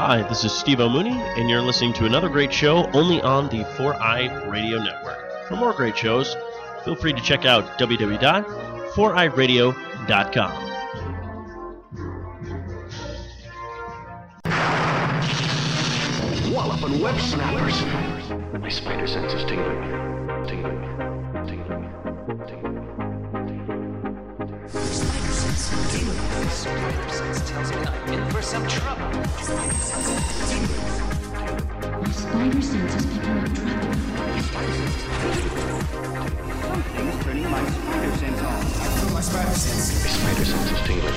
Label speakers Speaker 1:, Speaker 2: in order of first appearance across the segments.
Speaker 1: Hi, this is Steve O'Mooney, and you're listening to another great show only on the 4i Radio Network. For more great shows, feel free to check out www.4iradio.com.
Speaker 2: Walloping web snappers. My spider sense is tingling.
Speaker 3: Sense tells me I'm in for some trouble.
Speaker 4: My spider sense is picking up trouble.
Speaker 5: Something's turning my spider sense on.
Speaker 2: My spider sense is tingling.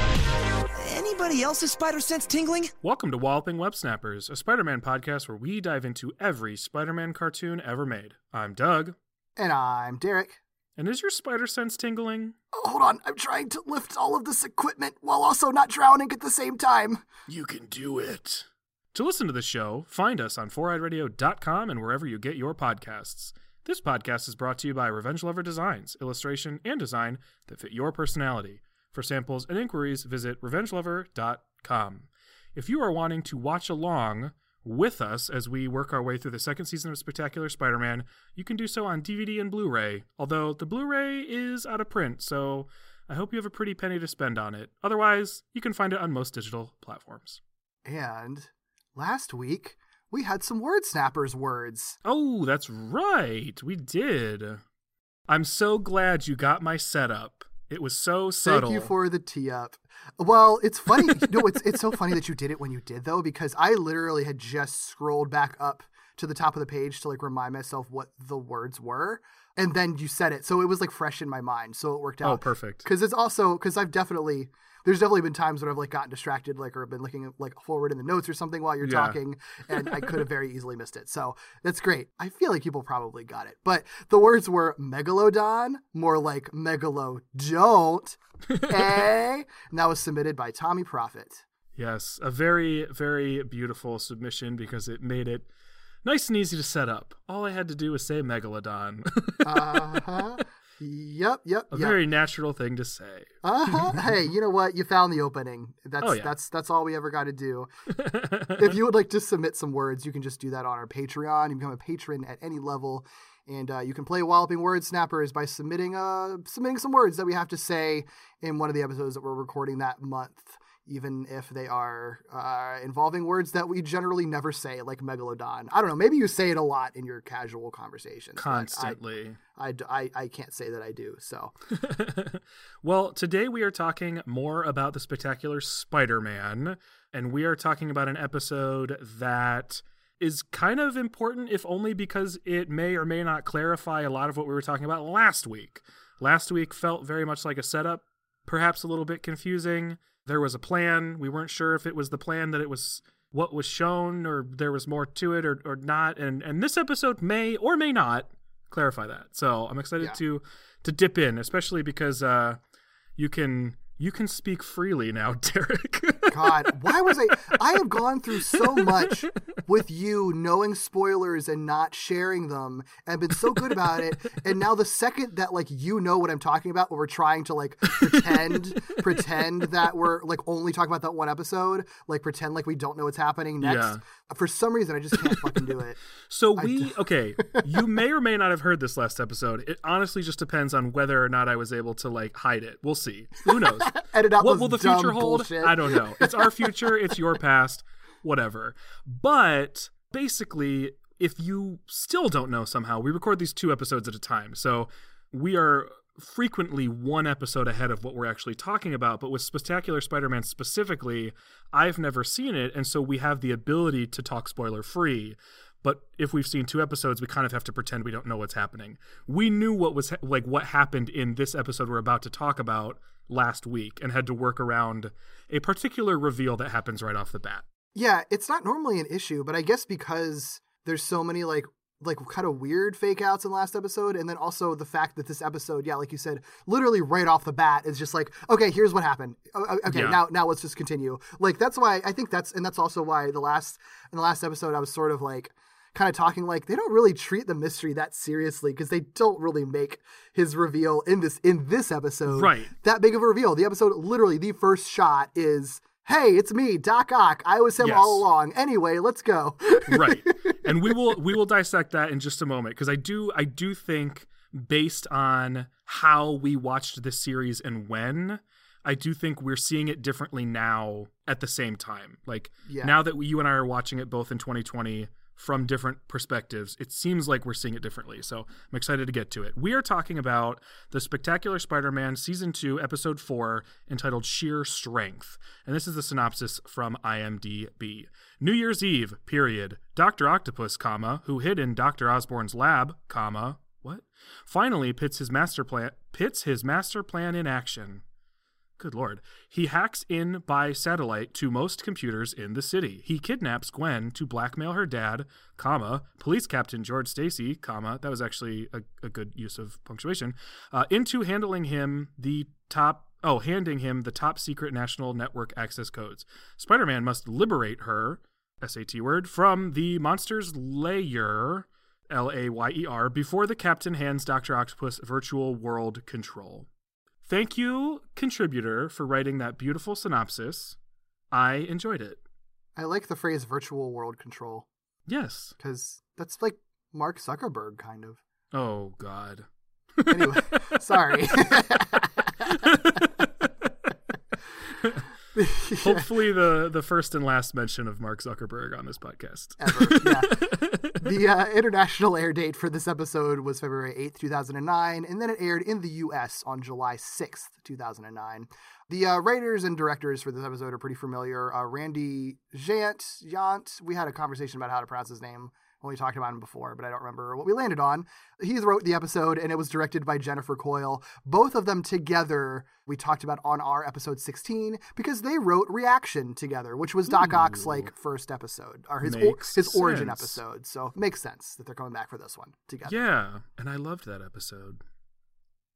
Speaker 6: Anybody else's spider sense tingling?
Speaker 7: Welcome to Walloping Web Snappers, a Spider Man podcast where we dive into every Spider Man cartoon ever made. I'm Doug.
Speaker 8: And I'm Derek.
Speaker 7: And is your spider sense tingling?
Speaker 8: Oh, hold on, I'm trying to lift all of this equipment while also not drowning at the same time.
Speaker 7: You can do it. To listen to the show, find us on 4iradio.com and wherever you get your podcasts. This podcast is brought to you by Revenge Lover Designs, illustration and design that fit your personality. For samples and inquiries, visit revengelover.com. If you are wanting to watch along with us as we work our way through the second season of Spectacular Spider Man, you can do so on DVD and Blu ray, although the Blu ray is out of print, so I hope you have a pretty penny to spend on it. Otherwise, you can find it on most digital platforms.
Speaker 8: And last week, we had some word snappers words.
Speaker 7: Oh, that's right. We did. I'm so glad you got my setup. It was so subtle.
Speaker 8: Thank you for the tee up. Well, it's funny. no, it's it's so funny that you did it when you did though, because I literally had just scrolled back up to the top of the page to like remind myself what the words were, and then you said it, so it was like fresh in my mind. So it worked oh, out.
Speaker 7: Oh, perfect.
Speaker 8: Because it's also because I've definitely there's definitely been times when I've like gotten distracted, like or been looking like forward in the notes or something while you're
Speaker 7: Yeah.
Speaker 8: talking, and I could have very easily missed it. So that's great. I feel like people probably got it, but the words were megalodon, more like megalo don't, eh? And that was submitted by Tommy Profit.
Speaker 7: Yes, a very, very beautiful submission because it made it nice and easy to set up. All I had to do was say Megalodon.
Speaker 8: Uh huh. Yep. Yep.
Speaker 7: a
Speaker 8: yep.
Speaker 7: very natural thing to say.
Speaker 8: Uh huh. hey, you know what? You found the opening. That's
Speaker 7: Oh, yeah.
Speaker 8: that's that's all we ever got to do. if you would like to submit some words, you can just do that on our Patreon. You become a patron at any level, and uh, you can play Walloping Word Snappers by submitting uh submitting some words that we have to say in one of the episodes that we're recording that month. Even if they are uh, involving words that we generally never say, like megalodon. I don't know. Maybe you say it a lot in your casual conversations.
Speaker 7: Constantly.
Speaker 8: I, I, I can't say that I do. So
Speaker 7: well, today we are talking more about the spectacular Spider Man, and we are talking about an episode that is kind of important, if only because it may or may not clarify a lot of what we were talking about last week. Last week felt very much like a setup, perhaps a little bit confusing. There was a plan. We weren't sure if it was the plan that it was what was shown or there was more to it or, or not. And and this episode may or may not clarify that. So I'm excited
Speaker 8: Yeah.
Speaker 7: to to dip in, especially because uh you can you can speak freely now, Derek.
Speaker 8: God, why was I? I have gone through so much with you knowing spoilers and not sharing them, and been so good about it. And now the second that like you know what I'm talking about, when we're trying to like pretend, pretend that we're like only talking about that one episode, like pretend like we don't know what's happening next.
Speaker 7: Yeah.
Speaker 8: For some reason, I just can't fucking do it.
Speaker 7: So we okay, you may or may not have heard this last episode. It honestly just depends on whether or not I was able to like hide it. We'll see. Who knows?
Speaker 8: Edit out
Speaker 7: what will the future hold?
Speaker 8: bullshit.
Speaker 7: I don't know. It's our future, it's your past, whatever. But basically, if you still don't know somehow, we record these two episodes at a time. So we are frequently one episode ahead of what we're actually talking about. But with Spectacular Spider Man specifically, I've never seen it. And so we have the ability to talk spoiler free. But if we've seen two episodes, we kind of have to pretend we don't know what's happening. We knew what was ha- like what happened in this episode we're about to talk about last week and had to work around a particular reveal that happens right off the bat.
Speaker 8: Yeah, it's not normally an issue, but I guess because there's so many like like kind of weird fake outs in last episode and then also the fact that this episode yeah like you said literally right off the bat is just like okay here's what happened okay
Speaker 7: Yeah.
Speaker 8: now now let's just continue like that's why i think that's and that's also why the last in the last episode i was sort of like kind of talking like they don't really treat the mystery that seriously because they don't really make his reveal in this in this episode
Speaker 7: Right.
Speaker 8: that big of a reveal the episode literally the first shot is hey, it's me, Doc Ock. I was him
Speaker 7: Yes.
Speaker 8: all along. Anyway, let's go.
Speaker 7: right and we will we will dissect that in just a moment because i do i do think based on how we watched this series and when i do think we're seeing it differently now at the same time like
Speaker 8: Yeah.
Speaker 7: now that we, you and i are watching it both in 2020 from different perspectives. It seems like we're seeing it differently so i'm excited to get to it. We are talking about the spectacular spider-man season 2 episode 4 entitled sheer strength and this is the synopsis from imdb new year's eve period. Dr octopus comma who hid in dr osborn's lab comma what? Finally pits his master plan pits his master plan in action Good lord. He hacks in by satellite to most computers in the city. He kidnaps Gwen to blackmail her dad, comma, police captain George Stacy, comma, that was actually a, a good use of punctuation, uh, into handling him the top oh, handing him the top secret national network access codes. Spider-Man must liberate her, SAT word, from the monster's layer, L A Y E R, before the captain hands Dr. Octopus virtual world control. Thank you, contributor, for writing that beautiful synopsis. I enjoyed it.
Speaker 8: I like the phrase virtual world control
Speaker 7: Yes.
Speaker 8: because that's like Mark Zuckerberg, kind of.
Speaker 7: Oh, God.
Speaker 8: Anyway, sorry.
Speaker 7: Hopefully, the, the first and last mention of Mark Zuckerberg on this podcast.
Speaker 8: Ever, yeah. the uh, international air date for this episode was February 8th, 2009, and then it aired in the US on July 6th, 2009. The uh, writers and directors for this episode are pretty familiar. Uh, Randy Jandt, Jandt, we had a conversation about how to pronounce his name when we talked about him before, but I don't remember what we landed on. He wrote the episode, and it was directed by Jennifer Coyle. Both of them together, we talked about on our episode 16 because they wrote Reaction together, which was Doc Ock's like first episode or his or, his origin episode. So it makes sense that they're coming back for this one together.
Speaker 7: Yeah, and I loved that episode.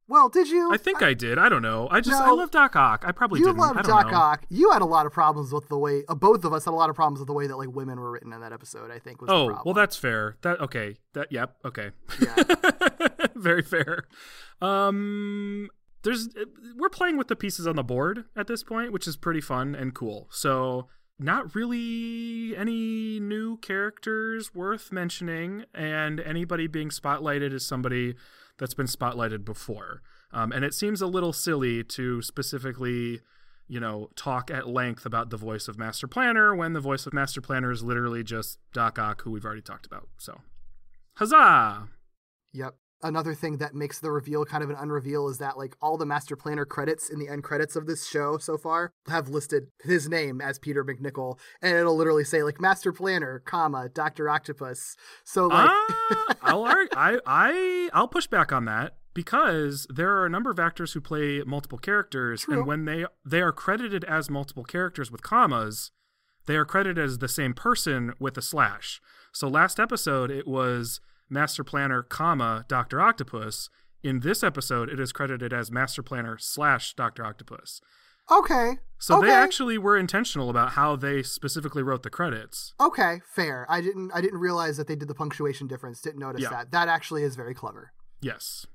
Speaker 8: Well, did you?
Speaker 7: I think I did. I don't know. I just I love Doc Ock. I probably
Speaker 8: you
Speaker 7: didn't.
Speaker 8: love
Speaker 7: I don't
Speaker 8: Doc
Speaker 7: know.
Speaker 8: Ock. You had a lot of problems with the way uh, both of us had a lot of problems with the way that like women were written in that episode. I think was the
Speaker 7: Oh,
Speaker 8: problem.
Speaker 7: well, that's fair. That okay. That yep. Okay.
Speaker 8: Yeah.
Speaker 7: Very fair. Um, there's we're playing with the pieces on the board at this point, which is pretty fun and cool. So not really any new characters worth mentioning, and anybody being spotlighted is somebody that's been spotlighted before. Um, and it seems a little silly to specifically, you know, talk at length about the voice of Master Planner when the voice of Master Planner is literally just Doc Ock, who we've already talked about. So, huzzah!
Speaker 8: Yep. Another thing that makes the reveal kind of an unreveal is that like all the master planner credits in the end credits of this show so far have listed his name as Peter MacNicol, and it'll literally say like master planner, comma Doctor Octopus. So like,
Speaker 7: Ah, I'll arg- I I I'll push back on that because there are a number of actors who play multiple characters,
Speaker 8: True.
Speaker 7: and when they they are credited as multiple characters with commas, they are credited as the same person with a slash. So last episode it was Master Planner, comma Doctor Octopus. In this episode, it is credited as Master Planner slash Doctor Octopus.
Speaker 8: okay,
Speaker 7: So
Speaker 8: okay.
Speaker 7: they actually were intentional about how they specifically wrote the credits.
Speaker 8: okay, fair. I didn't I didn't realize that they did the punctuation difference. Didn't notice
Speaker 7: Yeah.
Speaker 8: that. That actually is very clever.
Speaker 7: Yes.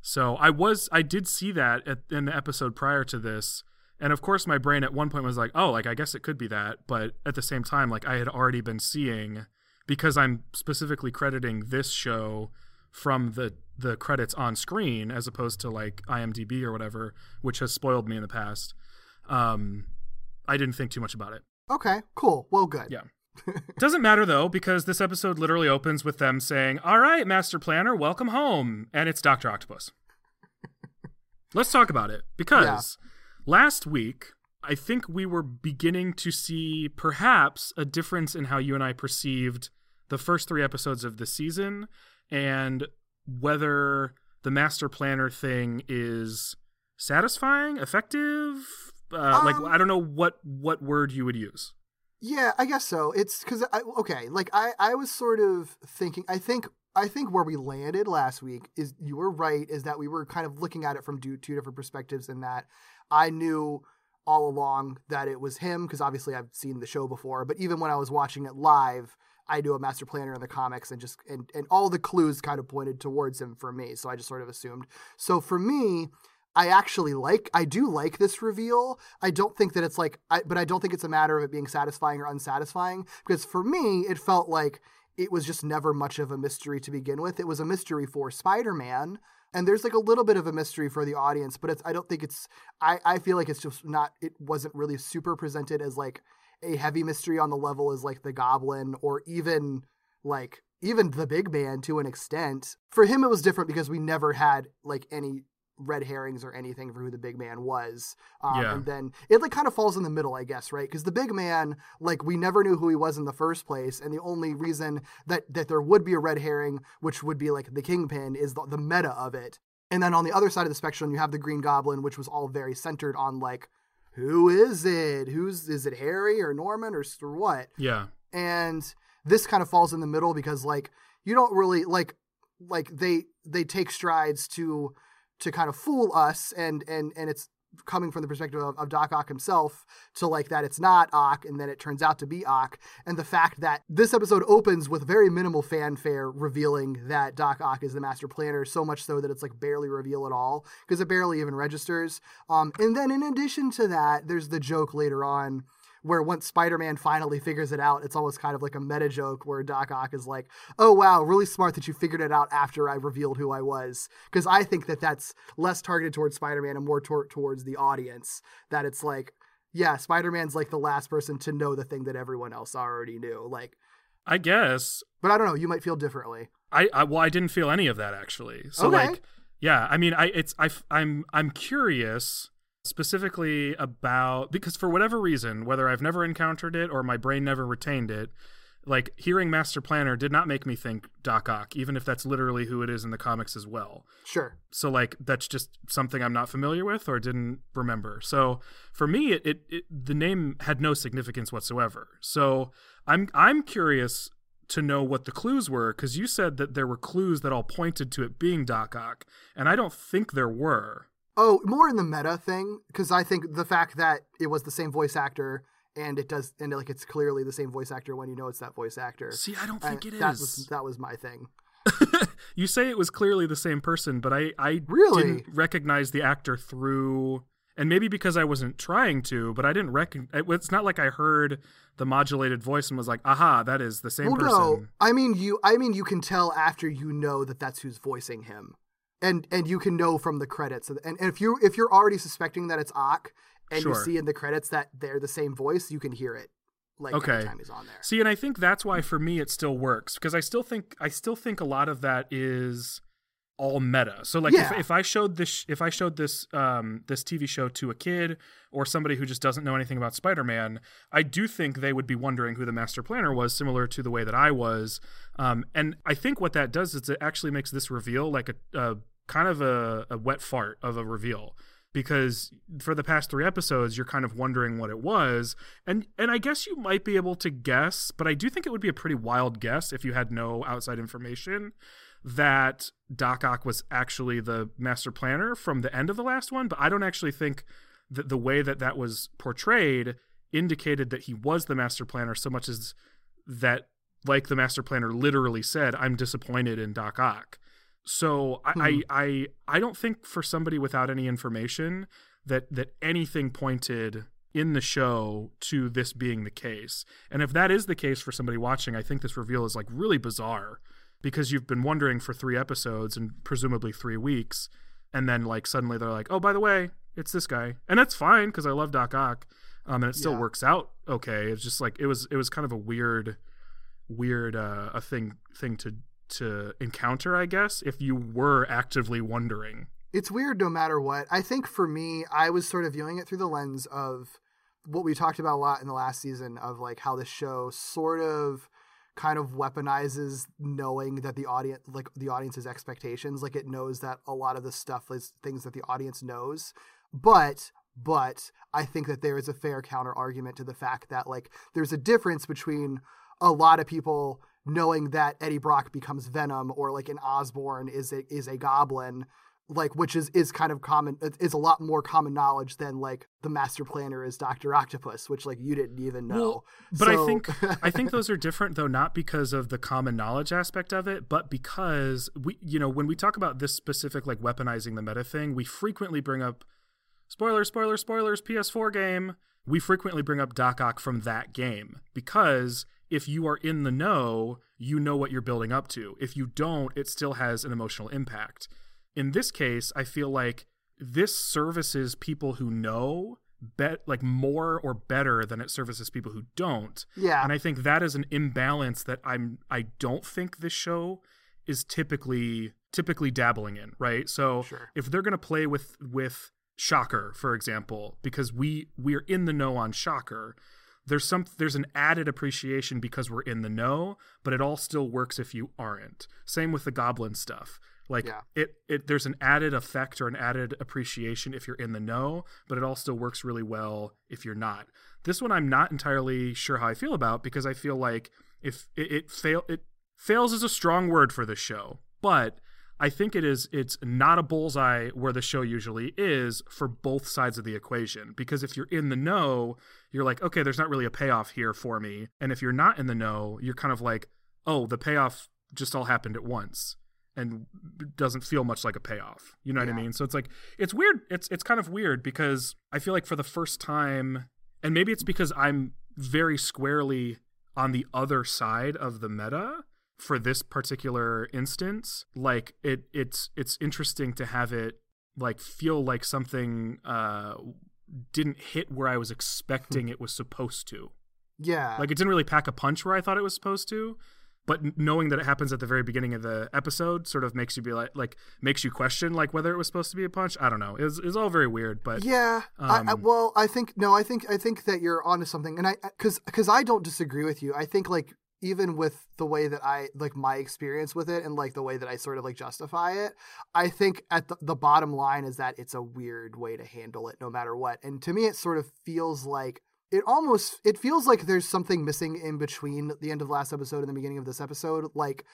Speaker 7: So I was I did see that at, in the episode prior to this, and of course my brain at one point was like, oh, like I guess it could be that, but at the same time, like I had already been seeing because I'm specifically crediting this show from the the credits on screen as opposed to like IMDb or whatever, which has spoiled me in the past. Um, I didn't think too much about it.
Speaker 8: Okay, cool. Well, good.
Speaker 7: Yeah. Doesn't matter though, because this episode literally opens with them saying, All right, Master Planner, welcome home. And it's Dr. Octopus. Let's talk about it. Because last week, I think we were beginning to see perhaps a difference in how you and I perceived the first three episodes of the season and whether the Master Planner thing is satisfying, effective. Uh, like
Speaker 8: Um,
Speaker 7: I don't know what what word you would use.
Speaker 8: Yeah, I guess so. It's because I okay, like I I was sort of thinking. I think I think where we landed last week is you were right. Is that we were kind of looking at it from two, two different perspectives. In that I knew all along that it was him because obviously I've seen the show before. But even when I was watching it live, I knew a master planner in the comics and just and and all the clues kind of pointed towards him for me. So I just sort of assumed. So for me. I actually like I do like this reveal. I don't think that it's like I but I don't think it's a matter of it being satisfying or unsatisfying because for me it felt like it was just never much of a mystery to begin with. It was a mystery for Spider-Man and there's like a little bit of a mystery for the audience, but it's I don't think it's I I feel like it's just not it wasn't really super presented as like a heavy mystery on the level as like the Goblin or even like even the big man to an extent. For him, it was different because we never had like any red herrings or anything for who the big man was. Um,
Speaker 7: Yeah.
Speaker 8: And then it like kind of falls in the middle, I guess, right? Because the big man, like we never knew who he was in the first place, and the only reason that that there would be a red herring, which would be like the kingpin, is the, the meta of it. And then on the other side of the spectrum, you have the Green Goblin, which was all very centered on like, who is it? Who's is it? Harry or Norman or, or what?
Speaker 7: Yeah.
Speaker 8: and this kind of falls in the middle because like you don't really like like they they take strides to to kind of fool us and and and it's coming from the perspective of, of Doc Ock himself to like that it's not Ock and then it turns out to be Ock and the fact that this episode opens with very minimal fanfare revealing that Doc Ock is the master planner so much so that it's like barely reveal at all because it barely even registers. Um and then in addition to that there's the joke later on where once Spider-Man finally figures it out, it's almost kind of like a meta joke where Doc Ock is like, "Oh wow, really smart that you figured it out after I revealed who I was." Because I think that that's less targeted towards Spider-Man and more tor- towards the audience. That it's like, yeah, Spider-Man's like the last person to know the thing that everyone else already knew. Like,
Speaker 7: I guess
Speaker 8: but I don't know. You might feel differently.
Speaker 7: I, I well I didn't feel any of that actually. So
Speaker 8: Okay.
Speaker 7: like yeah, I mean I it's I I'm I'm curious specifically about because for whatever reason, whether I've never encountered it or my brain never retained it, like hearing Master Planner did not make me think Doc Ock, even if that's literally who it is in the comics as well.
Speaker 8: Sure.
Speaker 7: So like that's just something I'm not familiar with or didn't remember. So for me, it, it, it the name had no significance whatsoever. So I'm I'm curious to know what the clues were because you said that there were clues that all pointed to it being Doc Ock, and I don't think there were.
Speaker 8: Oh, more in the meta thing because I think the fact that it was the same voice actor and it does and like it's clearly the same voice actor when you know it's that voice actor.
Speaker 7: See, I don't think it is.
Speaker 8: that was that was my thing.
Speaker 7: you say it was clearly the same person, but I I
Speaker 8: Really?
Speaker 7: didn't recognize the actor through. And maybe because I wasn't trying to, but I didn't recognize. It's not like I heard the modulated voice and was like, "Aha, that is the same
Speaker 8: well,
Speaker 7: person."
Speaker 8: no, I mean you. I mean you can tell after you know that that's who's voicing him, and and you can know from the credits. And, and if you if you're already suspecting that it's Ock, and you see in the credits that they're the same voice, you can hear it. Like
Speaker 7: Okay.
Speaker 8: every time he's on there.
Speaker 7: See, and I think that's why for me it still works because I still think I still think a lot of that is all meta. So like
Speaker 8: Yeah.
Speaker 7: if, if I showed this if I showed this um this TV show to a kid or somebody who just doesn't know anything about Spider-Man, I do think they would be wondering who the master planner was similar to the way that I was. Um and I think what that does is it actually makes this reveal like a, a kind of a, a wet fart of a reveal because for the past three episodes you're kind of wondering what it was. And and i guess you might be able to guess but i do think it would be a pretty wild guess if you had no outside information that doc ock was actually the master planner from the end of the last one. But i don't actually think that the way that that was portrayed indicated that he was the master planner so much as that like the master planner literally said i'm disappointed in doc ock so I, I I I don't think for somebody without any information that that anything pointed in the show to this being the case. And if that is the case for somebody watching, I think this reveal is like really bizarre because you've been wondering for 3 episodes and presumably 3 weeks and then like suddenly they're like, "Oh, by the way, it's this guy." And that's fine cuz I love Doc Ock. Um and it still
Speaker 8: Yeah.
Speaker 7: works out okay. It's just like it was it was kind of a weird weird uh a thing thing to to encounter, I guess, if you were actively wondering.
Speaker 8: it's weird no matter what. I think for me, I was sort of viewing it through the lens of what we talked about a lot in the last season of like how the show sort of kind of weaponizes knowing that the audience like the audience's expectations like it knows that a lot of the stuff is things that the audience knows but but i think that there is a fair counter argument to the fact that like there's a difference between a lot of people knowing that eddie brock becomes venom or like an osborn is a is a goblin like which is is kind of common is a lot more common knowledge than like the master planner is Doctor Octopus, which like you didn't even know.
Speaker 7: Well, but I think I think those are different though, not because of the common knowledge aspect of it, but because we, you know, when we talk about this specific like weaponizing the meta thing, we frequently bring up spoiler, spoiler, spoilers, PS4 game. We frequently bring up Doc Ock from that game because if you are in the know, you know what you're building up to. If you don't, it still has an emotional impact. In this case, I feel like this services people who know bet like more or better than it services people who don't.
Speaker 8: yeah,
Speaker 7: And I think that is an imbalance that I'm I don't think this show is typically typically dabbling in, right? So
Speaker 8: Sure.
Speaker 7: if they're going to play with with Shocker, for example, because we we're in the know on Shocker, there's some there's an added appreciation because we're in the know, but it all still works if you aren't. Same with the goblin stuff. Like
Speaker 8: Yeah.
Speaker 7: it, it there's an added effect or an added appreciation if you're in the know, but it all still works really well if you're not. This one I'm not entirely sure how I feel about because I feel like if it, it fail it fails is a strong word for the show, but I think it is it's not a bullseye where the show usually is for both sides of the equation because if you're in the know, you're like, okay, there's not really a payoff here for me. And if you're not in the know, you're kind of like, oh, the payoff just all happened at once and doesn't feel much like a payoff. You know what I mean? So it's like it's weird. It's it's kind of weird because I feel like for the first time and maybe it's because I'm very squarely on the other side of the meta for this particular instance like it it's it's interesting to have it like feel like something uh didn't hit where I was expecting it was supposed to.
Speaker 8: yeah,
Speaker 7: Like it didn't really pack a punch where I thought it was supposed to, but knowing that it happens at the very beginning of the episode sort of makes you be like like makes you question like whether it was supposed to be a punch. I don't know. It's it's all very weird, but
Speaker 8: Yeah. I, I,
Speaker 7: um,
Speaker 8: well, I think no. I think I think that you're onto something, and I because because I don't disagree with you. I think like even with the way that I like my experience with it and like the way that I sort of like justify it, I think at the, the bottom line is that it's a weird way to handle it no matter what. And to me, it sort of feels like it almost it feels like there's something missing in between the end of last episode and the beginning of this episode. Like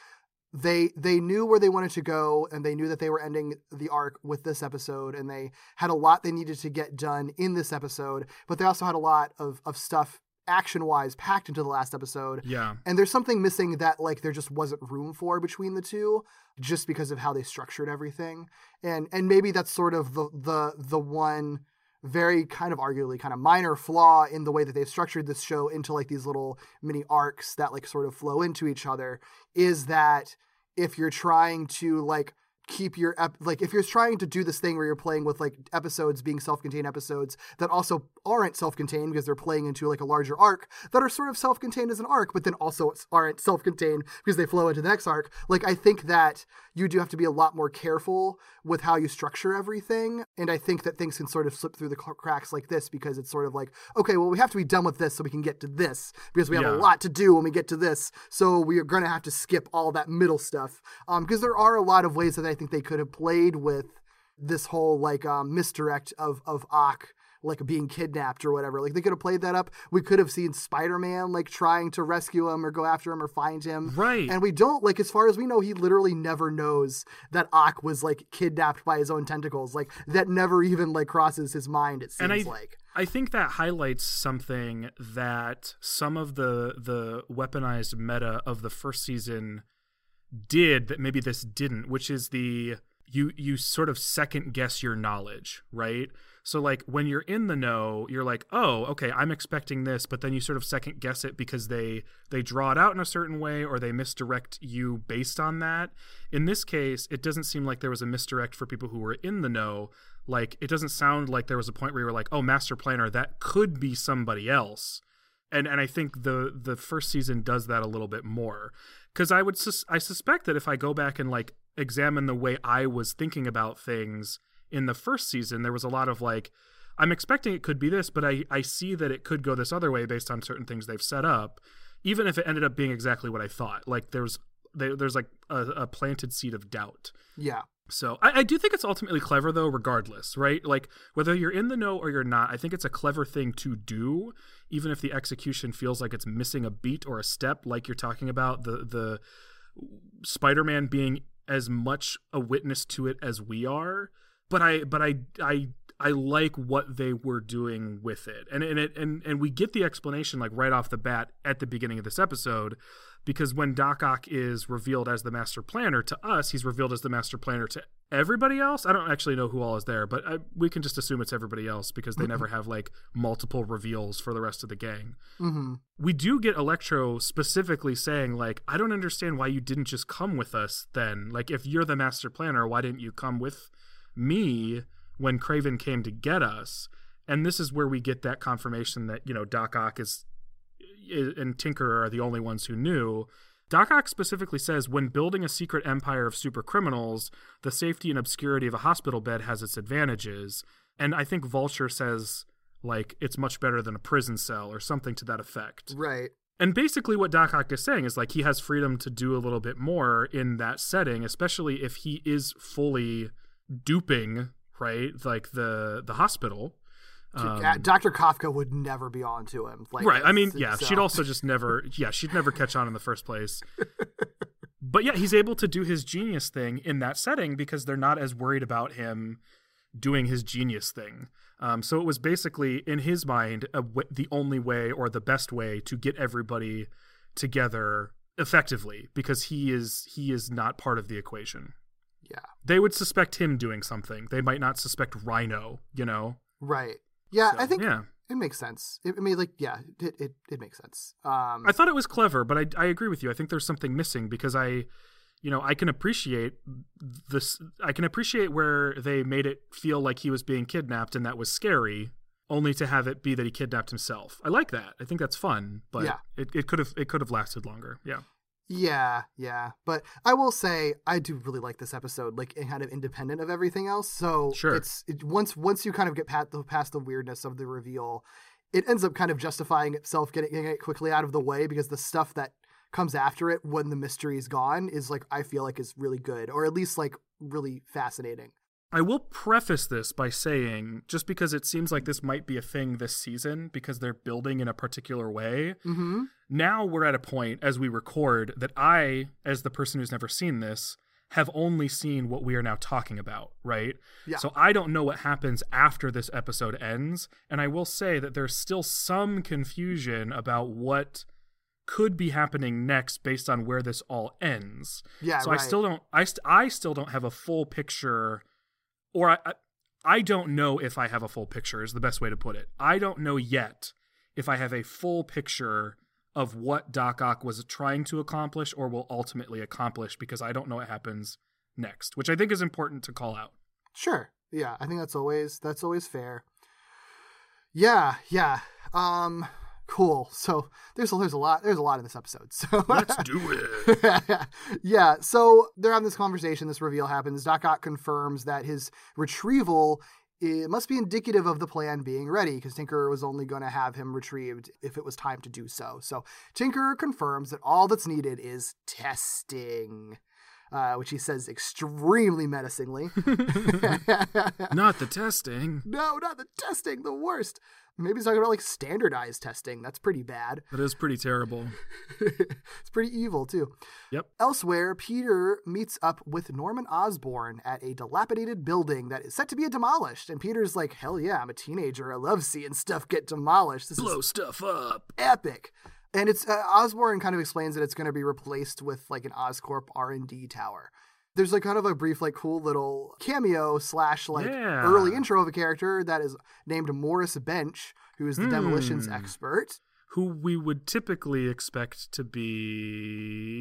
Speaker 8: they they knew where they wanted to go and they knew that they were ending the arc with this episode and they had a lot they needed to get done in this episode but they also had a lot of, of stuff action wise packed into the last episode
Speaker 7: yeah.
Speaker 8: and there's something missing that like there just wasn't room for between the two just because of how they structured everything and and maybe that's sort of the the the one very kind of arguably kind of minor flaw in the way that they've structured this show into like these little mini arcs that like sort of flow into each other is that if you're trying to like keep your ep- like if you're trying to do this thing where you're playing with like episodes being self-contained episodes that also aren't self-contained because they're playing into like a larger arc that are sort of self-contained as an arc but then also aren't self-contained because they flow into the next arc like i think that you do have to be a lot more careful with how you structure everything and i think that things can sort of slip through the cracks like this because it's sort of like okay well we have to be done with this so we can get to this because we have
Speaker 7: Yeah.
Speaker 8: a lot to do when we get to this so we are going to have to skip all that middle stuff um because there are a lot of ways that i think they could have played with this whole like um misdirect of of Ock like being kidnapped or whatever. Like they could have played that up. We could have seen Spider-Man like trying to rescue him or go after him or find him.
Speaker 7: Right.
Speaker 8: And we don't like as far as we know he literally never knows that Ock was like kidnapped by his own tentacles. Like that never even like crosses his mind it seems
Speaker 7: and I,
Speaker 8: like.
Speaker 7: I think that highlights something that some of the the weaponized meta of the first season did that maybe this didn't, which is the you you sort of second guess your knowledge, right? So like when you're in the know, you're like, "Oh, okay, I'm expecting this," but then you sort of second guess it because they they draw it out in a certain way or they misdirect you based on that. In this case, it doesn't seem like there was a misdirect for people who were in the know. Like it doesn't sound like there was a point where you were like, "Oh, master planner, that could be somebody else." And and I think the the first season does that a little bit more because I would sus- I suspect that if I go back and like examine the way I was thinking about things in the first season, there was a lot of like I'm expecting it could be this, but I I see that it could go this other way based on certain things they've set up, even if it ended up being exactly what I thought. Like there's there, there's like a, a planted seed of doubt.
Speaker 8: Yeah.
Speaker 7: So I, I do think it's ultimately clever though, regardless, right? Like whether you're in the know or you're not, I think it's a clever thing to do, even if the execution feels like it's missing a beat or a step, like you're talking about the the Spider-Man being as much a witness to it as we are, but I but I I I like what they were doing with it. And and it and and we get the explanation like right off the bat at the beginning of this episode because when Doc Ock is revealed as the master planner to us, he's revealed as the master planner to everybody else. I don't actually know who all is there, but I, we can just assume it's everybody else because they never have like multiple reveals for the rest of the gang.
Speaker 8: Mm-hmm.
Speaker 7: We do get Electro specifically saying like, "I don't understand why you didn't just come with us then. Like, if you're the master planner, why didn't you come with me when Kraven came to get us?" And this is where we get that confirmation that you know Doc Ock is and Tinker are the only ones who knew. Doc Ock specifically says when building a secret empire of super criminals, the safety and obscurity of a hospital bed has its advantages. And I think Vulture says, like, it's much better than a prison cell or something to that effect.
Speaker 8: Right.
Speaker 7: And basically, what Doc Ock is saying is like he has freedom to do a little bit more in that setting, especially if he is fully duping, right? Like the the hospital. Um,
Speaker 8: Uh, Dr. Kafka would never be on to him. Like
Speaker 7: right. I mean, yeah,
Speaker 8: so-
Speaker 7: she'd also just never, yeah, she'd never catch on in the first place. but yeah, he's able to do his genius thing in that setting because they're not as worried about him doing his genius thing. Um, so it was basically, in his mind, a w- the only way or the best way to get everybody together effectively because he is he is not part of the equation.
Speaker 8: Yeah.
Speaker 7: They would suspect him doing something. They might not suspect Rhino, you know.
Speaker 8: Right. Yeah, I think
Speaker 7: yeah.
Speaker 8: it makes sense. It, I mean, like, yeah, it, it, it makes sense. Um,
Speaker 7: I thought it was clever, but I I agree with you. I think there's something missing because I, you know, I can appreciate this. I can appreciate where they made it feel like he was being kidnapped and that was scary, only to have it be that he kidnapped himself. I like that. I think that's fun, but
Speaker 8: Yeah.
Speaker 7: it it could have it could have lasted longer. Yeah.
Speaker 8: Yeah, yeah. But I will say I do really like this episode, like kind of independent of everything else. So
Speaker 7: Sure.
Speaker 8: it's it, once once you kind of get past the past the weirdness of the reveal, it ends up kind of justifying itself, getting, getting it quickly out of the way because the stuff that comes after it when the mystery is gone is like I feel like is really good, or at least like really fascinating.
Speaker 7: I will preface this by saying, just because it seems like this might be a thing this season because they're building in a particular way,
Speaker 8: Mm-hmm.
Speaker 7: now we're at a point as we record that I, as the person who's never seen this, have only seen what we are now talking about, right?
Speaker 8: Yeah.
Speaker 7: So I don't know what happens after this episode ends, and I will say that there's still some confusion about what could be happening next based on where this all ends.
Speaker 8: Yeah,
Speaker 7: so
Speaker 8: right.
Speaker 7: I still don't I st- I still don't have a full picture or I, I don't know if I have a full picture is the best way to put it. I don't know yet if I have a full picture of what Doc Ock was trying to accomplish or will ultimately accomplish because I don't know what happens next, which I think is important to call out.
Speaker 8: Sure. Yeah, I think that's always that's always fair. Yeah, yeah. Um cool. So there's a, there's a lot there's a lot in this episode. So
Speaker 7: Let's do it.
Speaker 8: yeah, so they're having this conversation, this reveal happens. Doc Ock confirms that his retrieval it must be indicative of the plan being ready because Tinker was only going to have him retrieved if it was time to do so. So Tinker confirms that all that's needed is testing, uh, which he says extremely menacingly.
Speaker 7: Not the testing.
Speaker 8: no, not the testing, the worst. Maybe he's talking about like standardized testing. That's pretty bad.
Speaker 7: That is pretty terrible.
Speaker 8: it's pretty evil too.
Speaker 7: Yep.
Speaker 8: Elsewhere, Peter meets up with Norman Osborn at a dilapidated building that is set to be demolished. And Peter's like, hell yeah, I'm a teenager. I love seeing stuff get demolished. This
Speaker 7: Blow stuff up.
Speaker 8: epic. And it's uh, Osborn kind of explains that it's going to be replaced with like an Oscorp R&D tower. There's like kind of a brief, like cool little cameo slash like
Speaker 7: Yeah.
Speaker 8: early intro of a character that is named Morris Bench, who is the demolitions
Speaker 7: Hmm.
Speaker 8: expert.
Speaker 7: Who we would typically expect to be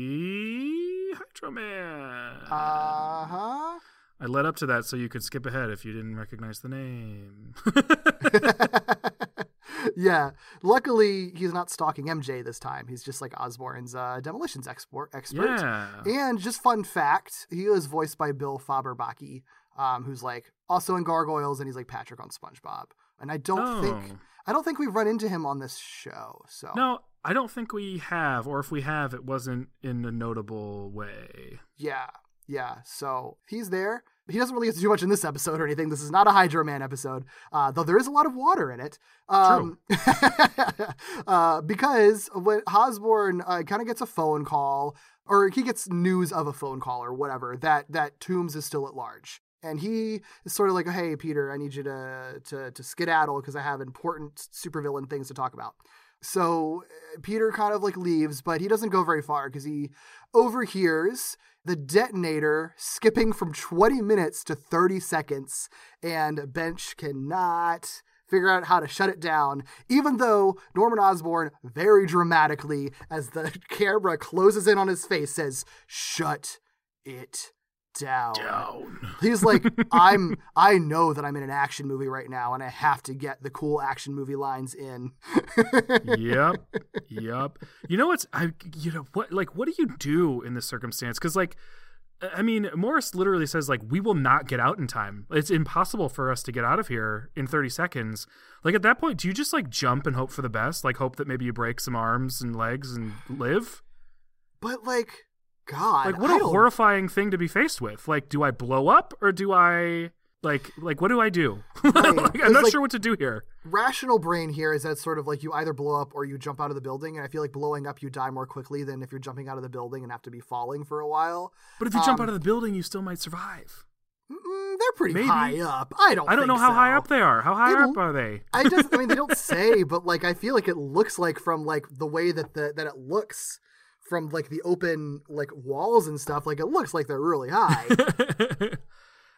Speaker 7: Hydro Man.
Speaker 8: Uh huh.
Speaker 7: I led up to that so you could skip ahead if you didn't recognize the name.
Speaker 8: yeah. Luckily, he's not stalking MJ this time. He's just like Osborn's uh, demolitions export expert.
Speaker 7: yeah.
Speaker 8: And just fun fact, he was voiced by Bill Fagerbakke, um, who's like also in Gargoyles, and he's like Patrick on SpongeBob. And I don't think
Speaker 7: Oh.
Speaker 8: I don't think we've run into him on this show. So
Speaker 7: No, I don't think we have, or if we have, it wasn't in a notable way.
Speaker 8: yeah, yeah. So he's there. He doesn't really get to do much in this episode or anything. This is not a Hydro Man episode, uh, though there is a lot of water in it. Um, uh, because when Osborn uh, kind of gets a phone call, or he gets news of a phone call or whatever, that that Toombs is still at large. And he is sort of like, "Hey, Peter, I need you to to, to skedaddle because I have important supervillain things to talk about." So uh, Peter kind of like leaves, but he doesn't go very far because he overhears the detonator skipping from 20 minutes to 30 seconds, and Bench cannot figure out how to shut it down, even though Norman Osborn very dramatically, as the camera closes in on his face, says, Shut it down.
Speaker 7: Down.
Speaker 8: He's like, I'm I know that I'm in an action movie right now and I have to get the cool action movie lines in.
Speaker 7: yep. Yep. You know what's I you know what like what do you do in this circumstance? Cuz like I mean, Morris literally says like we will not get out in time. It's impossible for us to get out of here in 30 seconds. Like at that point, do you just like jump and hope for the best? Like hope that maybe you break some arms and legs and live?
Speaker 8: But like God,
Speaker 7: Like what
Speaker 8: I
Speaker 7: a
Speaker 8: don't-
Speaker 7: horrifying thing to be faced with. Like do I blow up or do I like like what do I do? like, I'm not
Speaker 8: like-
Speaker 7: sure what to do here.
Speaker 8: rational brain here is that sort of like you either blow up or you jump out of the building, and I feel like blowing up you die more quickly than if you're jumping out of the building and have to be falling for a while.
Speaker 7: But if you jump
Speaker 8: Um,
Speaker 7: out of the building, you still might survive.
Speaker 8: Mm, they're pretty
Speaker 7: Maybe.
Speaker 8: high up. I don't.
Speaker 7: I don't know how high up they are. How high
Speaker 8: It
Speaker 7: up are they?
Speaker 8: I just, I mean, they don't say, but like, I feel like it looks like from like the way that the that it looks from like the open like walls and stuff. Like it looks like they're really high.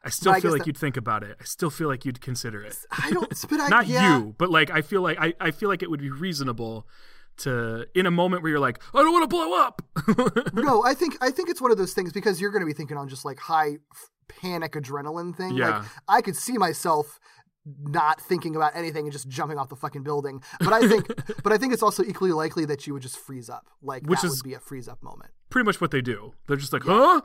Speaker 7: I still
Speaker 8: But
Speaker 7: feel
Speaker 8: guess
Speaker 7: like
Speaker 8: that-
Speaker 7: you'd think about it. I still feel like you'd consider it.
Speaker 8: I don't. But I,
Speaker 7: Not
Speaker 8: yeah.
Speaker 7: you, but like I feel like I, I feel like it would be reasonable to in a moment where you're like, I don't want to blow up.
Speaker 8: No, I think I think it's one of those things because you're going to be thinking on just like high f- panic adrenaline thing.
Speaker 7: Yeah.
Speaker 8: Like I could see myself not thinking about anything and just jumping off the fucking building. But I think but I think it's also equally likely that you would just freeze up. Like
Speaker 7: Which
Speaker 8: that
Speaker 7: is-
Speaker 8: would be a freeze up moment.
Speaker 7: Pretty much what they do. They're just like, huh?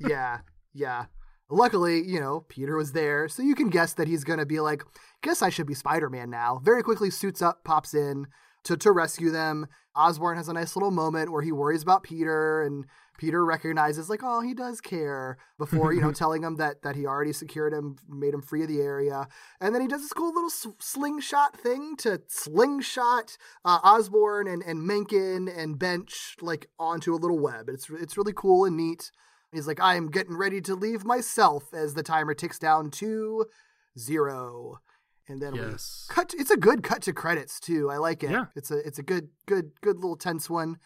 Speaker 8: yeah. Yeah. Luckily, you know, Peter was there, so you can guess that he's going to be like, guess I should be Spider-Man now. Very quickly suits up, pops in to to rescue them. Osborn has a nice little moment where he worries about Peter and Peter recognizes like, oh, he does care before, you know, telling him that that he already secured him, made him free of the area. And then he does this cool little slingshot thing to slingshot uh, Osborn and and Mencken and Bench like onto a little web. It's it's really cool and neat. He's like, I am getting ready to leave myself as the timer ticks down to zero. And then
Speaker 7: Yes.
Speaker 8: we cut. It's a good cut to credits too. I like it.
Speaker 7: Yeah.
Speaker 8: It's a it's a good good good little tense one.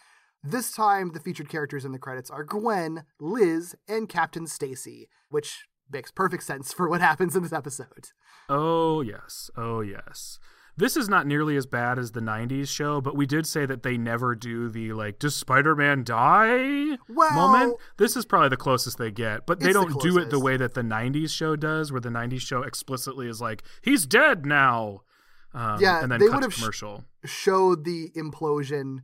Speaker 8: This time the featured characters in the credits are Gwen, Liz, and Captain Stacy, which makes perfect sense for what happens in this episode.
Speaker 7: Oh yes. Oh yes. This is not nearly as bad as the 90s show, but we did say that they never do the like does Spider-Man die
Speaker 8: Well-
Speaker 7: moment. This is probably the closest they get, but they don't do it the way that the 90s show does where the 90s show explicitly is like he's dead now. Um,
Speaker 8: Yeah,
Speaker 7: and then
Speaker 8: they
Speaker 7: cut to
Speaker 8: would've sh-
Speaker 7: commercial.
Speaker 8: Showed the implosion,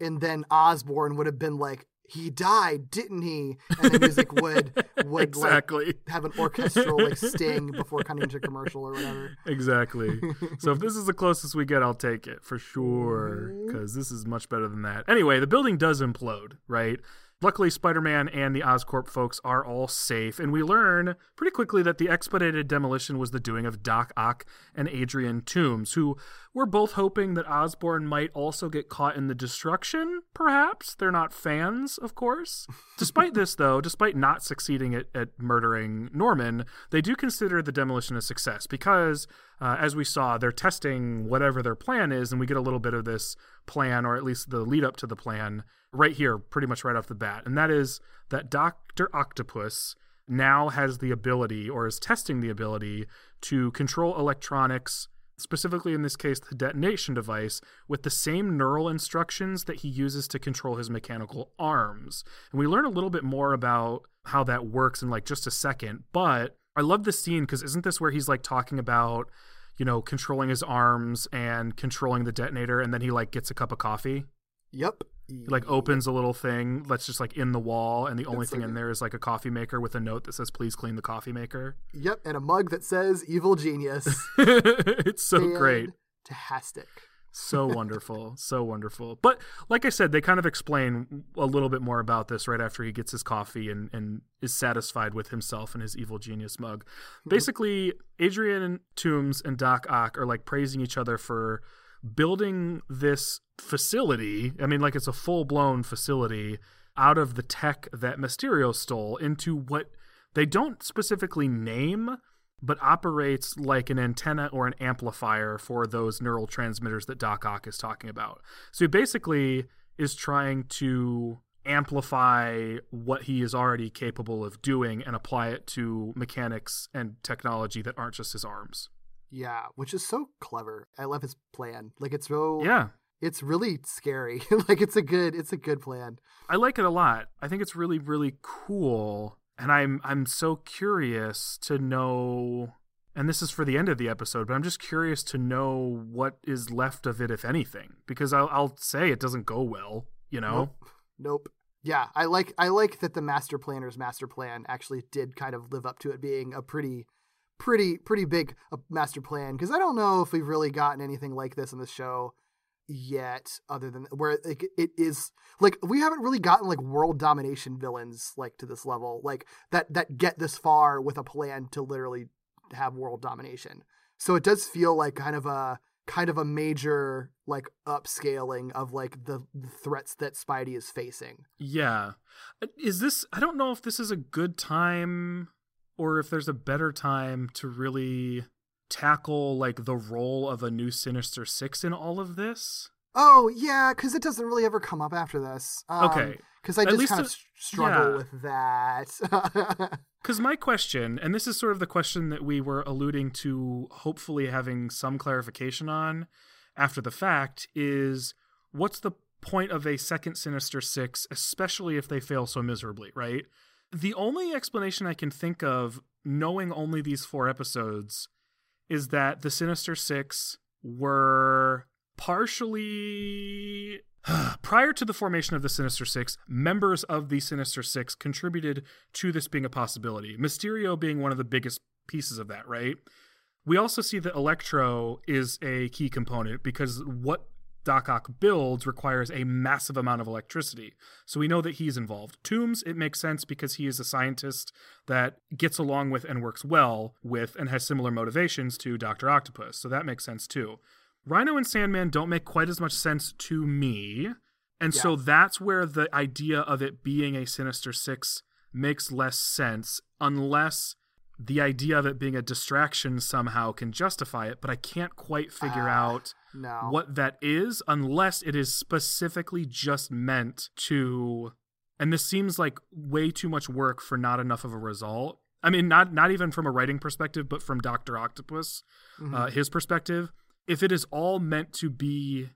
Speaker 8: and then Osborn would have been like, "He died, didn't he?" And the music would would
Speaker 7: exactly.
Speaker 8: like have an orchestral like sting before cutting to commercial or whatever.
Speaker 7: Exactly. so if this is the closest we get, I'll take it for sure because this is much better than that. Anyway, the building does implode, right? Luckily, Spider Man and the Oscorp folks are all safe, and we learn pretty quickly that the expedited demolition was the doing of Doc Ock and Adrian Toombs, who were both hoping that Osborn might also get caught in the destruction, perhaps. They're not fans, of course. despite this, though, despite not succeeding at, at murdering Norman, they do consider the demolition a success because, uh, as we saw, they're testing whatever their plan is, and we get a little bit of this plan, or at least the lead up to the plan, right here, pretty much right off the bat. And that is that Dr. Octopus now has the ability, or is testing the ability, to control electronics specifically in this case the detonation device, with the same neural instructions that he uses to control his mechanical arms. And we learn a little bit more about how that works in like just a second. But I love this scene because isn't this where he's like talking about, you know, controlling his arms and controlling the detonator, and then he like gets a cup of coffee?
Speaker 8: Yep.
Speaker 7: Like opens a little thing that's just like in the wall, and the only thing
Speaker 8: like
Speaker 7: in
Speaker 8: a-
Speaker 7: there is like a coffee maker with a note that says "Please clean the coffee maker."
Speaker 8: Yep, and a mug that says "Evil Genius."
Speaker 7: it's so great.
Speaker 8: Fantastic.
Speaker 7: so wonderful so wonderful but like i said they kind of explain a little bit more about this right after he gets his coffee and, and is satisfied with himself and his evil genius mug mm-hmm. basically adrian toombs and doc ock are like praising each other for building this facility i mean like it's a full-blown facility out of the tech that mysterio stole into what they don't specifically name but operates like an antenna or an amplifier for those neural transmitters that Doc Ock is talking about. So he basically is trying to amplify what he is already capable of doing and apply it to mechanics and technology that aren't just his arms.
Speaker 8: Yeah, which is so clever. I love his plan. Like it's so
Speaker 7: Yeah.
Speaker 8: it's really scary. like it's a good it's a good plan.
Speaker 7: I like it a lot. I think it's really really cool and I'm I'm so curious to know and this is for the end of the episode, but I'm just curious to know what is left of it if anything because I'll I'll say it doesn't go well, you know.
Speaker 8: Nope. Nope. Yeah, I like I like that the master planner's master plan actually did kind of live up to it being a pretty pretty pretty big uh, master plan because I don't know if we've really gotten anything like this in the show yet other than where like, it is like we haven't really gotten like world domination villains like to this level like that that get this far with a plan to literally have world domination so it does feel like kind of a kind of a major like upscaling of like the, the threats that spidey is facing
Speaker 7: Yeah. Uh, Is this I don't know if this is a good time or if there's a better time to really tackle like the role of a new Sinister 6 in all of this.
Speaker 8: oh yeah because it doesn't really ever come up after this um,
Speaker 7: Okay.
Speaker 8: because i
Speaker 7: At
Speaker 8: just kind of struggle
Speaker 7: yeah.
Speaker 8: with that
Speaker 7: Cuz my question, and this is sort of the question that we were alluding to hopefully having some clarification on after the fact is what's the point of a second Sinister 6 especially if they fail so miserably, right? The only explanation I can think of knowing only these 4 episodes is that the Sinister Six were partially. Prior to the formation of the Sinister Six, members of the Sinister Six contributed to this being a possibility. Mysterio being one of the biggest pieces of that, right? We also see that Electro is a key component because what Doc Ock builds requires a massive amount of electricity. So we know that he's involved. Toomes, it makes sense because he is a scientist that gets along with and works well with and has similar motivations to Dr. Octopus. So that makes sense too. Rhino and Sandman don't make quite as much sense to me. And so that's where the idea of it being a Sinister Six makes less sense unless the idea of it being a distraction somehow can justify it. But I can't quite figure
Speaker 8: Ah,
Speaker 7: out
Speaker 8: no.
Speaker 7: what that is unless it is specifically just meant to and this seems like way too much work for not enough of a result. I mean not not even from a writing perspective but from dr octopus uh, his perspective. If it is all meant to be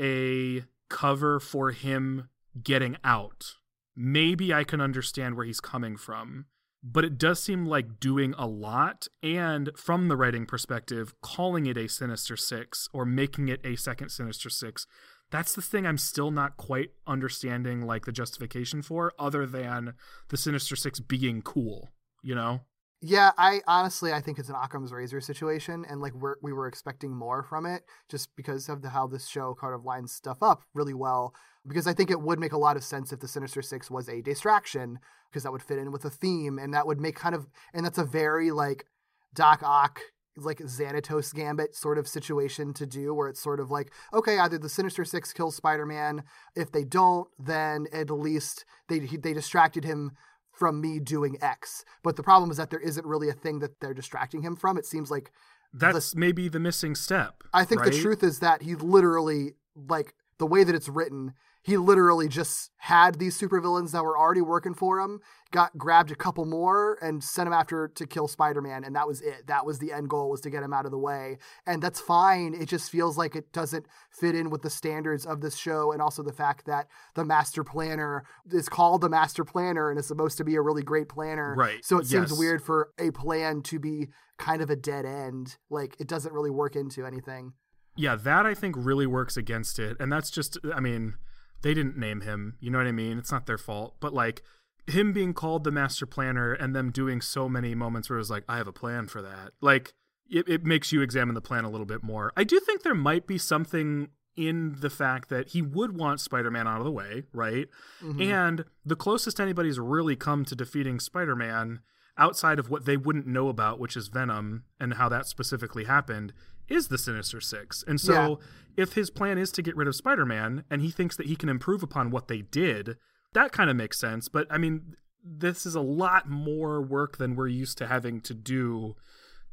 Speaker 7: a cover for him getting out maybe i can understand where he's coming from but it does seem like doing a lot and from the writing perspective calling it a sinister six or making it a second sinister six that's the thing i'm still not quite understanding like the justification for other than the sinister six being cool you know
Speaker 8: Yeah, I honestly I think it's an Occam's razor situation, and like we're, we were expecting more from it just because of the, how this show kind of lines stuff up really well. Because I think it would make a lot of sense if the Sinister Six was a distraction, because that would fit in with the theme, and that would make kind of and that's a very like Doc Ock like Xanatos Gambit sort of situation to do, where it's sort of like, okay, either the Sinister Six kills Spider Man. If they don't, then at least they they distracted him from me doing X. But the problem is that there isn't really a thing that they're distracting him from. It seems like
Speaker 7: that's maybe the missing step
Speaker 8: I think the truth is that he literally like the way that it's written, he literally just had these supervillains that were already working for him, got grabbed a couple more and sent him after to kill Spider-Man and that was it. That was the end goal was to get him out of the way. And that's fine. It just feels like it doesn't fit in with the standards of this show and also the fact that the master planner is called the master planner and is supposed to be a really great planner.
Speaker 7: Right.
Speaker 8: So it seems weird for a plan to be kind of a dead end. Like it doesn't really work into anything.
Speaker 7: yeah that i think really works against it and that's just i mean they didn't name him you know what i mean it's not their fault but like him being called the master planner and them doing so many moments where it was like i have a plan for that like it, it makes you examine the plan a little bit more i do think there might be something in the fact that he would want Spider-Man out of the way, right?
Speaker 8: Mhm.
Speaker 7: And the closest anybody's really come to defeating Spider-Man outside of what they wouldn't know about, which is Venom and how that specifically happened, is the Sinister Six. And so if his plan is to get rid of Spider-Man and he thinks that he can improve upon what they did, that kind of makes sense. But I mean, this is a lot more work than we're used to having to do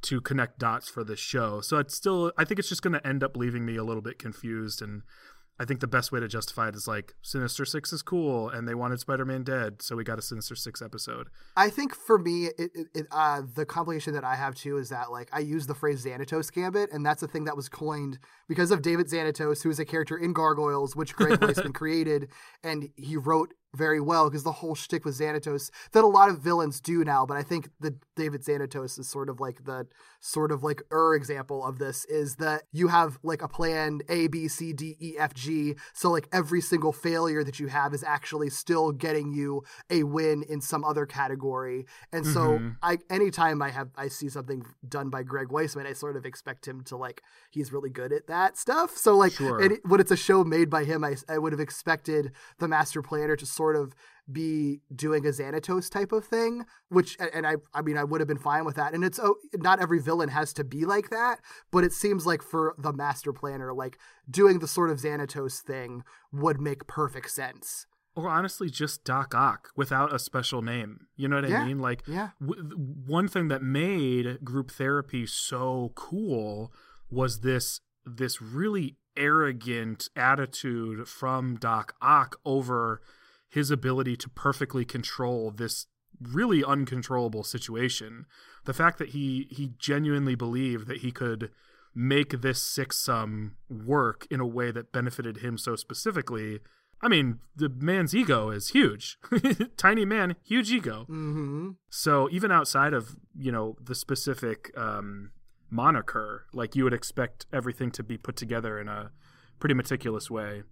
Speaker 7: to connect dots for this show. So it's still I think it's just going to end up leaving me a little bit confused and I think the best way to justify it is like Sinister 6 is cool and they wanted Spider-Man dead, so we got a Sinister 6 episode.
Speaker 8: I think for me, it, it, it uh, the complication that I have too is that like I use the phrase Xanatos Gambit, and that's a thing that was coined because of David Xanatos, who is a character in Gargoyles, which Greg Weisman created, and he wrote very well because the whole shtick with Xanatos that a lot of villains do now, but I think the David Xanatos is sort of like the sort of like er example of this is that you have like a plan A, B, C, D, E, F, G. So like every single failure that you have is actually still getting you a win in some other category. And so
Speaker 7: Mhm.
Speaker 8: I anytime I have I see something done by Greg Weisman, I sort of expect him to like he's really good at that stuff. So like
Speaker 7: Sure.
Speaker 8: and it- when it's a show made by him, I, I would have expected the master planner to sort of be doing a Xanatos type of thing, which and- I I mean I would have been fine with that. And it's oh not every villain has to be like that, but it seems like for the master planner, like doing the sort of Xanatos thing would make perfect sense.
Speaker 7: Or honestly, just Doc Ock without a special name. You know what
Speaker 8: Yeah.
Speaker 7: I mean? Like,
Speaker 8: Yeah.
Speaker 7: w- one thing that made group therapy so cool was this this really arrogant attitude from Doc Ock over his ability to perfectly control this really uncontrollable situation. The fact that he he genuinely believed that he could make this six sum work in a way that benefited him so specifically. I mean, the man's ego is huge. Tiny man, huge ego.
Speaker 8: Mm-hmm.
Speaker 7: So even outside of you know the specific um, moniker, like you would expect everything to be put together in a pretty meticulous way.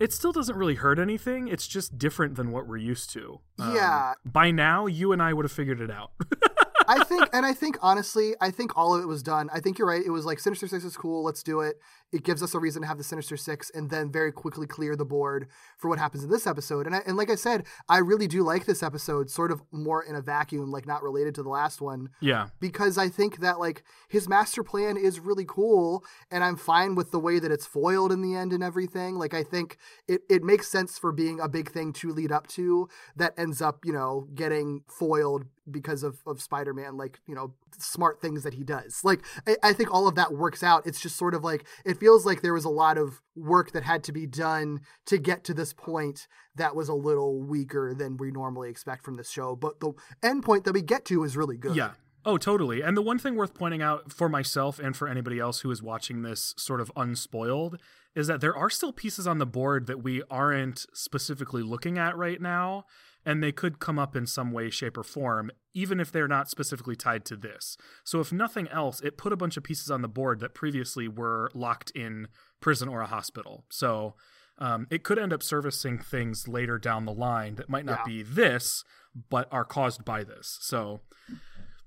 Speaker 7: It still doesn't really hurt anything. It's just different than what we're used to. Um,
Speaker 8: Yeah.
Speaker 7: By now, you and I would have figured it out.
Speaker 8: I think, and I think honestly, I think all of it was done. I think you're right. It was like Sinister Six is cool. Let's do it. It gives us a reason to have the Sinister Six, and then very quickly clear the board for what happens in this episode. And I, and like I said, I really do like this episode, sort of more in a vacuum, like not related to the last one
Speaker 7: yeah.
Speaker 8: because I think that like his master plan is really cool and I'm fine with the way that it's foiled in the end and everything. Like I think it, it makes sense for being a big thing to lead up to that ends up, you know, getting foiled because of, of Spider-Man, like, you know, smart things that he does. Like I, I think all of that works out. It's just sort of like it feels like there was a lot of work that had to be done to get to this point that was a little weaker than we normally expect from this show. But the end point that we get to is really good.
Speaker 7: Yeah. Oh, totally. And the one thing worth pointing out for myself and for anybody else who is watching this sort of unspoiled is that there are still pieces on the board that we aren't specifically looking at right now. And they could come up in some way, shape, or form, even if they're not specifically tied to this. So, if nothing else, it put a bunch of pieces on the board that previously were locked in prison or a hospital. So, um, it could end up servicing things later down the line that might not
Speaker 8: Yeah.
Speaker 7: be this, but are caused by this. So,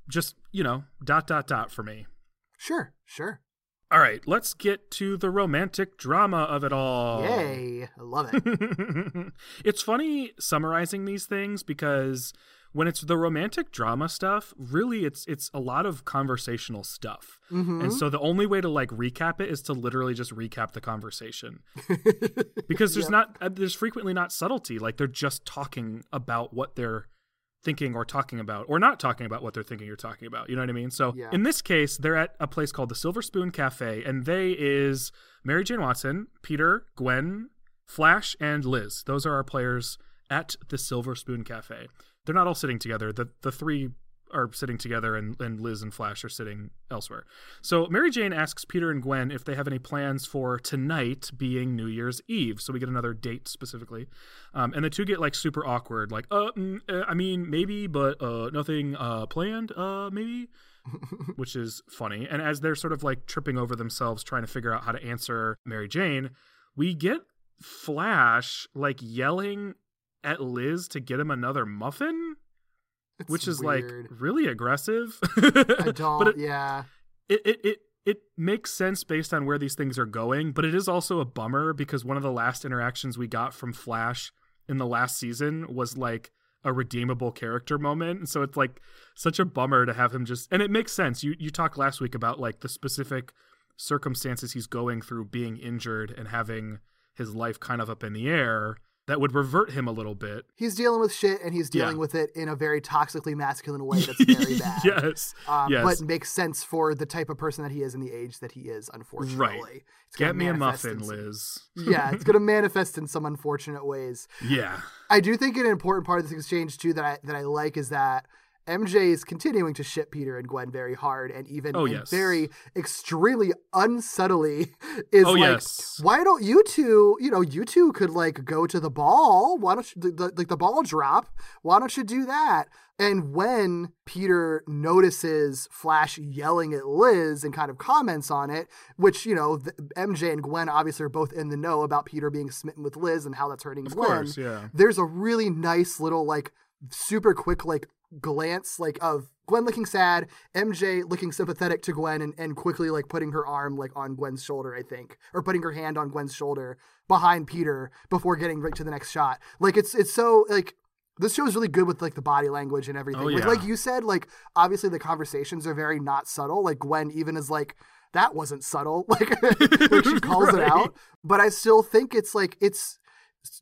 Speaker 7: just you know dot dot dot for me
Speaker 8: Sure, sure.
Speaker 7: All right let's get to the romantic drama of it all
Speaker 8: Yay. I love it.
Speaker 7: it's funny summarizing these things because when it's the romantic drama stuff really it's it's a lot of conversational stuff
Speaker 8: Mhm.
Speaker 7: and so the only way to like recap it is to literally just recap the conversation because there's not uh, there's frequently not subtlety like they're just talking about what they're thinking or talking about or not talking about what they're thinking or talking about you know what i mean? So
Speaker 8: Yeah.
Speaker 7: in this case they're at a place called the silver spoon cafe and they is mary jane watson peter gwen flash and liz. Those are our players at the silver spoon cafe. They're not all sitting together. The the three are sitting together and, and Liz and Flash are sitting elsewhere. So Mary Jane asks Peter and Gwen if they have any plans for tonight being New Year's Eve. So we get another date specifically. Um, and the two get like super awkward, like, uh, mm, uh, I mean, maybe, but uh, nothing uh, planned, uh, maybe, which is funny. And as they're sort of like tripping over themselves trying to figure out how to answer Mary Jane, we get Flash like yelling at Liz to get him another muffin
Speaker 8: It's
Speaker 7: which is
Speaker 8: weird.
Speaker 7: like really aggressive.
Speaker 8: I don't.
Speaker 7: but it,
Speaker 8: yeah.
Speaker 7: it, it, it it makes sense based on where these things are going, but it is also a bummer because one of the last interactions we got from Flash in the last season was like a redeemable character moment. And so it's like such a bummer to have him just and it makes sense. You you talked last week about like the specific circumstances he's going through being injured and having his life kind of up in the air that would revert him a little bit.
Speaker 8: He's dealing with shit and he's dealing
Speaker 7: Yeah.
Speaker 8: with it in a very toxically masculine way that's very bad.
Speaker 7: yes.
Speaker 8: Um,
Speaker 7: yes.
Speaker 8: But makes sense for the type of person that he is and the age that he is, unfortunately. It's gonna
Speaker 7: Get me a muffin,
Speaker 8: some-
Speaker 7: Liz.
Speaker 8: yeah, it's going to manifest in some unfortunate ways.
Speaker 7: Yeah.
Speaker 8: I do think an important part of this exchange too that I that I like is that MJ is continuing to ship Peter and Gwen very hard and even
Speaker 7: Oh,
Speaker 8: and
Speaker 7: yes.
Speaker 8: very extremely unsubtly is
Speaker 7: Oh,
Speaker 8: like
Speaker 7: yes.
Speaker 8: why don't you two you know you two could like go to the ball why don't you the, the, like the ball drop why don't you do that and when Peter notices Flash yelling at Liz and kind of comments on it, which, you know, the, MJ and Gwen obviously are both in the know about Peter being smitten with Liz and how that's hurting
Speaker 7: Of
Speaker 8: Gwen
Speaker 7: course, yeah.
Speaker 8: there's a really nice little like super quick like glance like of Gwen looking sad, MJ looking sympathetic to Gwen and, and quickly like putting her arm like on Gwen's shoulder, I think. Or putting her hand on Gwen's shoulder behind Peter before getting right to the next shot. Like it's it's so like this show is really good with like the body language and everything.
Speaker 7: Oh,
Speaker 8: like,
Speaker 7: yeah.
Speaker 8: like you said, like obviously the conversations are very not subtle. Like Gwen even is like, that wasn't subtle. Like, like she calls it out. But I still think it's like it's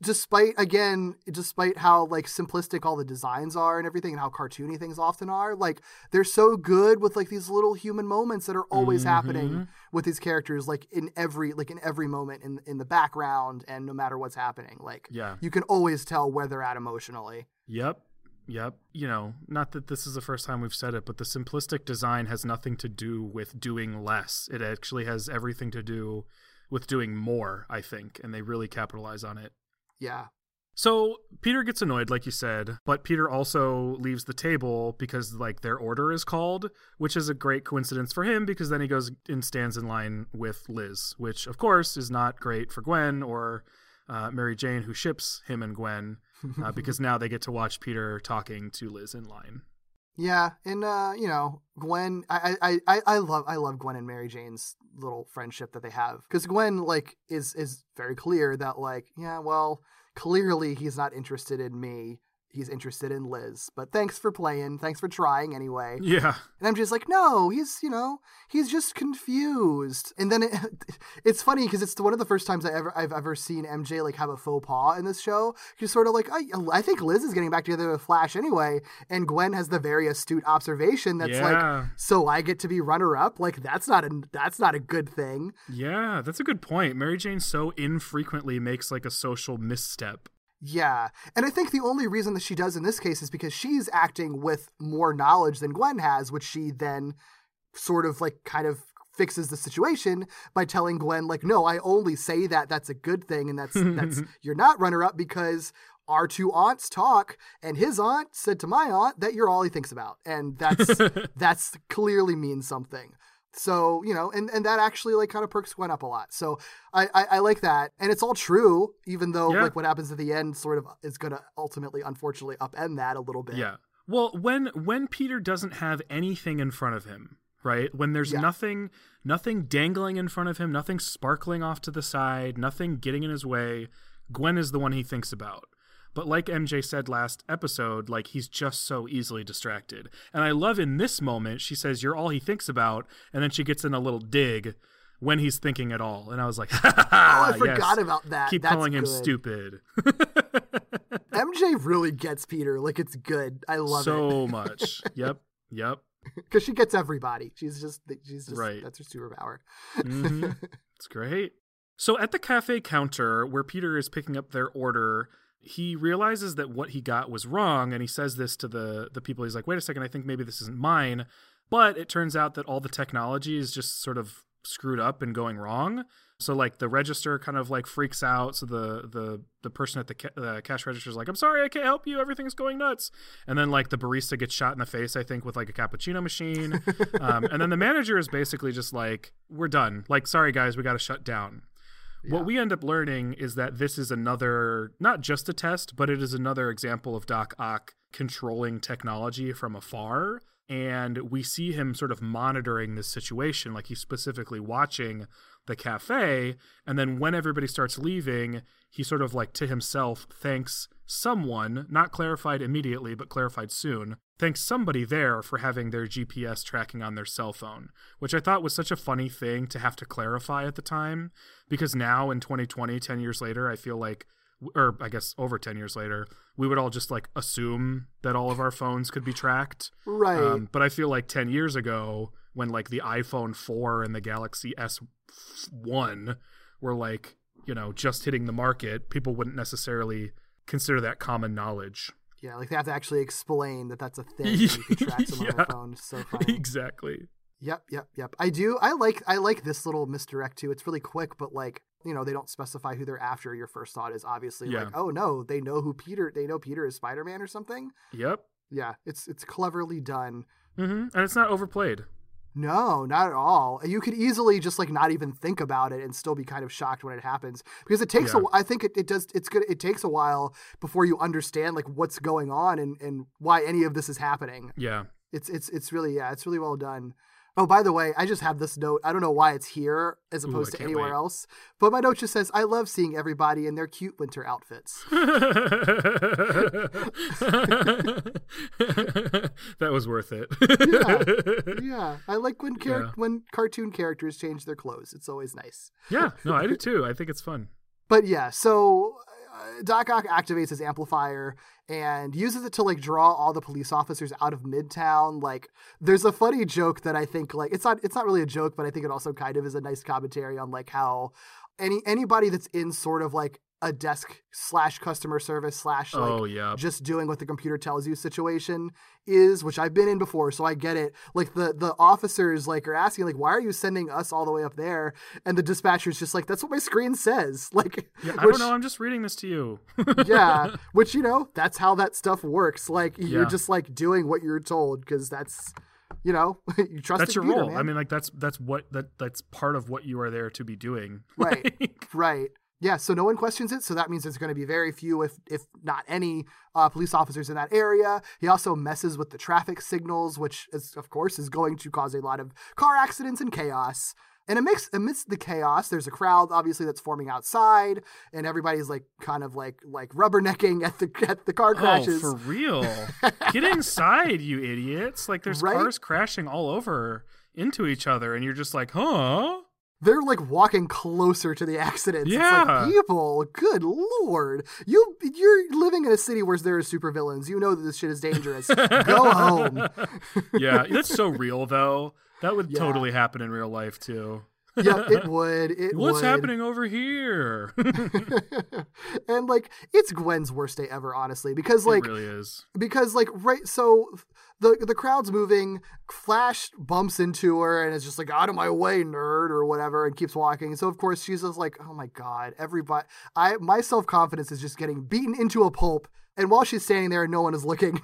Speaker 8: despite again despite how like simplistic all the designs are and everything and how cartoony things often are like they're so good with like these little human moments that are always
Speaker 7: Mm-hmm.
Speaker 8: happening with these characters like in every like in every moment in in the background and no matter what's happening like
Speaker 7: Yeah.
Speaker 8: you can always tell where they're at emotionally
Speaker 7: Yep. Yep. You know, not that this is the first time we've said it, but the simplistic design has nothing to do with doing less. It actually has everything to do with doing more, I think, and they really capitalize on it.
Speaker 8: Yeah
Speaker 7: So Peter gets annoyed, like you said, but Peter also leaves the table because like their order is called, which is a great coincidence for him because then he goes and stands in line with Liz, which of course is not great for Gwen or uh, Mary Jane, who ships him and Gwen, uh, because now they get to watch Peter talking to Liz in line.
Speaker 8: Yeah, and uh, you know, Gwen, I, I, I, I love, I love Gwen and Mary Jane's little friendship that they have because Gwen like is is very clear that like, yeah, well, clearly he's not interested in me. He's interested in Liz. But thanks for playing. Thanks for trying anyway.
Speaker 7: Yeah.
Speaker 8: And I'm just like, no, he's, you know, he's just confused. And then it, it's funny because it's one of the first times I ever, I've ever seen MJ like have a faux pas in this show. She's sort of like, I, I think Liz is getting back together with Flash anyway. And Gwen has the very astute observation that's
Speaker 7: Yeah.
Speaker 8: like, so I get to be runner up. Like that's not a, that's not a good thing.
Speaker 7: Yeah, that's a good point. Mary Jane so infrequently makes like a social misstep.
Speaker 8: Yeah. And I think the only reason that she does in this case is because she's acting with more knowledge than Gwen has, which she then sort of like kind of fixes the situation by telling Gwen like no I only say that that's a good thing and that's that's you're not runner up because our two aunts talk and his aunt said to my aunt that you're all he thinks about and that's that's clearly means something so you know and and that actually like kind of perks Gwen up a lot so I, I I like that and it's all true even though
Speaker 7: Yeah.
Speaker 8: like what happens at the end sort of is gonna ultimately unfortunately upend that a little bit
Speaker 7: Yeah. Well, when when Peter doesn't have anything in front of him, right? When there's
Speaker 8: Yeah.
Speaker 7: nothing nothing dangling in front of him, nothing sparkling off to the side, nothing getting in his way, Gwen is the one he thinks about. But like MJ said last episode, like he's just so easily distracted. And I love in this moment she says you're all he thinks about and then she gets in a little dig when he's thinking at all. And I was like, "Ha ha ha."
Speaker 8: Oh, I forgot
Speaker 7: yes.
Speaker 8: about that.
Speaker 7: Keep
Speaker 8: That's
Speaker 7: calling him
Speaker 8: good.
Speaker 7: stupid.
Speaker 8: MJ really gets Peter. Like it's good. I love it.
Speaker 7: so much. Yep. Yep.
Speaker 8: because she gets everybody. She's just she's just
Speaker 7: Right.
Speaker 8: that's her superpower.
Speaker 7: hmm It's great. So at the cafe counter where Peter is picking up their order, he realizes that what he got was wrong, and he says this to the the people. He's like, "Wait a second, I think maybe this isn't mine." But it turns out that all the technology is just sort of screwed up and going wrong. So like the register kind of like freaks out. So the the the person at the ca- uh, cash register is like, "I'm sorry, I can't help you. Everything's going nuts." And then like the barista gets shot in the face, I think, with like a cappuccino machine. um, and then the manager is basically just like, "We're done. Like, sorry guys, we got to shut down." What we end up learning is that this is another, not just a test, but it is another example of Doc Ock controlling technology from afar. And we see him sort of monitoring this situation like he's specifically watching the cafe and then when everybody starts leaving he sort of like to himself thanks someone not clarified immediately but clarified soon thanks somebody there for having their gps tracking on their cell phone which i thought was such a funny thing to have to clarify at the time because now in 2020 10 years later i feel like or I guess over 10 years later, we would all just like assume that all of our phones could be tracked.
Speaker 8: Right.
Speaker 7: Um, but I feel like 10 years ago, when like the iPhone 4 and the Galaxy S1 were like, you know, just hitting the market, people wouldn't necessarily consider that common knowledge.
Speaker 8: Yeah, like they have to actually explain that that's a thing. you can track someone on
Speaker 7: Yeah.
Speaker 8: their phone. So funny.
Speaker 7: exactly.
Speaker 8: Yep, yep, yep. I do. I like. I like this little misdirect too. It's really quick, but like you know, they don't specify who they're after. Your first thought is obviously
Speaker 7: Yeah.
Speaker 8: like, oh no, they know who Peter. They know Peter is Spider Man or something.
Speaker 7: Yep.
Speaker 8: Yeah, it's it's cleverly done.
Speaker 7: hmm And it's not overplayed.
Speaker 8: No, not at all. You could easily just like not even think about it and still be kind of shocked when it happens because it takes a
Speaker 7: Yeah.
Speaker 8: a. I think it, it does. It's good. It takes a while before you understand like what's going on and and why any of this is happening.
Speaker 7: Yeah.
Speaker 8: It's it's it's really yeah, it's really well done. Oh, by the way, I just have this note. I don't know why it's here as
Speaker 7: Ooh,
Speaker 8: opposed to anywhere
Speaker 7: wait.
Speaker 8: else, but my note just says, "I love seeing everybody in their cute winter outfits."
Speaker 7: that was worth it.
Speaker 8: yeah, yeah. I like when char-
Speaker 7: Yeah.
Speaker 8: when cartoon characters change their clothes. It's always nice.
Speaker 7: yeah, no, I do too. I think it's fun.
Speaker 8: But yeah, so Doc Ock activates his amplifier and uses it to like draw all the police officers out of Midtown. Like, there's a funny joke that I think like it's not it's not really a joke, but I think it also kind of is a nice commentary on like how any anybody that's in sort of like a desk slash customer service slash like
Speaker 7: oh yeah.
Speaker 8: just doing what the computer tells you situation is, which I've been in before, so I get it. Like the the officers like are asking like, why are you sending us all the way up there? And the dispatcher's just like, that's what my screen says. Like,
Speaker 7: Yeah, I
Speaker 8: which-
Speaker 7: don't know. I'm just reading this to you.
Speaker 8: yeah, which you know, that's how that stuff works. Like you're
Speaker 7: Yeah.
Speaker 8: just like doing what you're told because that's you know you trust
Speaker 7: that's
Speaker 8: the
Speaker 7: your
Speaker 8: computer,
Speaker 7: role.
Speaker 8: man.
Speaker 7: I mean, like that's that's what that that's part of what you are there to be doing.
Speaker 8: Right. Right. Yeah, so no one questions it. So that means there's going to be very few, if if not any, uh, police officers in that area. He also messes with the traffic signals, which is, of course, is going to cause a lot of car accidents and chaos. And amidst, amidst the chaos, there's a crowd obviously that's forming outside, and everybody's like kind of like like rubbernecking at the at the car crashes.
Speaker 7: Oh, for real? Get inside, you idiots! Like there's
Speaker 8: Right?
Speaker 7: cars crashing all over into each other, and you're just like, huh?
Speaker 8: They're like walking closer to the accidents. It's
Speaker 7: Yeah.
Speaker 8: like people, good lord. You you're living in a city where there are supervillains. You know that this shit is dangerous. Go home.
Speaker 7: Yeah, that's so real though. That would
Speaker 8: Yeah.
Speaker 7: totally happen in real life too.
Speaker 8: Yep, it would. It
Speaker 7: What's
Speaker 8: would.
Speaker 7: happening over here?
Speaker 8: and like it's Gwen's worst day ever, honestly, because like
Speaker 7: it really is.
Speaker 8: because like right so the the crowd's moving flash bumps into her and is just like out of my way nerd or whatever and keeps walking so of course she's just like oh my god everybody i my self-confidence is just getting beaten into a pulp and while she's standing there and no one is looking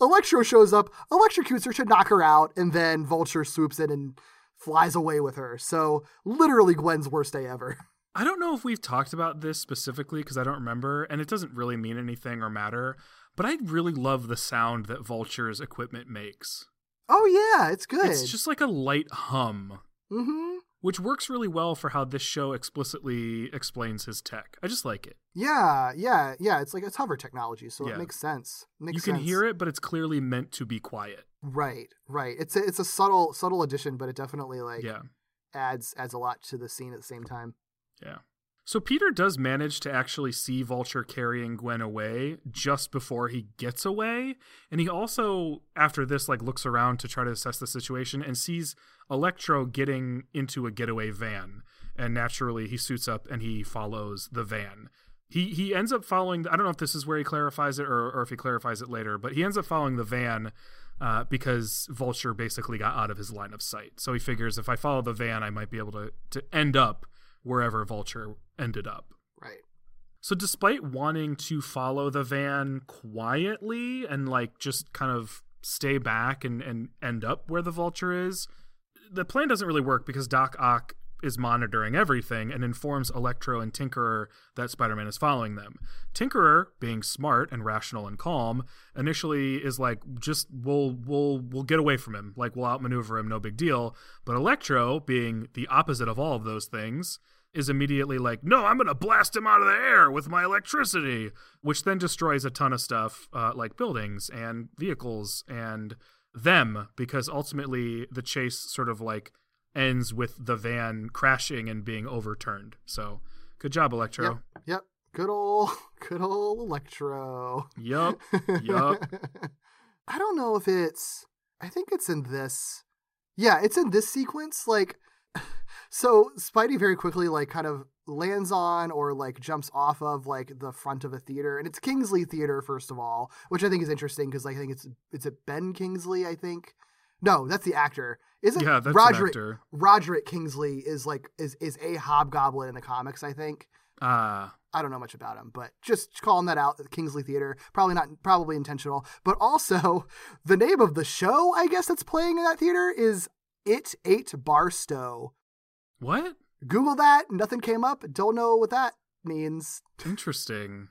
Speaker 8: electro shows up electrocutes her to knock her out and then vulture swoops in and flies away with her so literally gwen's worst day ever
Speaker 7: I don't know if we've talked about this specifically because I don't remember, and it doesn't really mean anything or matter. But I really love the sound that Vulture's equipment makes.
Speaker 8: oh yeah it's good
Speaker 7: It's just like a light hum,
Speaker 8: mm-hmm
Speaker 7: which works really well for how this show explicitly explains his tech. I just like it.
Speaker 8: Yeah, yeah, yeah. It's like it's hover technology, so
Speaker 7: Yeah.
Speaker 8: it makes sense. Makes
Speaker 7: you can
Speaker 8: sense.
Speaker 7: hear it, but it's clearly meant to be quiet.
Speaker 8: Right, right. It's a, it's a subtle subtle addition, but it definitely like
Speaker 7: yeah.
Speaker 8: adds adds a lot to the scene at the same time.
Speaker 7: Yeah. So Peter does manage to actually see Vulture carrying Gwen away just before he gets away, and he also after this like looks around to try to assess the situation and sees Electro getting into a getaway van, and naturally he suits up and he follows the van. He he ends up following. I don't know if this is where he clarifies it or, or if he clarifies it later, but he ends up following the van uh, because Vulture basically got out of his line of sight. So he figures if I follow the van, I might be able to to end up wherever Vulture ended up.
Speaker 8: Right.
Speaker 7: So despite wanting to follow the van quietly and like just kind of stay back and, and end up where the vulture is, the plan doesn't really work because Doc Ock is monitoring everything and informs Electro and Tinkerer that Spider Man is following them. Tinkerer, being smart and rational and calm, initially is like, just we'll we'll we'll get away from him, like we'll outmaneuver him, no big deal. But Electro, being the opposite of all of those things, is immediately like, no, I'm gonna blast him out of the air with my electricity, which then destroys a ton of stuff, uh, like buildings and vehicles and them, because ultimately the chase sort of like ends with the van crashing and being overturned. So, good job, Electro.
Speaker 8: Yep. Yep. Good old, good old Electro.
Speaker 7: Yup. Yup.
Speaker 8: I don't know if it's. I think it's in this. Yeah, it's in this sequence. Like, so Spidey very quickly like kind of lands on or like jumps off of like the front of a theater, and it's Kingsley Theater first of all, which I think is interesting because like, I think it's it's a Ben Kingsley. I think. No, that's the actor. Isn't
Speaker 7: Yeah, that's
Speaker 8: Roderick
Speaker 7: actor.
Speaker 8: Roderick Kingsley is like is is a hobgoblin in the comics, I think.
Speaker 7: Ah.
Speaker 8: I don't know much about him, but just calling that out, Kingsley Theater, probably not, probably intentional. But also, the name of the show, I guess, that's playing in that theater is It Ate Barstow.
Speaker 7: what?
Speaker 8: Google that, nothing came up. Don't know what that means.
Speaker 7: Interesting.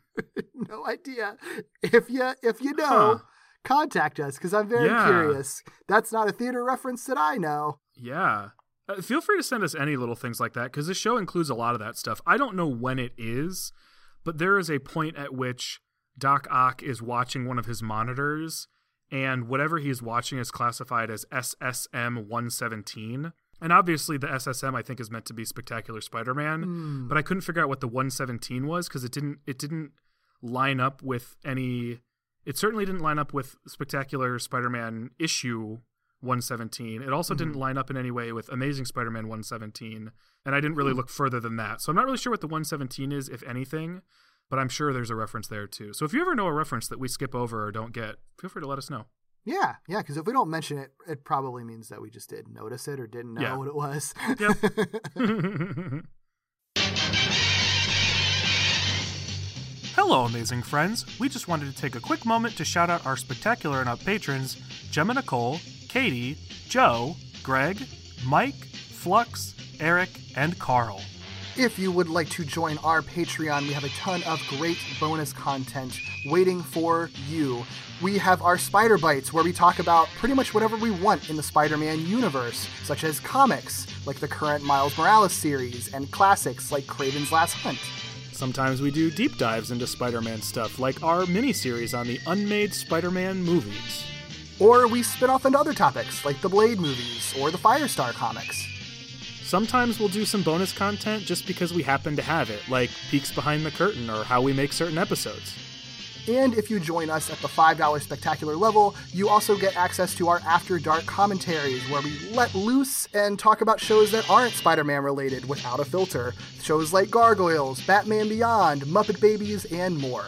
Speaker 8: no idea. If you if you know,
Speaker 7: Huh.
Speaker 8: contact us because I'm very
Speaker 7: Yeah.
Speaker 8: curious. That's not a theater reference that I know.
Speaker 7: Yeah. Uh, feel free to send us any little things like that because this show includes a lot of that stuff. I don't know when it is, but there is a point at which Doc Ock is watching one of his monitors, and whatever he's watching is classified as SSM 117. And obviously, the SSM I think is meant to be Spectacular Spider-Man, hmm. but I couldn't figure out what the 117 was because it didn't it didn't line up with any. It certainly didn't line up with Spectacular Spider-Man issue 117. It also didn't hmm. line up in any way with Amazing Spider-Man 117, and I didn't really hmm. look further than that. So I'm not really sure what the 117 is, if anything, but I'm sure there's a reference there too. So if you ever know a reference that we skip over or don't get, feel free to let us know.
Speaker 8: Yeah, yeah, because if we don't mention it, it probably means that we just didn't notice it or didn't know
Speaker 7: Yeah.
Speaker 8: what it was. Yep.
Speaker 7: Hello, amazing friends. We just wanted to take a quick moment to shout out our spectacular and up patrons Gemma Nicole, Katie, Joe, Greg, Mike, Flux, Eric, and Carl.
Speaker 8: If you would like to join our Patreon, we have a ton of great bonus content waiting for you. We have our Spider Bites, where we talk about pretty much whatever we want in the Spider Man universe, such as comics, like the current Miles Morales series, and classics like Kraven's Last Hunt.
Speaker 7: Sometimes we do deep dives into Spider Man stuff, like our miniseries on the unmade Spider Man movies.
Speaker 8: Or we spin off into other topics, like the Blade movies or the Firestar comics.
Speaker 7: Sometimes we'll do some bonus content just because we happen to have it, like peeks behind the curtain or how we make certain episodes.
Speaker 8: And if you join us at the $5 spectacular level, you also get access to our After Dark commentaries, where we let loose and talk about shows that aren't Spider Man related without a filter. Shows like Gargoyles, Batman Beyond, Muppet Babies, and more.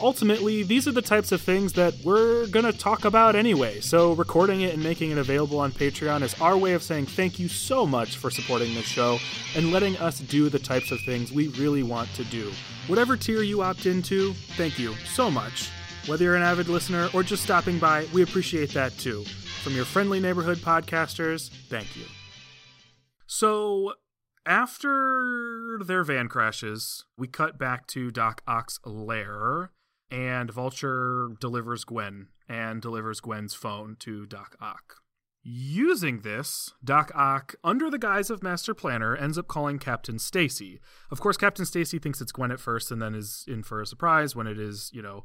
Speaker 7: Ultimately, these are the types of things that we're going to talk about anyway, so recording it and making it available on Patreon is our way of saying thank you so much for supporting this show and letting us do the types of things we really want to do. Whatever tier you opt into, thank you so much. Whether you're an avid listener or just stopping by, we appreciate that too. From your friendly neighborhood podcasters, thank you. So, after their van crashes, we cut back to Doc Ock's lair, and Vulture delivers Gwen and delivers Gwen's phone to Doc Ock. Using this, Doc Ock, under the guise of Master Planner, ends up calling Captain Stacy. Of course, Captain Stacy thinks it's Gwen at first and then is in for a surprise when it is, you know,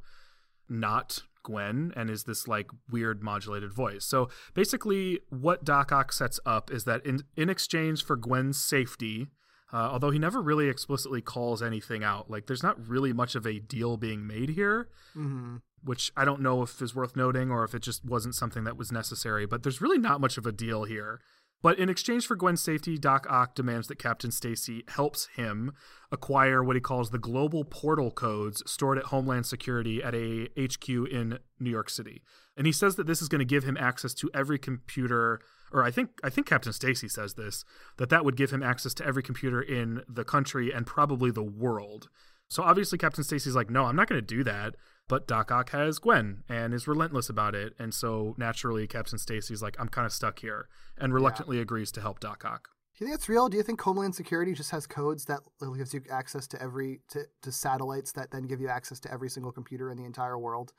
Speaker 7: not Gwen and is this like weird modulated voice. So basically, what Doc Ock sets up is that in, in exchange for Gwen's safety, uh, although he never really explicitly calls anything out, like there's not really much of a deal being made here,
Speaker 8: hmm
Speaker 7: which I don't know if is worth noting or if it just wasn't something that was necessary, but there's really not much of a deal here. But in exchange for Gwen's safety, Doc Ock demands that Captain Stacy helps him acquire what he calls the global portal codes stored at Homeland Security at a HQ in New York City. And he says that this is going to give him access to every computer or I think I think Captain Stacy says this that that would give him access to every computer in the country and probably the world. So obviously Captain Stacy's like, "No, I'm not going to do that." But Doc Ock has Gwen and is relentless about it, and so naturally Captain Stacy's like, "I'm kind of stuck here," and reluctantly agrees to help Doc Ock.
Speaker 8: Do you think it's real? Do you think Homeland Security just has codes that gives you access to every to, to satellites that then give you access to every single computer in the entire world?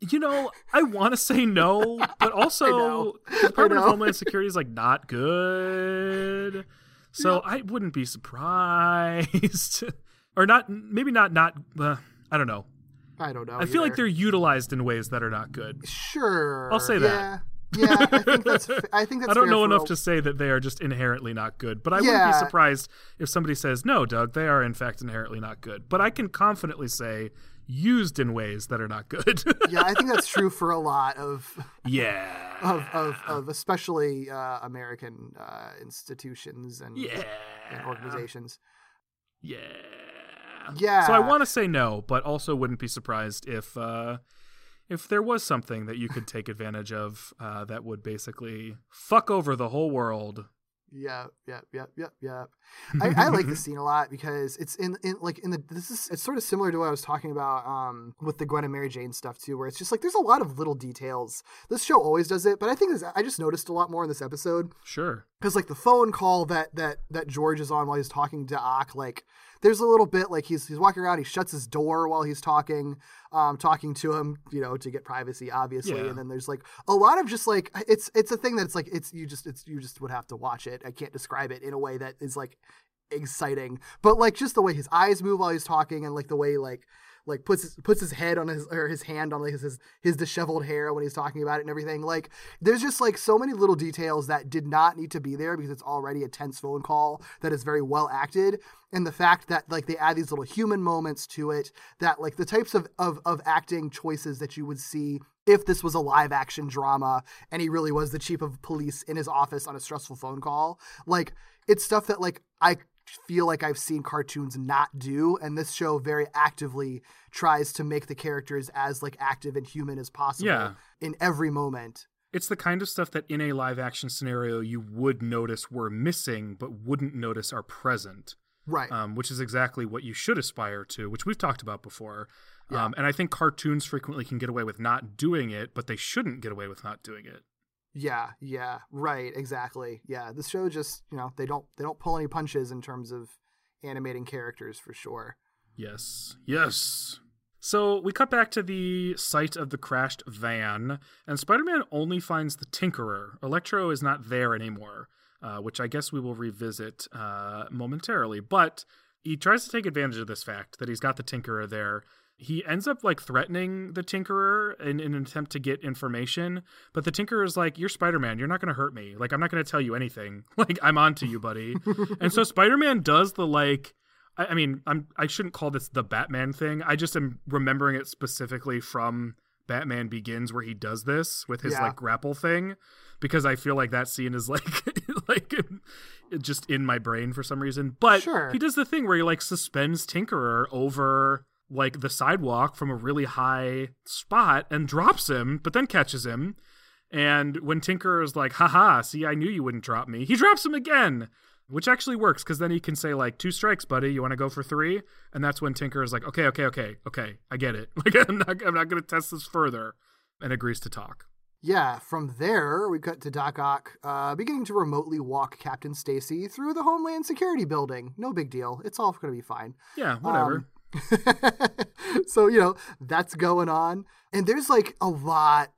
Speaker 7: You know, I want to say no, but also the Department of. Homeland Security is like not good. So I wouldn't be surprised, or not. Maybe not. Not. Uh, I don't know.
Speaker 8: I don't know.
Speaker 7: I feel like they're utilized in ways that are not good.
Speaker 8: sure.
Speaker 7: I'll say that.
Speaker 8: Yeah, yeah. I think that's. I think that's.
Speaker 7: I don't know enough to say that they are just inherently not good, but I wouldn't be surprised if somebody says, "No, Doug, they are in fact inherently not good." But I can confidently say used in ways that are not good.
Speaker 8: Yeah, I think that's true for a lot of
Speaker 7: yeah.
Speaker 8: of of, of especially uh, American uh, institutions and,
Speaker 7: yeah.
Speaker 8: and organizations.
Speaker 7: Yeah.
Speaker 8: Yeah.
Speaker 7: So I want to say no, but also wouldn't be surprised if uh, if there was something that you could take advantage of uh, that would basically fuck over the whole world.
Speaker 8: Yeah, yeah, yeah, yeah, yeah. I, I like this scene a lot because it's in, in like in the this is it's sort of similar to what I was talking about um with the Gwen and Mary Jane stuff too, where it's just like there's a lot of little details. This show always does it, but I think this, I just noticed a lot more in this episode
Speaker 7: Sure.
Speaker 8: because like the phone call that that that George is on while he's talking to Ock, like there's a little bit like he's he's walking around, he shuts his door while he's talking, um, talking to him, you know, to get privacy, obviously.
Speaker 7: Yeah.
Speaker 8: And then there's like a lot of just like it's it's a thing that it's like it's you just it's you just would have to watch it. I can't describe it in a way that is like exciting, but like just the way his eyes move while he's talking and like the way like like puts his, puts his head on his or his hand on like his, his his disheveled hair when he's talking about it and everything. Like there's just like so many little details that did not need to be there because it's already a tense phone call that is very well acted. And the fact that like they add these little human moments to it that like the types of of, of acting choices that you would see if this was a live action drama and he really was the chief of police in his office on a stressful phone call. Like it's stuff that like I feel like I've seen cartoons not do, and this show very actively tries to make the characters as like active and human as possible
Speaker 7: Yeah.
Speaker 8: in every moment.
Speaker 7: It's the kind of stuff that in a live action scenario you would notice were missing, but wouldn't notice are present.
Speaker 8: Right.
Speaker 7: um, which is exactly what you should aspire to, which we've talked about before. Um, and I think cartoons frequently can get away with not doing it, but they shouldn't get away with not doing it.
Speaker 8: Yeah, yeah, right, exactly. Yeah, this show just, you know, they don't they don't pull any punches in terms of animating characters for sure.
Speaker 7: Yes. Yes. So we cut back to the site of the crashed van, and Spider Man only finds the Tinkerer. Electro is not there anymore, uh, which I guess we will revisit uh, momentarily. But he tries to take advantage of this fact that he's got the Tinkerer there. He ends up like threatening the Tinkerer in, in an attempt to get information, but the Tinkerer is like, "You're Spider Man. You're not going to hurt me. Like I'm not going to tell you anything. Like I'm on to you, buddy." and so Spider Man does the like I, I mean, I'm I shouldn't call this the Batman thing. I just am remembering it specifically from Batman Begins, where he does this with his
Speaker 8: Yeah.
Speaker 7: like grapple thing, because I feel like that scene is like like just in my brain for some reason. But
Speaker 8: Sure.
Speaker 7: he does the thing where he like suspends Tinkerer over like the sidewalk from a really high spot and drops him, but then catches him. And when Tinker is like, haha, see, I knew you wouldn't drop me, he drops him again, which actually works because then he can say, like, two strikes, buddy, you want to go for three? And that's when Tinker is like, okay, okay, okay, okay, I get it. Like, I'm not, I'm not going to test this further, and agrees to talk.
Speaker 8: Yeah, from there we cut to Doc Ock uh, beginning to remotely walk Captain Stacy through the Homeland Security building. No big deal. It's all going to be fine.
Speaker 7: Yeah, whatever.
Speaker 8: Um, so you know that's going on, and there's like a lot,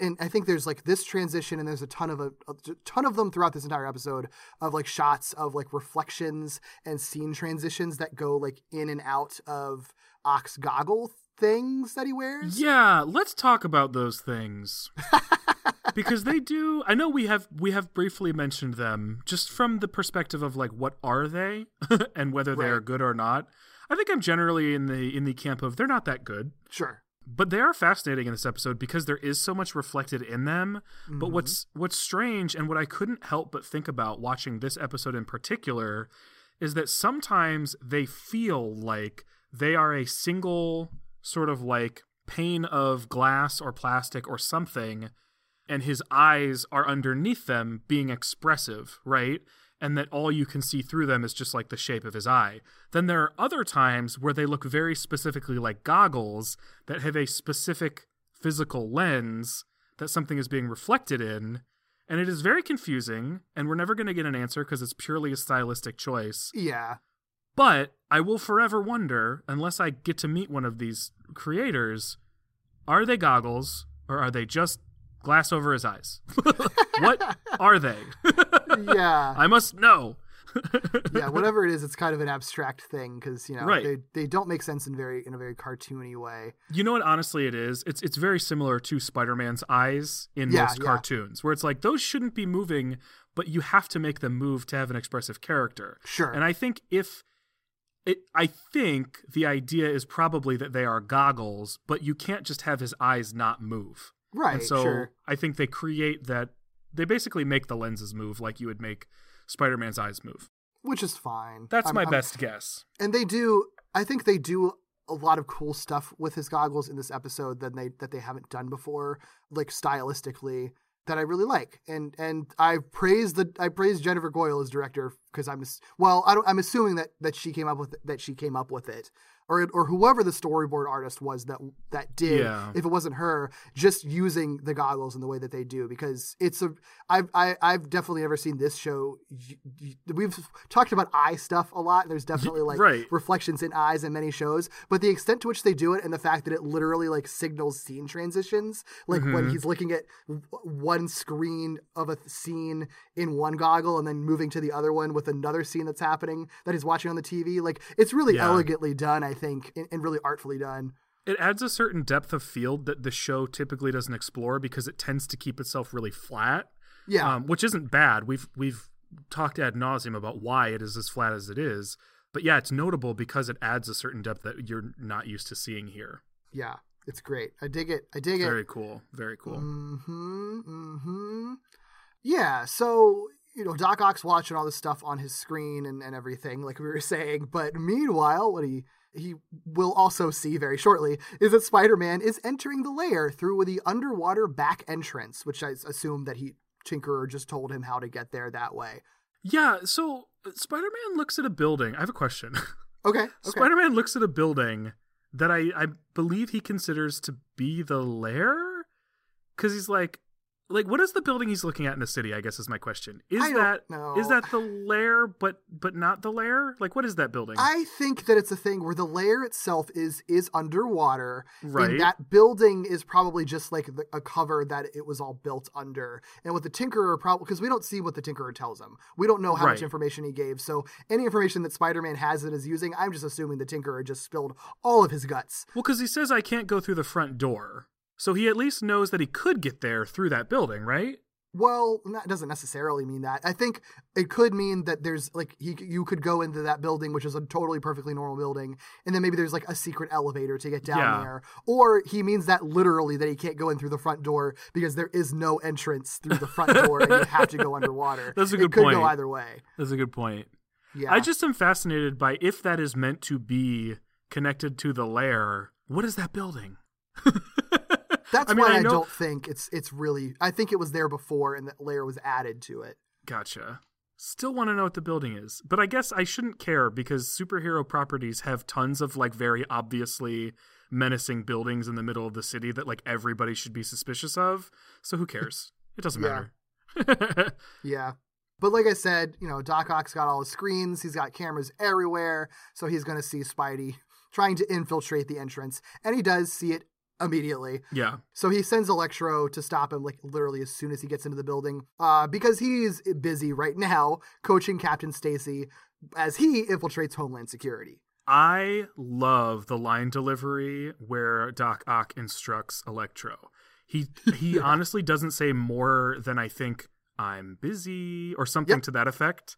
Speaker 8: and I think there's like this transition, and there's a ton of uh, a, a ton of them throughout this entire episode of like shots of like reflections and scene transitions that go like in and out of Ock's goggle things that he wears.
Speaker 7: Yeah, let's talk about those things. because they do I know we have we have briefly mentioned them just from the perspective of like what are they and whether they are good or not. I think I'm generally in the in the camp of they're not that good.
Speaker 8: Sure.
Speaker 7: But they are fascinating in this episode because there is so much reflected in them. But mm-hmm. what's what's strange and what I couldn't help but think about watching this episode in particular is that sometimes they feel like they are a single sort of like pane of glass or plastic or something and his eyes are underneath them being expressive, right? And that all you can see through them is just like the shape of his eye. Then there are other times where they look very specifically like goggles that have a specific physical lens that something is being reflected in. And it is very confusing, and we're never going to get an answer because it's purely a stylistic choice.
Speaker 8: Yeah.
Speaker 7: But I will forever wonder, unless I get to meet one of these creators, are they goggles or are they just glass over his eyes? what are they?
Speaker 8: Yeah.
Speaker 7: I must know.
Speaker 8: yeah, whatever it is, it's kind of an abstract thing because you know
Speaker 7: Right.
Speaker 8: they, they don't make sense in very in a very cartoony way.
Speaker 7: You know what? Honestly, it is. It's it's very similar to Spider-Man's eyes in
Speaker 8: Yeah,
Speaker 7: most
Speaker 8: yeah.
Speaker 7: cartoons, where it's like those shouldn't be moving, but you have to make them move to have an expressive character.
Speaker 8: Sure.
Speaker 7: And I think if it, I think the idea is probably that they are goggles, but you can't just have his eyes not move.
Speaker 8: Right.
Speaker 7: And so
Speaker 8: sure.
Speaker 7: I think they create that. They basically make the lenses move like you would make Spider-Man's eyes move.
Speaker 8: Which is fine.
Speaker 7: That's
Speaker 8: I'm-
Speaker 7: my
Speaker 8: I'm-
Speaker 7: best guess.
Speaker 8: And they do. I think they do a lot of cool stuff with his goggles in this episode that they that they haven't done before, like stylistically. That I really like, and and I praise the I praise Jennifer Coyle as director because I'm well I don't I'm assuming that that she came up with that she came up with it, or or whoever the storyboard artist was that that did
Speaker 7: Yeah.
Speaker 8: if it wasn't her just using the goggles in the way that they do because it's a I've I, I've definitely never seen this show. We've talked about eye stuff a lot. There's definitely like
Speaker 7: right.
Speaker 8: reflections in eyes in many shows, but the extent to which they do it and the fact that it literally like signals scene transitions, like
Speaker 7: Mm-hmm.
Speaker 8: when he's looking at one screen of a scene in one goggle and then moving to the other one with another scene that's happening that he's watching on the TV, like it's really
Speaker 7: Yeah.
Speaker 8: elegantly done, I think, and, and really artfully done.
Speaker 7: it adds a certain depth of field that the show typically doesn't explore because it tends to keep itself really flat.
Speaker 8: Yeah,
Speaker 7: um, which isn't bad. We've we've talked ad nauseum about why it is as flat as it is, but yeah, it's notable because it adds a certain depth that you're not used to seeing here.
Speaker 8: yeah, it's great. I dig it. I dig it.
Speaker 7: Very cool. Very cool.
Speaker 8: Mm-hmm. Mm-hmm. Yeah. So you know, Doc Ock's watching all this stuff on his screen and, and everything, like we were saying. But meanwhile, what he he will also see very shortly is that Spider-Man is entering the lair through the underwater back entrance, which I assume that he Tinkerer just told him how to get there that way.
Speaker 7: Yeah. So uh, Spider-Man looks at a building. I have a question.
Speaker 8: Okay. Okay.
Speaker 7: Spider-Man looks at a building that I I believe he considers to be the lair, because he's like. Like what is the building he's looking at in the city? I guess is my question. Is
Speaker 8: I
Speaker 7: that
Speaker 8: know.
Speaker 7: is that the lair, but but not the lair? Like what is that building?
Speaker 8: I think that it's a thing where the layer itself is is underwater,
Speaker 7: Right.
Speaker 8: and that building is probably just like the, a cover that it was all built under. And with the Tinkerer, probably because we don't see what the Tinkerer tells him, we don't know how
Speaker 7: Right.
Speaker 8: much information he gave. So any information that Spider-Man has and is using, I'm just assuming the Tinkerer just spilled all of his guts.
Speaker 7: Well, because he says I can't go through the front door. So he at least knows that he could get there through that building, right?
Speaker 8: Well, that doesn't necessarily mean that. I think it could mean that there's like he you could go into that building, which is a totally perfectly normal building, and then maybe there's like a secret elevator to get down
Speaker 7: Yeah.
Speaker 8: there. Or he means that literally that he can't go in through the front door because there is no entrance through the front door, and you have to go underwater.
Speaker 7: That's a
Speaker 8: it
Speaker 7: good
Speaker 8: could
Speaker 7: point.
Speaker 8: go either way.
Speaker 7: That's a good point.
Speaker 8: Yeah,
Speaker 7: I just am fascinated by if that is meant to be connected to the lair. What is that building?
Speaker 8: that's
Speaker 7: I mean,
Speaker 8: why
Speaker 7: I
Speaker 8: I,
Speaker 7: know-
Speaker 8: don't think it's it's really. I think it was there before, and that layer was added to it.
Speaker 7: Gotcha. Still want to know what the building is, but I guess I shouldn't care because superhero properties have tons of like very obviously menacing buildings in the middle of the city that like everybody should be suspicious of. So who cares? It doesn't
Speaker 8: Yeah.
Speaker 7: matter.
Speaker 8: Yeah. But like I said, you know, Doc Ock's got all his screens, he's got cameras everywhere, so he's going to see Spidey trying to infiltrate the entrance, and he does see it immediately.
Speaker 7: yeah.
Speaker 8: So he sends Electro to stop him, like literally as soon as he gets into the building, uh, because he's busy right now coaching Captain Stacy as he infiltrates Homeland Security.
Speaker 7: I love the line delivery where Doc Ock instructs Electro. He he honestly doesn't say more than I think I'm busy or something
Speaker 8: Yep.
Speaker 7: to that effect.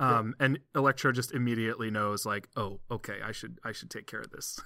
Speaker 7: Um, and Electro just immediately knows like, oh, okay, I should I should take care of this.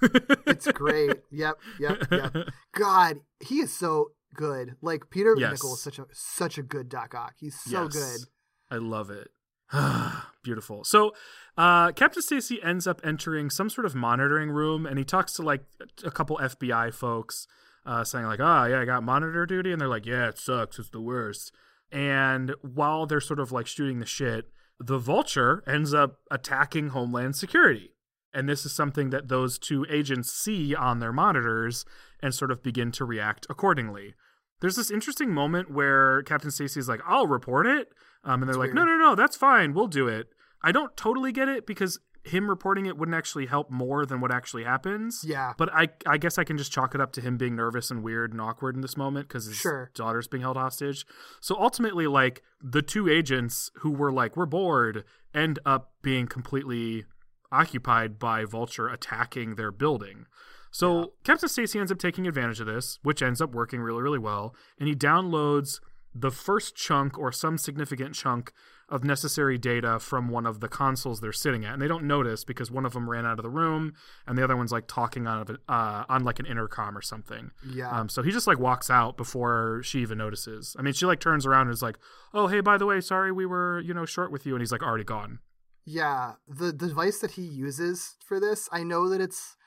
Speaker 8: It's great. yep, yep, yep. God, he is so good. Like Peter
Speaker 7: Yes.
Speaker 8: MacNicol is such a such a good Doc Ock. He's so
Speaker 7: Yes.
Speaker 8: good.
Speaker 7: I love it. Beautiful. So, uh, Captain Stacy ends up entering some sort of monitoring room, and he talks to like a couple FBI folks, uh, saying like, "Ah, yeah, I got monitor duty," and they're like, "Yeah, it sucks. It's the worst." And while they're sort of like shooting the shit, the Vulture ends up attacking Homeland Security, and this is something that those two agents see on their monitors and sort of begin to react accordingly. There's this interesting moment where Captain Stacy's like, "I'll report it," um, and they're like,
Speaker 8: weird.
Speaker 7: "No, no, no, that's fine. We'll do it." I don't totally get it because him reporting it wouldn't actually help more than what actually happens.
Speaker 8: Yeah.
Speaker 7: But I, I guess I can just chalk it up to him being nervous and weird and awkward in this moment because his
Speaker 8: Sure.
Speaker 7: daughter's being held hostage. So ultimately, like the two agents who were like, "We're bored," end up being completely occupied by Vulture attacking their building. So Captain Stacy ends up taking advantage of this, which ends up working really, really well. And he downloads the first chunk or some significant chunk of necessary data from one of the consoles they're sitting at. And they don't notice because one of them ran out of the room and the other one's like talking on, a, uh, on like an intercom or something.
Speaker 8: Yeah.
Speaker 7: Um, so he just like walks out before she even notices. I mean, she like turns around and is like, "Oh, hey, by the way, sorry we were you know short with you," and he's like already gone.
Speaker 8: Yeah, the device that he uses for this, I know that it's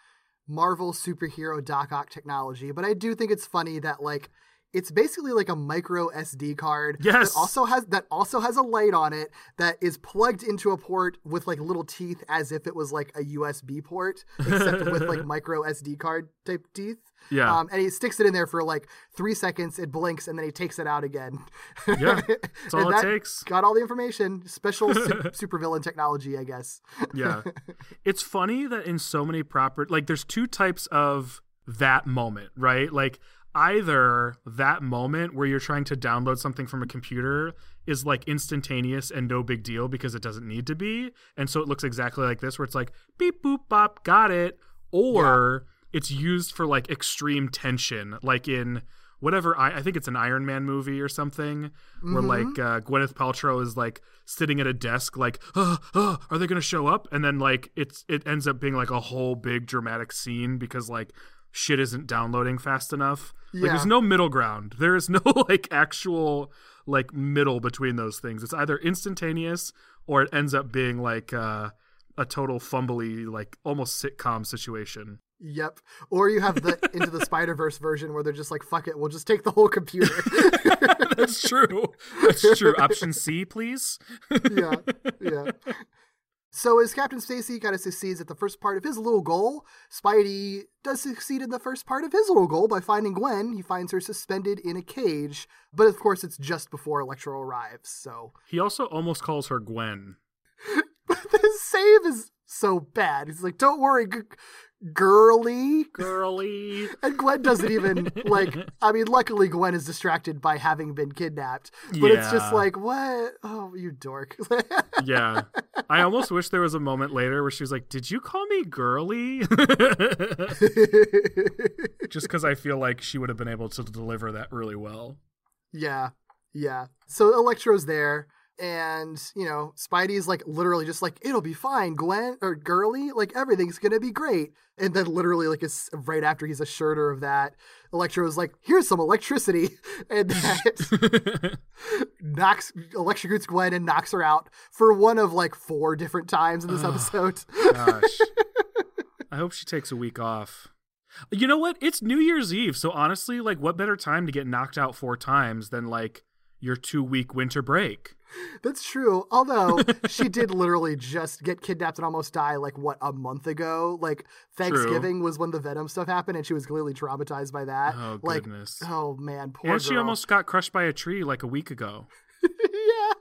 Speaker 8: Marvel superhero Doc Ock technology, but I do think it's funny that like it's basically like a micro SD card
Speaker 7: Yes.
Speaker 8: that also has that also has a light on it that is plugged into a port with like little teeth as if it was like a USB port, except with like micro SD card type teeth.
Speaker 7: Yeah.
Speaker 8: Um, and he sticks it in there for like three seconds, it blinks, and then he takes it out again.
Speaker 7: Yeah, that's all
Speaker 8: And
Speaker 7: it takes.
Speaker 8: Got all the information. Special su- supervillain technology, I guess.
Speaker 7: yeah. It's funny that in so many proper like there's two types of that moment, right? Like either that moment where you're trying to download something from a computer is like instantaneous and no big deal because it doesn't need to be. And so it looks exactly like this where it's like beep boop bop, got it. Or it's used for like extreme tension, like in whatever I, I think it's an Iron Man movie or something where like uh, Gwyneth Paltrow is like sitting at a desk like oh, oh, are they going to show up and then like it's it ends up being like a whole big dramatic scene because like shit isn't downloading fast enough like
Speaker 8: Yeah.
Speaker 7: there's no middle ground there is no like actual like middle between those things it's either instantaneous or it ends up being like uh a total fumbly like almost sitcom situation
Speaker 8: Yep. Or you have the Into the Spider Verse version where they're just like, "Fuck it, we'll just take the whole computer."
Speaker 7: that's true that's true option c please
Speaker 8: yeah, yeah. So as Captain Stacy kind of succeeds at the first part of his little goal, Spidey does succeed in the first part of his little goal by finding Gwen. He finds her suspended in a cage, but of course it's just before Electro arrives. So
Speaker 7: he also almost calls her gwen
Speaker 8: the save is so bad. He's like, "Don't worry, girly."
Speaker 7: girly
Speaker 8: And Gwen doesn't even like. I mean, luckily Gwen is distracted by having been kidnapped. But it's just like, what? Oh, you dork.
Speaker 7: yeah i almost wish there was a moment later where she was like did you call me girly just because i feel like she would have been able to deliver that really well
Speaker 8: yeah, yeah. So Electro's there, and you know, Spidey's like literally just like, "It'll be fine, Gwen or girly. Like everything's gonna be great." And then literally, like, it's right after he's assured her of that, Electro's like, "Here's some electricity," and that knocks electrocutes Gwen and knocks her out for one of like four different times in this episode.
Speaker 7: Gosh. I hope she takes a week off. You know what? It's New Year's Eve, so honestly, like what better time to get knocked out four times than like your two week winter break?
Speaker 8: That's true. Although she did literally just get kidnapped and almost die, like what a month ago. Like Thanksgiving was when the Venom stuff happened, and she was clearly traumatized by that.
Speaker 7: Oh
Speaker 8: like,
Speaker 7: goodness.
Speaker 8: oh man, poor
Speaker 7: and she almost got crushed by a tree like a week ago.
Speaker 8: yeah,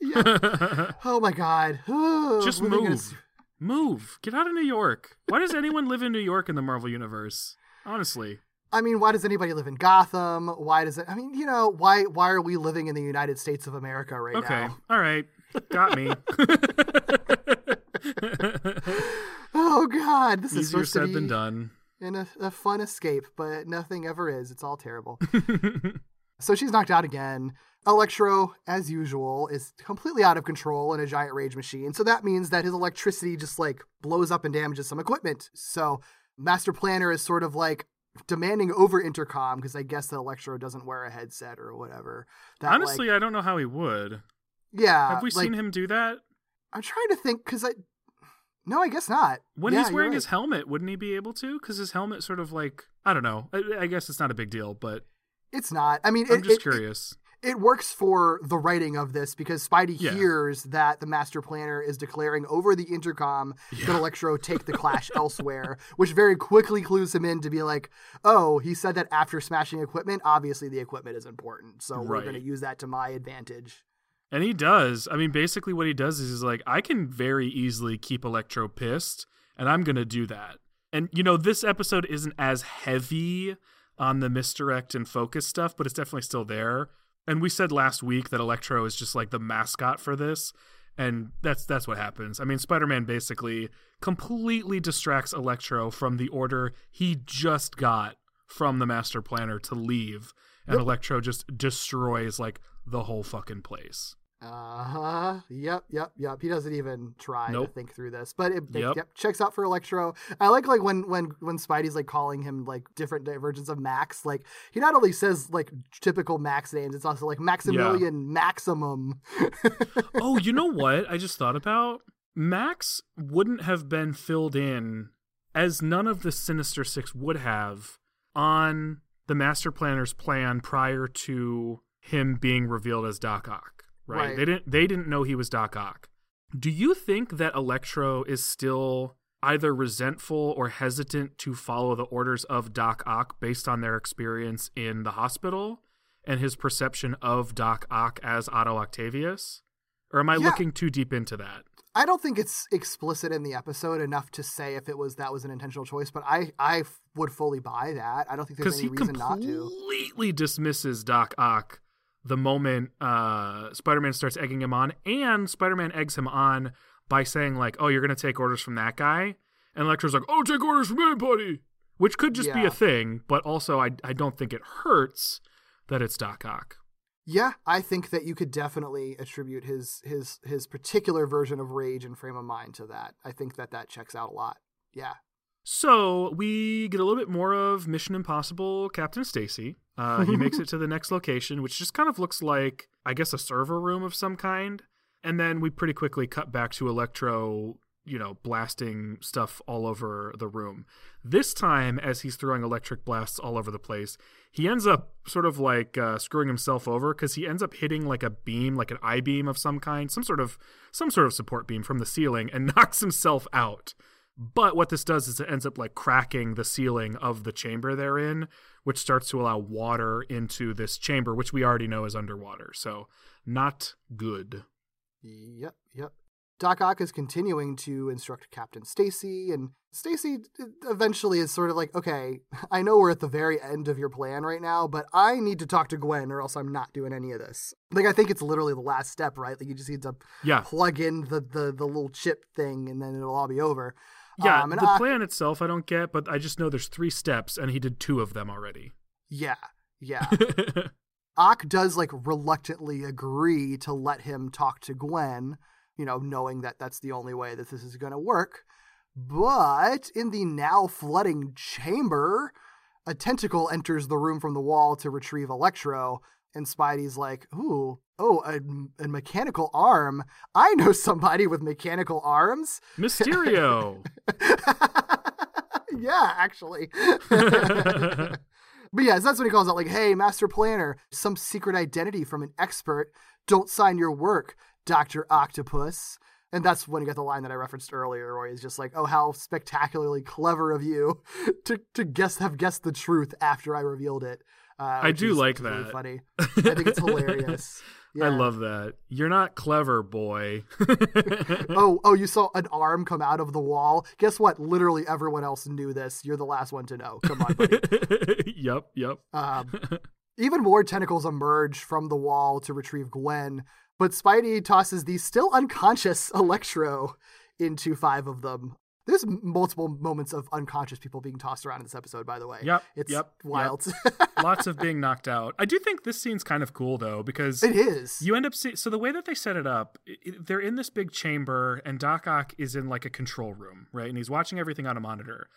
Speaker 8: yeah. oh my god.
Speaker 7: Just
Speaker 8: Living in a
Speaker 7: move. Move. Get out of New York. Why does anyone live in New York in the Marvel universe? Honestly.
Speaker 8: I mean, why does anybody live in Gotham? Why does it? I mean, you know, why why are we living in the United States of America right
Speaker 7: Okay.
Speaker 8: now?
Speaker 7: Okay, all right. Got me.
Speaker 8: Oh god, this is
Speaker 7: Easier
Speaker 8: supposed to
Speaker 7: said
Speaker 8: be
Speaker 7: than done.
Speaker 8: in a, a fun escape, but nothing ever is. It's all terrible. So she's knocked out again. Electro, as usual, is completely out of control in a giant rage machine. So that means that his electricity just like blows up and damages some equipment. So Master Planner is sort of like demanding over intercom because I guess that Electro doesn't wear a headset or whatever. That,
Speaker 7: Honestly,
Speaker 8: like,
Speaker 7: I don't know how he would.
Speaker 8: yeah.
Speaker 7: Have we
Speaker 8: like,
Speaker 7: seen him do that?
Speaker 8: I'm trying to think because I. No, I guess not.
Speaker 7: When
Speaker 8: Yeah,
Speaker 7: he's wearing
Speaker 8: right.
Speaker 7: his helmet, wouldn't he be able to? Because his helmet sort of like I don't know. I, I guess it's not a big deal, but
Speaker 8: It's not. I mean,
Speaker 7: I'm
Speaker 8: it,
Speaker 7: just
Speaker 8: it-
Speaker 7: curious.
Speaker 8: It works for the writing of this because Spidey
Speaker 7: Yeah.
Speaker 8: hears that the master planner is declaring over the intercom that Electro take the clash elsewhere, which very quickly clues him in to be like, oh, he said that after smashing equipment. Obviously, the equipment is important, so we're going to use that to my advantage.
Speaker 7: And he does. I mean, basically, what he does is he's like, I can very easily keep Electro pissed, and I'm going to do that. And, you know, this episode isn't as heavy on the misdirect and focus stuff, but it's definitely still there. And we said last week that Electro is just like the mascot for this. And that's that's what happens. I mean, Spider-Man basically completely distracts Electro from the order he just got from the master planner to leave, and Electro just destroys like the whole fucking place.
Speaker 8: Uh huh. Yep. Yep. Yep. He doesn't even try to think through this, but it, it-
Speaker 7: Yep.
Speaker 8: yep. checks out for Electro. I like like when when when Spidey's like calling him like different versions of Max. Like he not only says like typical Max names, it's also like Maximilian Maximum.
Speaker 7: oh, you know what? I just thought about Max wouldn't have been filled in as none of the Sinister Six would have on the Master Planner's plan prior to him being revealed as Doc Ock. Right?
Speaker 8: Right.
Speaker 7: They didn't. They didn't know he was Doc Ock. Do you think that Electro is still either resentful or hesitant to follow the orders of Doc Ock based on their experience in the hospital and his perception of Doc Ock as Otto Octavius? Or am I
Speaker 8: Yeah.
Speaker 7: looking too deep into that?
Speaker 8: I don't think it's explicit in the episode enough to say if it was that was an intentional choice, but I I would fully buy that. I don't think there's
Speaker 7: Because
Speaker 8: any
Speaker 7: he
Speaker 8: reason not to.
Speaker 7: completely dismisses Doc Ock the moment uh, Spider-Man starts egging him on, and Spider-Man eggs him on by saying like, "Oh, you're gonna take orders from that guy," and Electro's like, "Oh, take orders from anybody," which could just be a thing, but also I I don't think it hurts that it's Doc Ock.
Speaker 8: Yeah, I think that you could definitely attribute his his his particular version of rage and frame of mind to that. I think that that checks out a lot. Yeah.
Speaker 7: So we get a little bit more of Mission Impossible Captain Stacy. Uh, he makes it to the next location, which just kind of looks like, I guess, a server room of some kind. And then we pretty quickly cut back to Electro, you know, blasting stuff all over the room. This time, as he's throwing electric blasts all over the place, he ends up sort of like uh, screwing himself over because he ends up hitting like a beam, like an I beam of some kind, some sort of some sort of support beam from the ceiling, and knocks himself out. But what this does is it ends up like cracking the ceiling of the chamber they're in, which starts to allow water into this chamber, which we already know is underwater. So not good.
Speaker 8: Yep, yep. Doc Ock is continuing to instruct Captain Stacy, and Stacy uh, eventually is sort of like, okay, I know we're at the very end of your plan right now, but I need to talk to Gwen or else I'm not doing any of this. Like, I think it's literally the last step, right? Like, you just need to
Speaker 7: Yeah.
Speaker 8: plug in the, the, the little chip thing, and then it'll all be over.
Speaker 7: Yeah,
Speaker 8: Um,
Speaker 7: the plan itself I don't get, but I just know there's three steps and he did two of them already.
Speaker 8: Yeah, yeah. Ock does like reluctantly agree to let him talk to Gwen, you know, knowing that that's the only way that this is going to work. But in the now flooding chamber, a tentacle enters the room from the wall to retrieve Electro, and Spidey's like, "Ooh, oh, a, a mechanical arm. I know somebody with mechanical arms."
Speaker 7: Mysterio.
Speaker 8: yeah, actually. But yes, that's what he calls out like, hey, master planner, some secret identity from an expert. Don't sign your work, Dr. Octopus. And that's when you get the line that I referenced earlier, where he's just like, oh, how spectacularly clever of you to, to guess have guessed the truth after I revealed it. Uh,
Speaker 7: I do like
Speaker 8: really
Speaker 7: that.
Speaker 8: funny. I think it's hilarious.
Speaker 7: I love that. You're not clever, boy.
Speaker 8: oh, oh, you saw an arm come out of the wall. Guess what? Literally everyone else knew this. You're the last one to know. Come on, buddy.
Speaker 7: yep, yep.
Speaker 8: Um, even more tentacles emerge from the wall to retrieve Gwen, but Spidey tosses the still unconscious Electro into five of them. There's multiple moments of unconscious people being tossed around in this episode, by the way.
Speaker 7: Yep,
Speaker 8: It's
Speaker 7: yep,
Speaker 8: wild.
Speaker 7: Lots of being knocked out. I do think this scene's kind of cool though because
Speaker 8: it is.
Speaker 7: You end up see- so the way that they set it up, i i- they're in this big chamber, and Doc Ock is in like a control room, right? And he's watching everything on a monitor.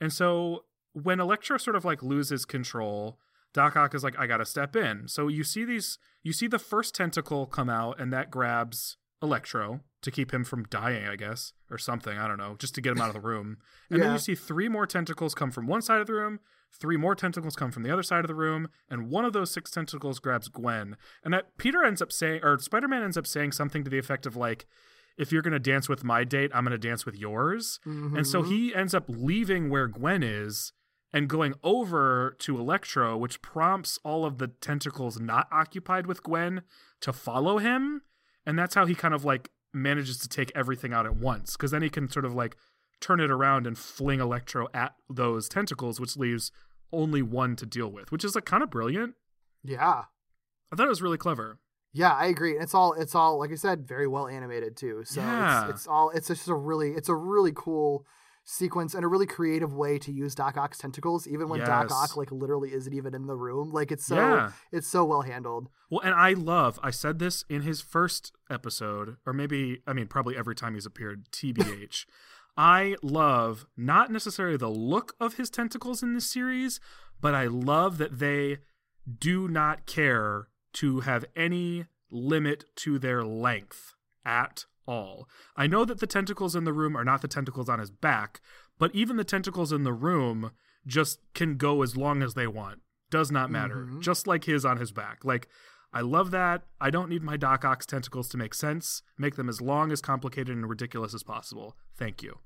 Speaker 7: And so when Electro sort of like loses control, Doc Ock is like, "I gotta step in." So you see these, you see the first tentacle come out, and that grabs Electro to keep him from dying, I guess, or something. I don't know, just to get him out of the room. And then you see three more tentacles come from one side of the room, three more tentacles come from the other side of the room, and one of those six tentacles grabs Gwen. And that Peter ends up saying, or Spider Man ends up saying something to the effect of like, if you're going to dance with my date, I'm going to dance with yours. And so he mm-hmm. ends up leaving where Gwen is and going over to Electro, which prompts all of the tentacles not occupied with Gwen to follow him. And that's how he kind of like manages to take everything out at once. Because then he can sort of like turn it around and fling Electro at those tentacles, which leaves only one to deal with, which is like kind of brilliant.
Speaker 8: Yeah.
Speaker 7: I thought it was really clever.
Speaker 8: Yeah, I agree. It's all it's all like I said, very well animated too. So
Speaker 7: Yeah.
Speaker 8: it's, it's all it's just a really it's a really cool sequence and a really creative way to use Doc Ock's tentacles, even when Doc
Speaker 7: Yes.
Speaker 8: Ock like literally isn't even in the room. Like it's so
Speaker 7: Yeah.
Speaker 8: it's so well handled.
Speaker 7: Well, and I love, I said this in his first episode, or maybe, I mean, probably every time he's appeared, TBH. I love not necessarily the look of his tentacles in this series, but I love that they do not care to have any limit to their length at all. I know that the tentacles in the room are not the tentacles on his back, but even the tentacles in the room just can go as long as they want. Does not matter. Mm-hmm. Just like his on his back. Like, I love that. I don't need my Doc Ock's tentacles to make sense. Make them as long, as complicated, and ridiculous as possible. Thank you.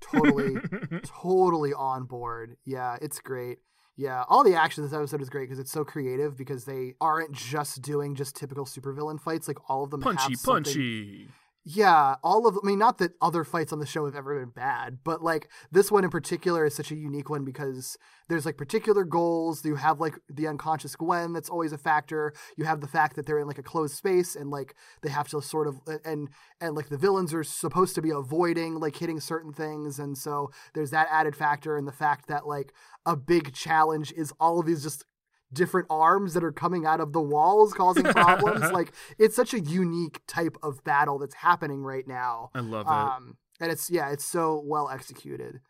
Speaker 8: Totally, totally on board. Yeah, it's great. Yeah, all the action this episode is great because it's so creative because they aren't just doing just typical supervillain fights. Like all of them
Speaker 7: Punchy, punchy.
Speaker 8: Yeah, all of I mean not that other fights on the show have ever been bad, but like this one in particular is such a unique one because there's like particular goals. You have like the unconscious Gwen that's always a factor. You have the fact that they're in like a closed space and like they have to sort of and and like the villains are supposed to be avoiding like hitting certain things and so there's that added factor and the fact that like a big challenge is all of these just different arms that are coming out of the walls causing problems. like it's such a unique type of battle that's happening right now.
Speaker 7: I love it.
Speaker 8: Um, and it's yeah, it's so well executed.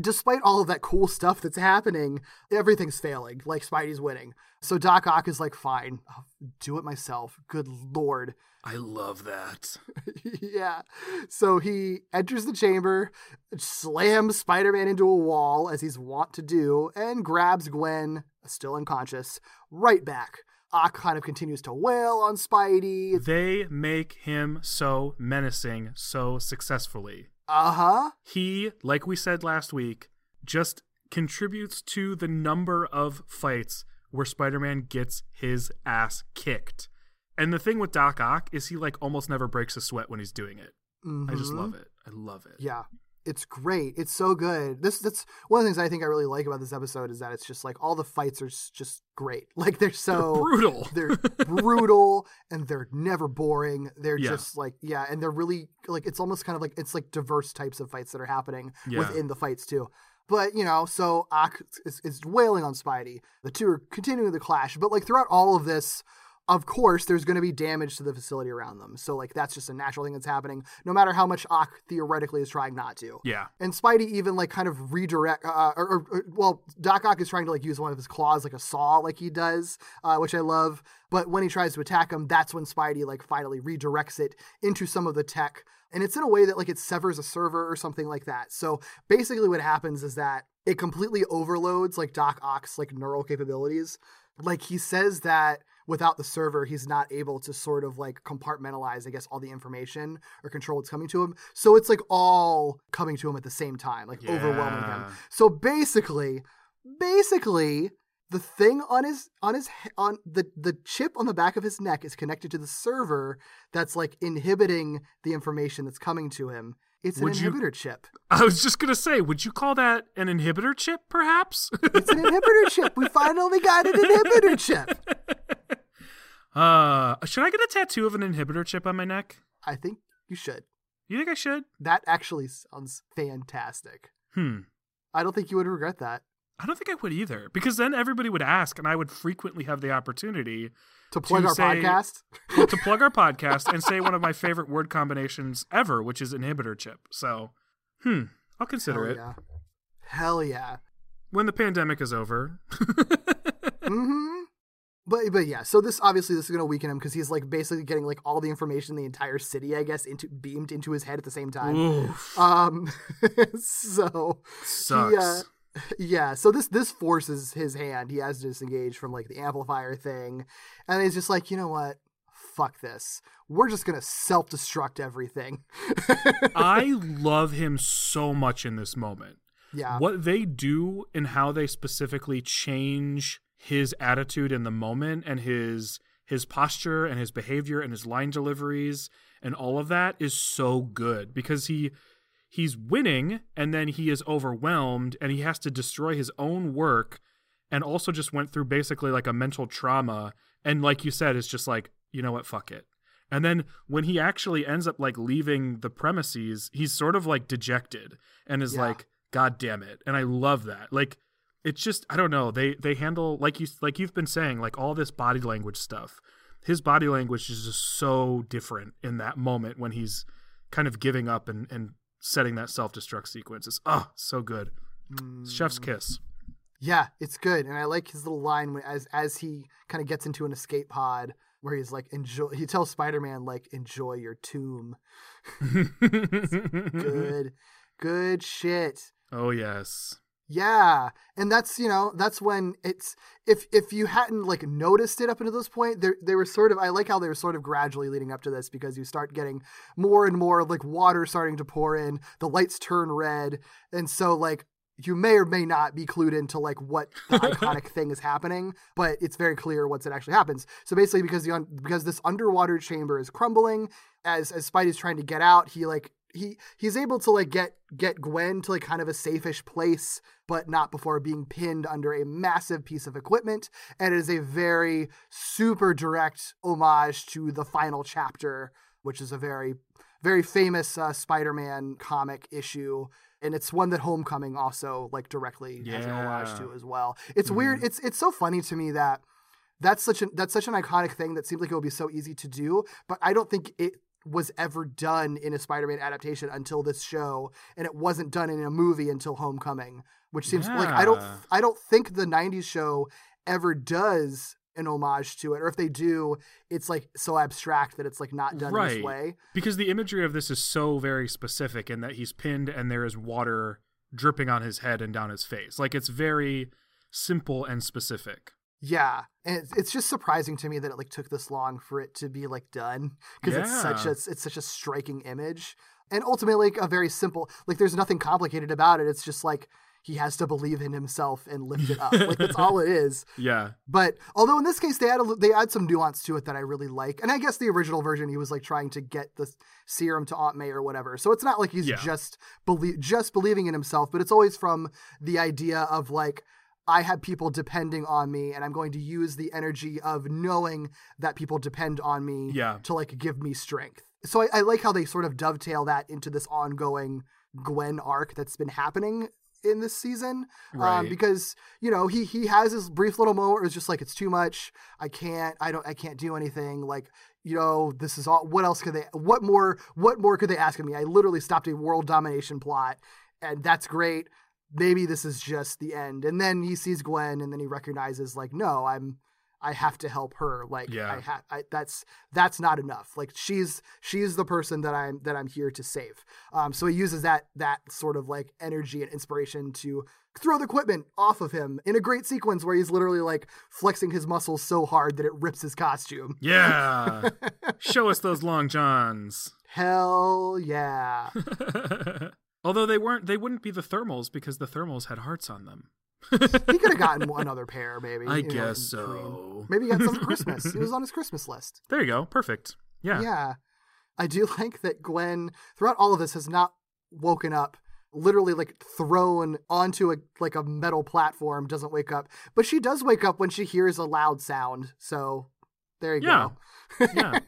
Speaker 8: Despite all of that cool stuff that's happening, everything's failing. Like Spidey's winning, so Doc Ock is like, "Fine, I'll do it myself." Good lord,
Speaker 7: I love that.
Speaker 8: yeah. So he enters the chamber, slams Spider Man into a wall, as he's wont to do, and grabs Gwen, still unconscious, right back. Ock kind of continues to wail on Spidey.
Speaker 7: They make him so menacing so successfully.
Speaker 8: Uh huh.
Speaker 7: he, like we said last week, just contributes to the number of fights where Spider-Man gets his ass kicked. And the thing with Doc Ock is he like almost never breaks a sweat when he's doing it. I just love it. I love it.
Speaker 8: Mm-hmm. Yeah. It's great. It's so good. This that's one of the things I think I really like about this episode is that it's just like all the fights are just great. Like they're so
Speaker 7: brutal.
Speaker 8: They're brutal and they're never boring. They're
Speaker 7: Yeah.
Speaker 8: just like yeah, and they're really like it's almost kind of like it's like diverse types of fights that are happening
Speaker 7: Yeah.
Speaker 8: within the fights too. But you know, so Ock is, is wailing on Spidey. The two are continuing the clash, but like throughout all of this, of course, there's going to be damage to the facility around them. So like that's just a natural thing that's happening, no matter how much Ock theoretically is trying not to.
Speaker 7: Yeah.
Speaker 8: And Spidey even like kind of redirect, uh, or, or, or well, Doc Ock is trying to like use one of his claws like a saw, like he does, uh, which I love. But when he tries to attack him, that's when Spidey like finally redirects it into some of the tech, and it's in a way that like it severs a server or something like that. So basically, what happens is that it completely overloads like Doc Ock's like neural capabilities. Like he says that without the server, he's not able to sort of like compartmentalize, I guess, all the information or control what's coming to him. So it's like all coming to him at the same time, like overwhelming him. So basically, basically, the thing on his on his on the the chip on the back of his neck is connected to the server that's like inhibiting the information that's coming to him. It's an
Speaker 7: Would you-
Speaker 8: inhibitor chip.
Speaker 7: I was just gonna say, would you call that an inhibitor chip, perhaps?
Speaker 8: It's an inhibitor chip. We finally got an inhibitor chip.
Speaker 7: Uh, should I get a tattoo of an inhibitor chip on my neck?
Speaker 8: I think you should.
Speaker 7: You think I should?
Speaker 8: That actually sounds fantastic.
Speaker 7: Hmm.
Speaker 8: I don't think you would regret that.
Speaker 7: I don't think I would either, because then everybody would ask, and I would frequently have the opportunity
Speaker 8: To plug
Speaker 7: To
Speaker 8: our
Speaker 7: say-
Speaker 8: podcast.
Speaker 7: well, to plug our podcast and say one of my favorite word combinations ever, which is inhibitor chip. So, hmm, I'll consider
Speaker 8: Hell
Speaker 7: it
Speaker 8: yeah. Hell yeah.
Speaker 7: when the pandemic is over.
Speaker 8: hmm But but yeah, so this obviously this is gonna weaken him because he's like basically getting like all the information in the entire city, I guess, into beamed into his head at the same time.
Speaker 7: Oof,
Speaker 8: Um, so
Speaker 7: sucks.
Speaker 8: he, uh, yeah, so this this forces his hand. He has to disengage from like the amplifier thing, and he's just like, you know what? Fuck this. We're just gonna self destruct everything.
Speaker 7: I love him so much in this moment.
Speaker 8: yeah,
Speaker 7: What they do and how they specifically change his attitude in the moment and his his posture and his behavior and his line deliveries and all of that is so good because he he's winning and then he is overwhelmed and he has to destroy his own work and also just went through basically like a mental trauma and like you said it's just like you know what fuck it. And then when he actually ends up like leaving the premises he's sort of like dejected and is
Speaker 8: Yeah.
Speaker 7: like god damn it. And i love that. Like it's just i don't know they they handle like you like you've been saying like all this body language stuff his body language is just so different in that moment when he's kind of giving up and and setting that self-destruct sequence it's oh so good chef's mm. kiss
Speaker 8: Yeah, it's good, and I like his little line when, as as he kind of gets into an escape pod where he's like, "Enjoy." He tells Spider Man like, "Enjoy your tomb." Good, good shit.
Speaker 7: oh yes
Speaker 8: Yeah, and that's you know that's when it's if if you hadn't like noticed it up until this point, they they were sort of I like how they were sort of gradually leading up to this because you start getting more and more like water starting to pour in, the lights turn red, and so like you may or may not be clued into like what the iconic thing is happening, but it's very clear once it actually happens. So basically, because the un- because this underwater chamber is crumbling, as as Spidey's trying to get out, he like he he's able to like get get Gwen to like kind of a safe-ish place, but not before being pinned under a massive piece of equipment. And it is a very super direct homage to the final chapter, which is a very very famous uh, Spider-Man comic issue. And it's one that Homecoming also like directly has an homage
Speaker 7: Yeah.
Speaker 8: to as well. It's weird. It's it's so funny to me that that's such an that's such an iconic thing that seems like it would be so easy to do, but I don't think it was ever done in a Spider-Man adaptation until this show, and it wasn't done in a movie until Homecoming, which seems like I don't I don't think the '90s show ever does an homage to it, or if they do, it's like so abstract that it's like not done in this way.
Speaker 7: because the imagery of this is so very specific in that he's pinned and there is water dripping on his head and down his face. Like it's very simple and specific
Speaker 8: Yeah, and it's, it's just surprising to me that it like took this long for it to be like done because it's such a it's such a striking image and ultimately like a very simple like there's nothing complicated about it. It's just like he has to believe in himself and lift it up. like that's all it is.
Speaker 7: yeah
Speaker 8: But although in this case they add a, they add some nuance to it that I really like, and I guess the original version he was like trying to get the serum to Aunt May or whatever. So it's not like he's
Speaker 7: Yeah.
Speaker 8: just believe just believing in himself, but it's always from the idea of like I have people depending on me, and I'm going to use the energy of knowing that people depend on me
Speaker 7: Yeah.
Speaker 8: to like give me strength. So I, I like how they sort of dovetail that into this ongoing Gwen arc that's been happening in this season. Um, because, you know, he he has his brief little moment where it's just like it's too much. I can't I don't I can't do anything. Like, you know, this is all what else could they what more what more could they ask of me? I literally stopped a world domination plot and that's great. Maybe this is just the end. And then he sees Gwen and then he recognizes like, no, I'm I have to help her. Like
Speaker 7: Yeah.
Speaker 8: I have I, that's that's not enough. Like she's she's the person that I'm that I'm here to save. Um, so he uses that that sort of like energy and inspiration to throw the equipment off of him in a great sequence where he's literally like flexing his muscles so hard that it rips his costume.
Speaker 7: yeah show us those long johns
Speaker 8: Hell yeah.
Speaker 7: although they weren't they wouldn't be the thermals because the thermals had hearts on them
Speaker 8: he could have gotten another pair, maybe.
Speaker 7: I
Speaker 8: know,
Speaker 7: guess
Speaker 8: green.
Speaker 7: so.
Speaker 8: Maybe he got some for Christmas. It was on his Christmas list.
Speaker 7: there you go perfect yeah
Speaker 8: Yeah. I do like that Gwen throughout all of this has not woken up literally like thrown onto a like a metal platform doesn't wake up but she does wake up when she hears a loud sound so there you
Speaker 7: Yeah.
Speaker 8: go
Speaker 7: yeah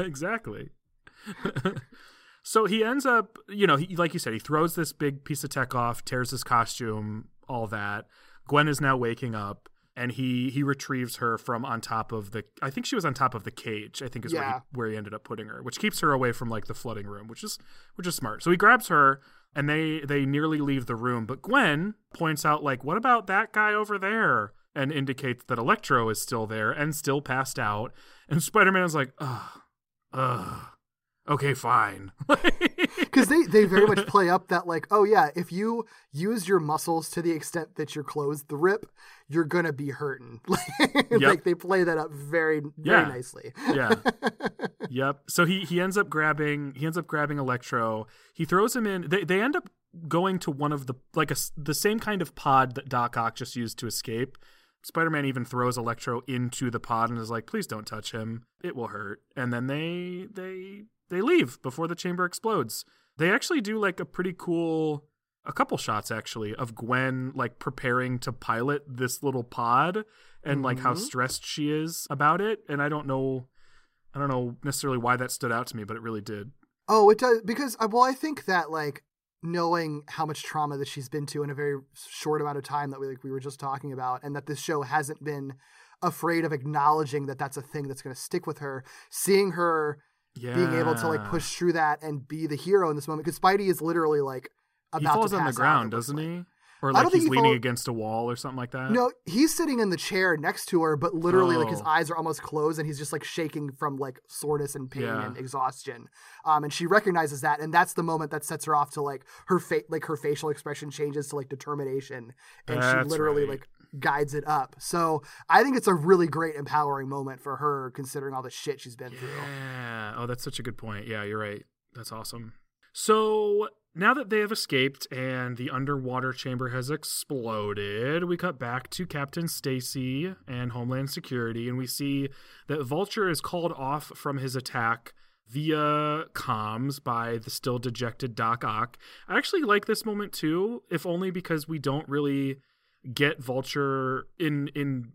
Speaker 7: exactly so he ends up you know he, like you said he throws this big piece of tech off tears his costume all that. Gwen is now waking up and he he retrieves her from on top of the i think she was on top of the cage i think is where, he, where he ended up putting her which keeps her away from like the flooding room which is which is smart. So he grabs her and they they nearly leave the room but gwen points out like what about that guy over there? and indicates that Electro is still there and still passed out. And Spider Man is like, ugh, ugh, okay, fine.
Speaker 8: because they they very much play up that like oh yeah if you use your muscles to the extent that your clothes the rip you're gonna be hurting like they play that up very very
Speaker 7: Yeah.
Speaker 8: nicely
Speaker 7: yeah. Yep. So he he ends up grabbing he ends up grabbing Electro. He throws him in. They they end up going to one of the like a the same kind of pod that Doc Ock just used to escape. Spider Man even throws Electro into the pod and is like, "Please don't touch him. It will hurt." And then they they they leave before the chamber explodes. They actually do like a pretty cool a couple shots actually of Gwen like preparing to pilot this little pod and like how
Speaker 8: Mhm.
Speaker 7: stressed she is about it. And I don't know I don't know necessarily why that stood out to me, but it really did.
Speaker 8: oh it does because uh, well i think that like knowing how much trauma that she's been to in a very short amount of time that we like we were just talking about and that this show hasn't been afraid of acknowledging that that's a thing that's going to stick with her seeing her
Speaker 7: Yeah.
Speaker 8: being able to like push through that and be the hero in this moment because spidey is literally like
Speaker 7: He
Speaker 8: about
Speaker 7: falls
Speaker 8: to
Speaker 7: on the ground, doesn't he? Or like he's
Speaker 8: he
Speaker 7: leaning against a wall or something like that.
Speaker 8: No, he's sitting in the chair next to her, but literally, like his
Speaker 7: Oh.
Speaker 8: eyes are almost closed, and he's just like shaking from like soreness and pain
Speaker 7: Yeah.
Speaker 8: and exhaustion. Um, and she recognizes that, and that's the moment that sets her off to like her fa- like her facial expression changes to like determination, and she literally
Speaker 7: right.
Speaker 8: like guides it up. So I think it's a really great empowering moment for her, considering all the shit she's been through.
Speaker 7: Yeah. Oh, that's such a good point. Yeah, you're right. That's awesome. So now that they have escaped and the underwater chamber has exploded, we cut back to Captain Stacy and Homeland Security, and we see that Vulture is called off from his attack via comms by the still dejected Doc Ock. I actually like this moment too, if only because we don't really get Vulture in in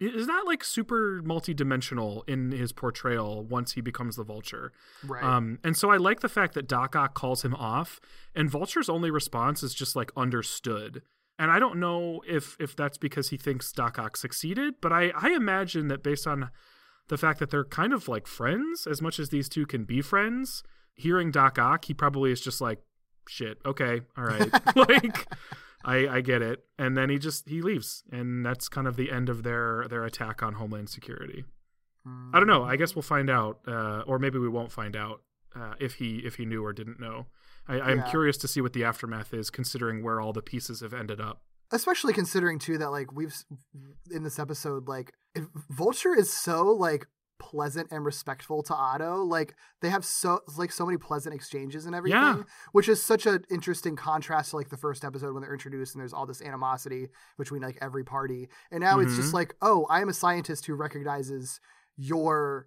Speaker 7: is not like super multi-dimensional in his portrayal once he becomes the vulture?
Speaker 8: Right.
Speaker 7: um, and so i like the fact that doc ock calls him off and vulture's only response is just like understood. And i don't know if if that's because he thinks doc ock succeeded but i i imagine that based on the fact that they're kind of like friends as much as these two can be friends hearing doc ock he probably is just like shit okay all right. Like I, I get it. And then he just he leaves, and that's kind of the end of their their attack on Homeland Security. I don't know. I guess we'll find out, uh, or maybe we won't find out uh, if he if he knew or didn't know. I, I'm
Speaker 8: Yeah.
Speaker 7: curious to see what the aftermath is, considering where all the pieces have ended up.
Speaker 8: especially considering too that like we've in this episode like if vulture is so like pleasant and respectful to otto like they have so like so many pleasant exchanges and everything
Speaker 7: Yeah.
Speaker 8: which is such an interesting contrast to like the first episode when they're introduced and there's all this animosity between like every party and now it's just
Speaker 7: Mhm.
Speaker 8: like oh i am a scientist who recognizes your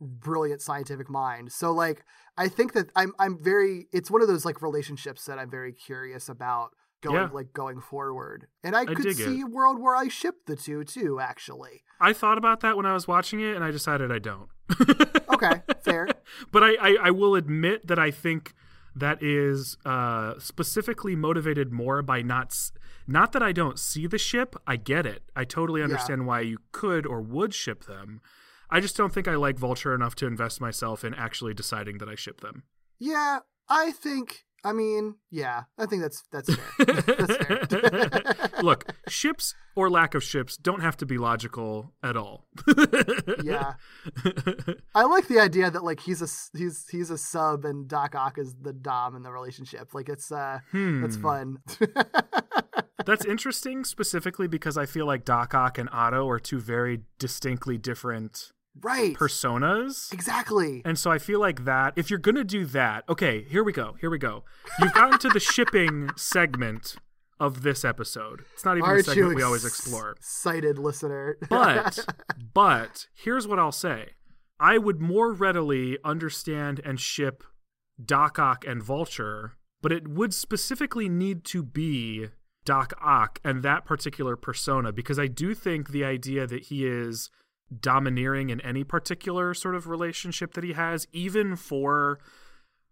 Speaker 8: brilliant scientific mind so like i think that i'm i'm very it's one of those like relationships that i'm very curious about going
Speaker 7: Yeah.
Speaker 8: like going forward and i, could see
Speaker 7: it.
Speaker 8: a world where i ship the two too actually
Speaker 7: I thought about that when I was watching it, and I decided I don't.
Speaker 8: okay fair
Speaker 7: but I, I, I will admit that I think that is uh, specifically motivated more by not not that I don't see the ship. I get it. I totally understand why you could or would ship them. I just don't think I like Vulture enough to invest myself in actually deciding that I ship them.
Speaker 8: yeah i think i mean yeah i think that's that's fair that's fair
Speaker 7: Look, ships or lack of ships don't have to be logical at all.
Speaker 8: yeah I like the idea that like he's a he's he's a sub and Doc Ock is the dom in the relationship. Like it's uh that's
Speaker 7: Hmm.
Speaker 8: fun.
Speaker 7: That's interesting specifically because I feel like Doc Ock and Otto are two very distinctly different
Speaker 8: right.
Speaker 7: personas.
Speaker 8: exactly.
Speaker 7: And so I feel like that, if you're going to do that, okay, here we go. Here we go. You've gotten to the shipping segment of this episode. It's not even a
Speaker 8: Aren't you
Speaker 7: segment we always explore.
Speaker 8: Excited listener.
Speaker 7: But, but here's what I'll say I would more readily understand and ship Doc Ock and Vulture, but it would specifically need to be Doc Ock and that particular persona because I do think the idea that he is domineering in any particular sort of relationship that he has, even for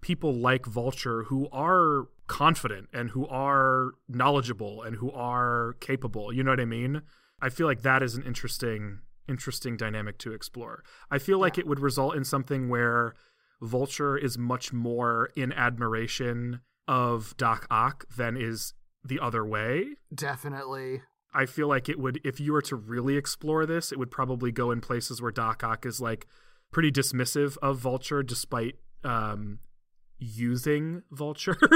Speaker 7: people like Vulture who are confident and who are knowledgeable and who are capable. You know what I mean? I feel like that is an interesting interesting dynamic to explore. I feel like it would result in something where Vulture is much more in admiration of Doc Ock than is the other way.
Speaker 8: Definitely.
Speaker 7: I feel like it would if you were to really explore this, it would probably go in places where Doc Ock is like pretty dismissive of Vulture despite um using Vulture.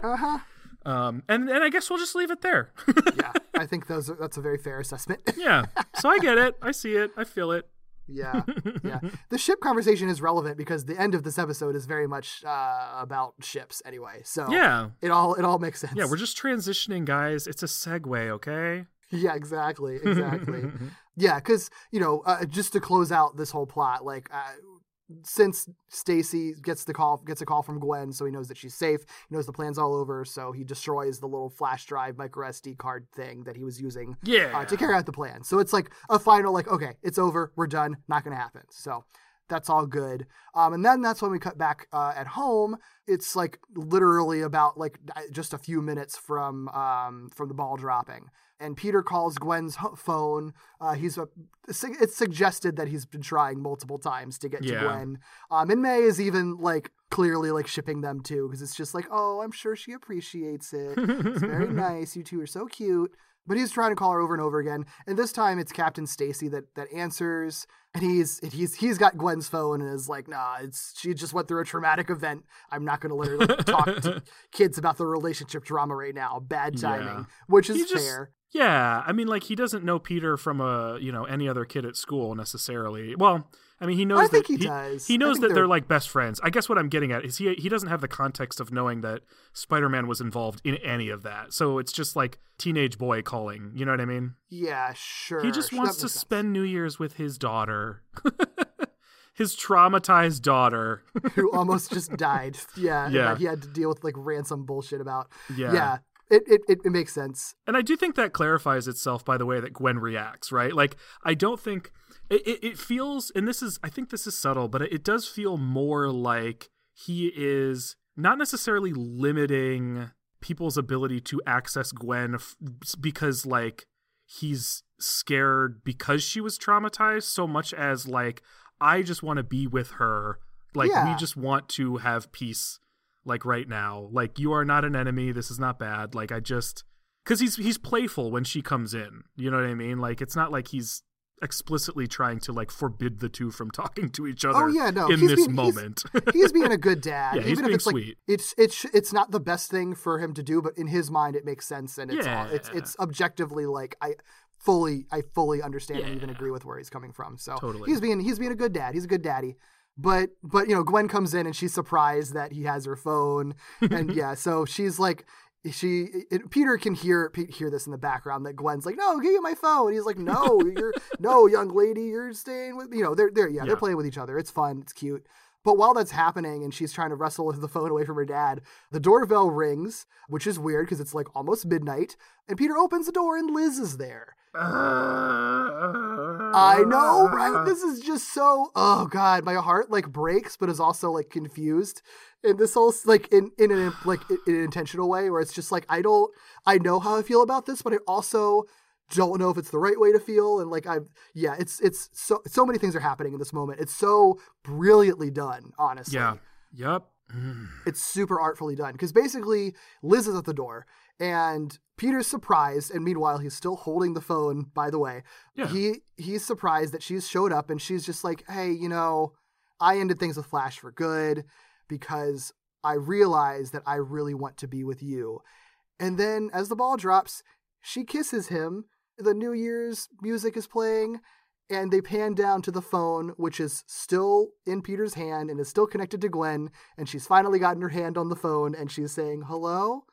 Speaker 8: Uh-huh.
Speaker 7: um and and I guess we'll just leave it there.
Speaker 8: Yeah, I think those are, that's a very fair assessment.
Speaker 7: yeah. So I get it. I see it. I feel it.
Speaker 8: Yeah, yeah. The ship conversation is relevant because the end of this episode is very much uh, about ships anyway. So
Speaker 7: Yeah.
Speaker 8: it all it all makes sense.
Speaker 7: Yeah, we're just transitioning, guys. It's a segue, okay?
Speaker 8: Yeah, exactly, exactly. yeah, because you know, uh, just to close out this whole plot, like uh, since Stacy gets the call, gets a call from Gwen, so he knows that she's safe. He knows the plan's all over, so he destroys the little flash drive micro SD card thing that he was using
Speaker 7: Yeah.
Speaker 8: uh, to carry out the plan. So it's like a final, like, okay, it's over, we're done, not going to happen. So that's all good. Um, and then that's when we cut back uh, at home. It's like literally about like just a few minutes from um, from the ball dropping. And Peter calls Gwen's phone. Uh, he's a, it's suggested that he's been trying multiple times to get
Speaker 7: Yeah.
Speaker 8: to Gwen. Um, and May is even like clearly like shipping them too because it's just like, oh, I'm sure she appreciates it. It's very nice. You two are so cute. But he's trying to call her over and over again, and this time it's Captain Stacy that that answers, and he's he's he's got Gwen's phone and is like, nah, it's she just went through a traumatic event. I'm not going to let her like, talk to kids about the relationship drama right now. Bad timing,
Speaker 7: Yeah.
Speaker 8: which is
Speaker 7: just-
Speaker 8: fair.
Speaker 7: Yeah, I mean, like he doesn't know Peter from a you know any other kid at school necessarily. Well, I mean, he knows.
Speaker 8: I think
Speaker 7: that
Speaker 8: he does.
Speaker 7: He knows that they're...
Speaker 8: they're-
Speaker 7: like best friends. I guess what I'm getting at is he he doesn't have the context of knowing that Spider-Man was involved in any of that. So it's just like teenage boy calling. You know what I mean?
Speaker 8: Yeah, sure.
Speaker 7: He just
Speaker 8: Sure,
Speaker 7: wants to
Speaker 8: sense.
Speaker 7: spend New Year's with his daughter, his traumatized daughter.
Speaker 8: who almost just died. Yeah,
Speaker 7: Yeah.
Speaker 8: he had to deal with like ransom bullshit about.
Speaker 7: Yeah.
Speaker 8: yeah. It, it, it, it makes sense.
Speaker 7: And I do think that clarifies itself by the way that Gwen reacts, right? Like, I don't think it, it, it feels, and this is, I think this is subtle, but it, it does feel more like he is not necessarily limiting people's ability to access Gwen f- because, like, he's scared because she was traumatized so much as, like, I just want to be with her. Like, we just want to have peace like right now like you are not an enemy this is not bad like i just because he's he's playful when she comes in you know what i mean like it's not like he's explicitly trying to like forbid the two from talking to each oh, other
Speaker 8: Oh yeah, no.
Speaker 7: in
Speaker 8: he's
Speaker 7: this
Speaker 8: being,
Speaker 7: moment
Speaker 8: He's, being a good dad,
Speaker 7: Yeah, he's
Speaker 8: even if
Speaker 7: being
Speaker 8: it's like
Speaker 7: sweet.
Speaker 8: it's it's it's not the best thing for him to do, but in his mind it makes sense and it's all, it's it's objectively like I fully I fully understand and even agree with where he's coming from. So
Speaker 7: Totally.
Speaker 8: he's being he's being a good dad. He's a good daddy. But but you know Gwen comes in and she's surprised that he has her phone. And yeah so she's like she it, Peter can hear hear this in the background that Gwen's like no give me my phone. He's like no you're no young lady you're staying with you know they're they're yeah,
Speaker 7: Yeah.
Speaker 8: they're playing with each other. It's fun. It's cute. But while that's happening and she's trying to wrestle the phone away from her dad the doorbell rings which is weird because it's like almost midnight and Peter opens the door and Liz is there I know, right? This is just so. Oh God, my heart like breaks, but is also like confused. In this whole like in in an like in an intentional way, where it's just like I don't. I know how I feel about this, but I also don't know if it's the right way to feel. And like I, yeah, it's it's so so many things are happening in this moment. It's so brilliantly done, honestly.
Speaker 7: yeah yep mm.
Speaker 8: It's super artfully done because basically Liz is at the door and Peter's surprised, and meanwhile he's still holding the phone. By the way,
Speaker 7: Yeah.
Speaker 8: he he's surprised that she's showed up, and she's just like, "Hey, you know, I ended things with Flash for good because I realized that I really want to be with you." And then as the ball drops, she kisses him. The New Year's music is playing, and they pan down to the phone, which is still in Peter's hand and is still connected to Gwen. And she's finally gotten her hand on the phone, and she's saying, "Hello,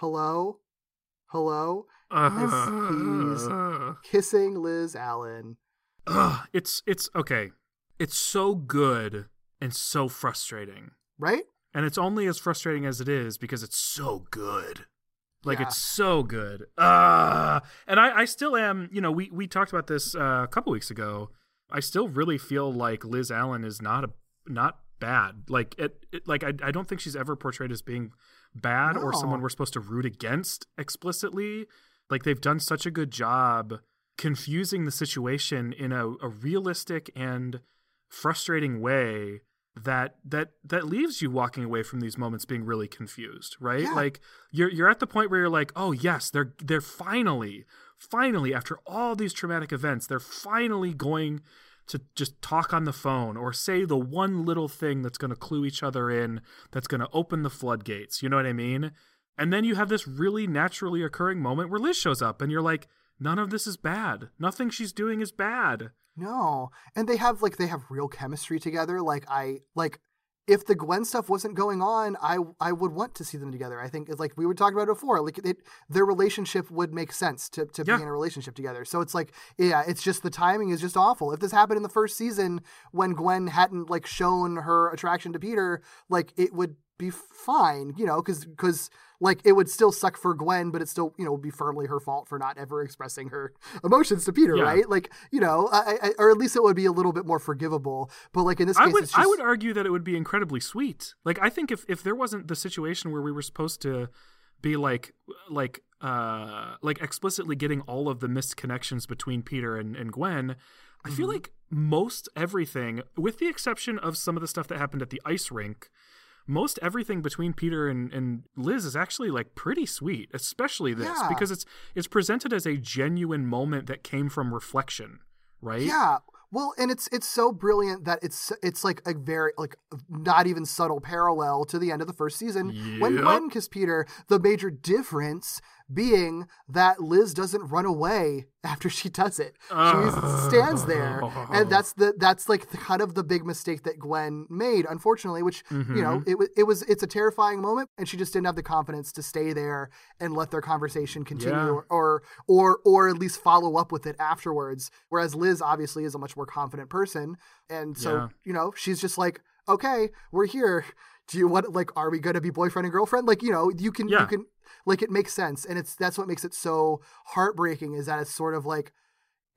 Speaker 8: hello, hello,"
Speaker 7: Uh, he's
Speaker 8: kissing Liz Allen.
Speaker 7: Ugh, it's it's okay. It's so good and so frustrating.
Speaker 8: Right?
Speaker 7: and it's only as frustrating as it is because it's so good. Like
Speaker 8: Yeah.
Speaker 7: it's so good. Uh and i i still am you know we we talked about this uh, a couple weeks ago. I still really feel like liz allen is not a not bad. Like it, it like I, I don't think she's ever portrayed as being bad or someone we're supposed to root against explicitly like they've done such a good job confusing the situation in a, a realistic and frustrating way that that that leaves you walking away from these moments being really confused, right?
Speaker 8: Yeah.
Speaker 7: Like you're you're at the point where you're like, "Oh, yes, they're they're finally finally after all these traumatic events, they're finally going to just talk on the phone or say the one little thing that's going to clue each other in that's going to open the floodgates. You know what I mean? And then you have this really naturally occurring moment where Liz shows up and you're like, none of this is bad. Nothing she's doing is bad.
Speaker 8: No, and they have like they have real chemistry together. Like I like if the Gwen stuff wasn't going on, I I would want to see them together. I think it's like we were talking about before. Like it, their relationship would make sense to to
Speaker 7: Yeah.
Speaker 8: be in a relationship together. So it's like yeah, it's just the timing is just awful. If this happened in the first season when Gwen hadn't like shown her attraction to Peter, like it would be fine, you know, because because like it would still suck for Gwen, but it still you know would be firmly her fault for not ever expressing her emotions to Peter,
Speaker 7: Yeah.
Speaker 8: right? Like you know, I, I, or at least it would be a little bit more forgivable. But like in this
Speaker 7: I
Speaker 8: case,
Speaker 7: would
Speaker 8: just,
Speaker 7: I would argue that it would be incredibly sweet. Like I think if if there wasn't the situation where we were supposed to be like like uh like explicitly getting all of the missed connections between Peter and, and Gwen, I
Speaker 8: Mm-hmm.
Speaker 7: feel like most everything, with the exception of some of the stuff that happened at the ice rink, most everything between Peter and, and Liz is actually like pretty sweet, especially this
Speaker 8: Yeah.
Speaker 7: because it's it's presented as a genuine moment that came from reflection, right?
Speaker 8: Yeah. Well, and it's it's so brilliant that it's it's like a very like not even subtle parallel to the end of the first season when
Speaker 7: Yep.
Speaker 8: Gwen kissed Peter. The major difference being that Liz doesn't run away after she does it. She stands there, and that's the that's like the, kind of the big mistake that Gwen made, unfortunately. Which you know
Speaker 7: Mm-hmm.
Speaker 8: it was it was it's a terrifying moment, and she just didn't have the confidence to stay there and let their conversation continue
Speaker 7: Yeah.
Speaker 8: or or or at least follow up with it afterwards. Whereas Liz obviously is a much more confident person, and so
Speaker 7: Yeah.
Speaker 8: you know she's just like, okay, we're here. Do you want like are we gonna be boyfriend and girlfriend? Like you know you can you can like it makes sense, and it's that's what makes it so heartbreaking is that it's sort of like.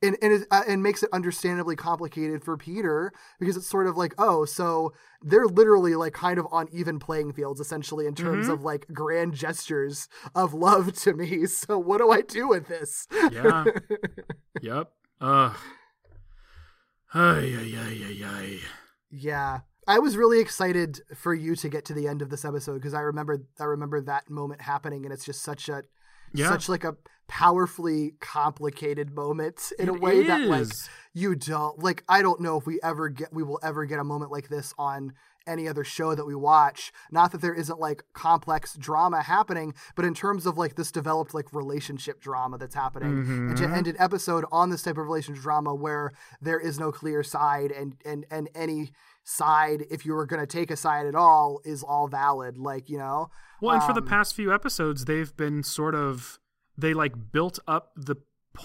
Speaker 8: And and, it, uh, and makes it understandably complicated for Peter because it's sort of like oh so they're literally like kind of on even playing fields essentially in terms
Speaker 7: Mm-hmm.
Speaker 8: of like grand gestures of love to me so what do I do with this
Speaker 7: Yeah. yep. Ugh. Ay, ay, ay, ay, ay.
Speaker 8: Yeah. I was really excited for you to get to the end of this episode because I remember I remember that moment happening and it's just such a
Speaker 7: Yeah.
Speaker 8: such like a powerfully complicated moment in a
Speaker 7: It
Speaker 8: way that like you don't like I don't know if we ever get we will ever get a moment like this on any other show that we watch. Not that there isn't like complex drama happening but in terms of like this developed like relationship drama that's happening and to end mm-hmm. an episode on this type of relationship drama where there is no clear side and and and any side if you were going to take a side at all is all valid like you know
Speaker 7: Well, and for the
Speaker 8: Um,
Speaker 7: past few episodes, they've been sort of they like built up the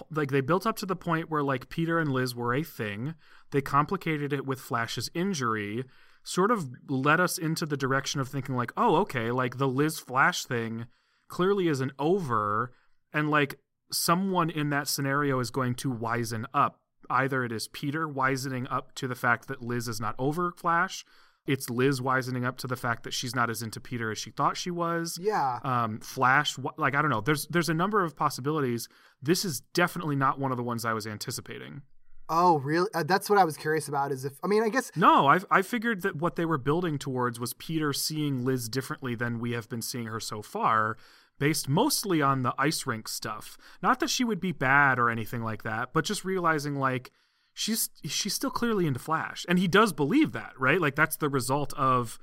Speaker 7: like they built up to the point where like Peter and Liz were a thing. They complicated it with Flash's injury, sort of led us into the direction of thinking like, oh, okay, like the Liz Flash thing clearly isn't over, and like someone in that scenario is going to wisen up. Either it is Peter wisening up to the fact that Liz is not over Flash. It's Liz wisening up to the fact that she's not as into Peter as she thought she was
Speaker 8: yeah
Speaker 7: um, Flash. Like I don't know. There's there's a number of possibilities. This is definitely not one of the ones I was anticipating.
Speaker 8: oh really uh, that's what I was curious about is if I mean I guess
Speaker 7: No, I I figured that what they were building towards was Peter seeing Liz differently than we have been seeing her so far, based mostly on the ice rink stuff. Not that she would be bad or anything like that, but just realizing like she's she's still clearly into Flash, and he does believe that, right? Like that's the result of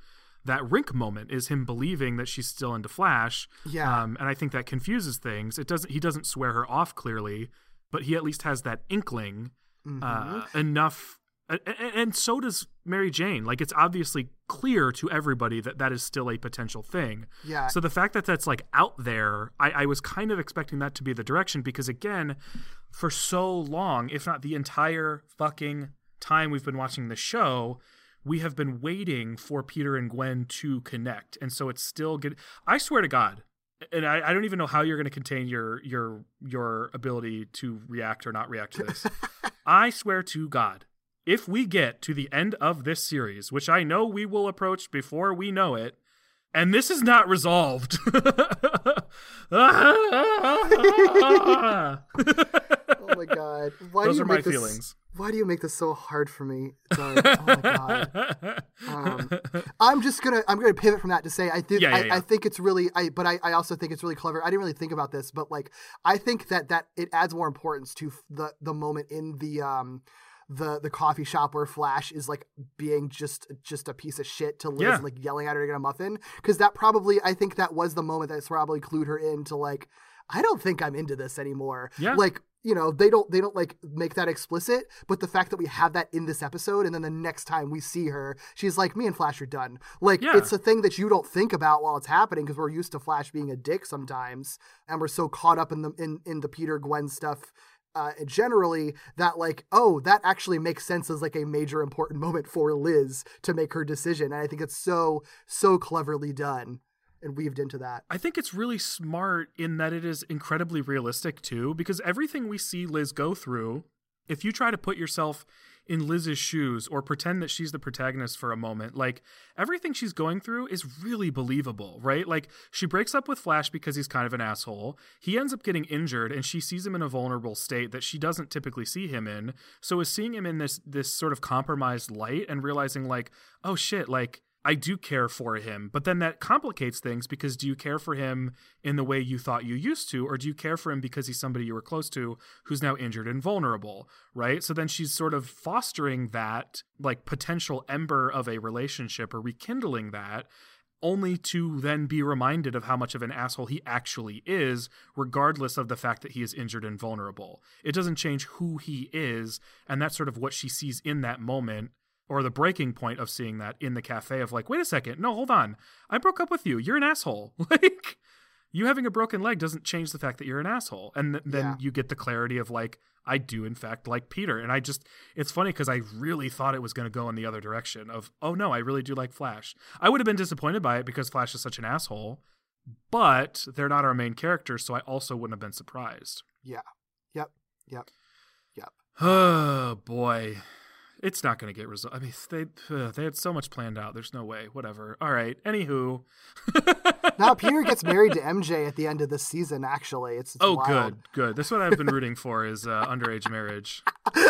Speaker 7: that rink moment is him believing that she's still into Flash.
Speaker 8: Yeah.
Speaker 7: Um, and I think that confuses things. It doesn't. He doesn't swear her off clearly, but he at least has that inkling
Speaker 8: Mm-hmm.
Speaker 7: uh, enough. And, and so does Mary Jane. Like it's obviously clear to everybody that that is still a potential thing.
Speaker 8: Yeah.
Speaker 7: So the fact that that's like out there, I, I was kind of expecting that to be the direction because again, for so long, if not the entire fucking time we've been watching the show, we have been waiting for Peter and Gwen to connect, and so it's still good. I swear to God, and I, I don't even know how you're going to contain your your your ability to react or not react to this. I swear to God, if we get to the end of this series, which I know we will approach before we know it, and this is not resolved.
Speaker 8: oh my my god. Why
Speaker 7: Those
Speaker 8: do you
Speaker 7: are my
Speaker 8: make this,
Speaker 7: feelings.
Speaker 8: Why do you make this so hard for me, Doug? Oh my god. Um, I'm just gonna I'm gonna pivot from that to say I think
Speaker 7: Yeah, yeah, yeah.
Speaker 8: I think it's really I but I, I also think it's really clever. I didn't really think about this, but like I think that that it adds more importance to the the moment in the um the the coffee shop where Flash is like being just just a piece of shit to Liz,
Speaker 7: Yeah.
Speaker 8: like yelling at her to get a muffin. Because that probably I think that was the moment that's probably clued her into like I don't think I'm into this anymore.
Speaker 7: Yeah.
Speaker 8: Like you know they don't they don't like make that explicit but the fact that we have that in this episode and then the next time we see her she's like me and flash are done like
Speaker 7: Yeah.
Speaker 8: it's a thing that you don't think about while it's happening because we're used to flash being a dick sometimes and we're so caught up in the in, in the peter gwen stuff uh, generally that like oh that actually makes sense as like a major important moment for liz to make her decision and i think it's so so cleverly done and weaved into that.
Speaker 7: I think it's really smart in that it is incredibly realistic too, because everything we see Liz go through, if you try to put yourself in Liz's shoes or pretend that she's the protagonist for a moment, like everything she's going through is really believable, right? Like she breaks up with Flash because he's kind of an asshole. He ends up getting injured and she sees him in a vulnerable state that she doesn't typically see him in. So is seeing him in this this sort of compromised light and realizing like, oh shit, like I do care for him, but then that complicates things because do you care for him in the way you thought you used to, or do you care for him because he's somebody you were close to who's now injured and vulnerable, right? So then she's sort of fostering that like potential ember of a relationship or rekindling that only to then be reminded of how much of an asshole he actually is, regardless of the fact that he is injured and vulnerable. It doesn't change who he is, and that's sort of what she sees in that moment or the breaking point of seeing that in the cafe of like, wait a second, no, hold on. I broke up with you. You're an asshole. Like you having a broken leg doesn't change the fact that you're an asshole. And th- then
Speaker 8: Yeah.
Speaker 7: you get the clarity of like, I do in fact like Peter. And I just it's funny because I really thought it was gonna go in the other direction of, oh no, I really do like Flash. I would have been disappointed by it because Flash is such an asshole, but they're not our main characters, so I also wouldn't have been surprised.
Speaker 8: yeah yep yep yep
Speaker 7: Oh boy, it's not going to get resolved. I mean, they uh, they had so much planned out. There's no way. Whatever. All right. Anywho.
Speaker 8: now Peter gets married to MJ at the end of this season. Actually, it's, it's
Speaker 7: oh,
Speaker 8: wild.
Speaker 7: good, good. That's what I've been rooting for is uh, underage marriage.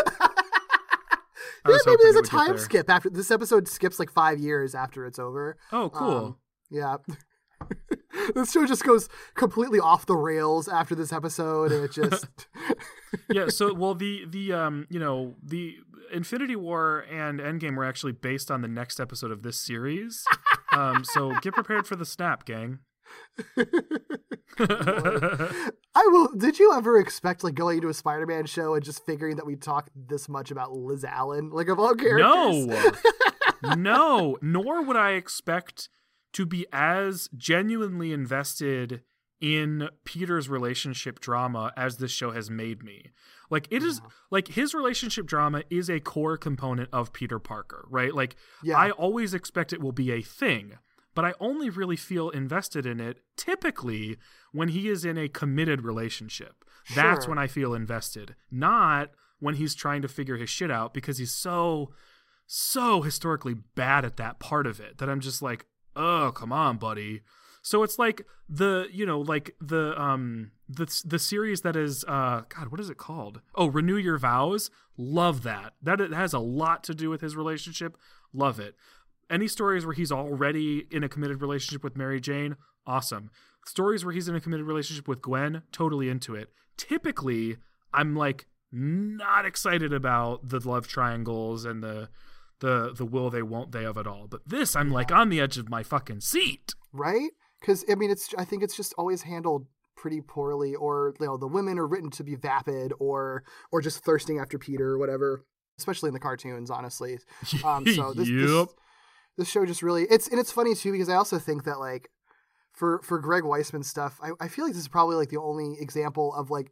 Speaker 8: Yeah, maybe there's a time
Speaker 7: there.
Speaker 8: skip after this episode skips like five years after it's over.
Speaker 7: Oh, cool.
Speaker 8: Um, yeah. this show just goes completely off the rails after this episode, and it just
Speaker 7: yeah. So, well, the the um, you know, the Infinity War and Endgame were actually based on the next episode of this series. Um, so get prepared for the snap, gang.
Speaker 8: I will. Did you ever expect like going into a Spider-Man show and just figuring that we talked this much about Liz Allen, like of all characters?
Speaker 7: No, no. Nor would I expect to be as genuinely invested in Peter's relationship drama as this show has made me. Like it is like his relationship drama is a core component of Peter Parker, right? Like
Speaker 8: Yeah.
Speaker 7: I always expect it will be a thing, but I only really feel invested in it typically when he is in a committed relationship. That's when I feel invested, not when he's trying to figure his shit out because he's so so historically bad at that part of it that I'm just like, "Oh, come on, buddy." So it's like the, you know, like the um the the series that is uh god, what is it called? Oh, Renew Your Vows. Love that. That it has a lot to do with his relationship. Love it. Any stories where he's already in a committed relationship with Mary Jane, awesome. Stories where he's in a committed relationship with Gwen, totally into it. Typically, I'm like not excited about the love triangles and the the the will they won't they of it all. But this I'm like on the edge of my fucking seat.
Speaker 8: right? Because I mean, it's I think it's just always handled pretty poorly, or you know, the women are written to be vapid, or or just thirsting after Peter, or whatever. Especially in the cartoons, honestly. Um, so this, this this show just really it's and it's funny too because I also think that like for for Greg Weisman stuff, I, I feel like this is probably like the only example of like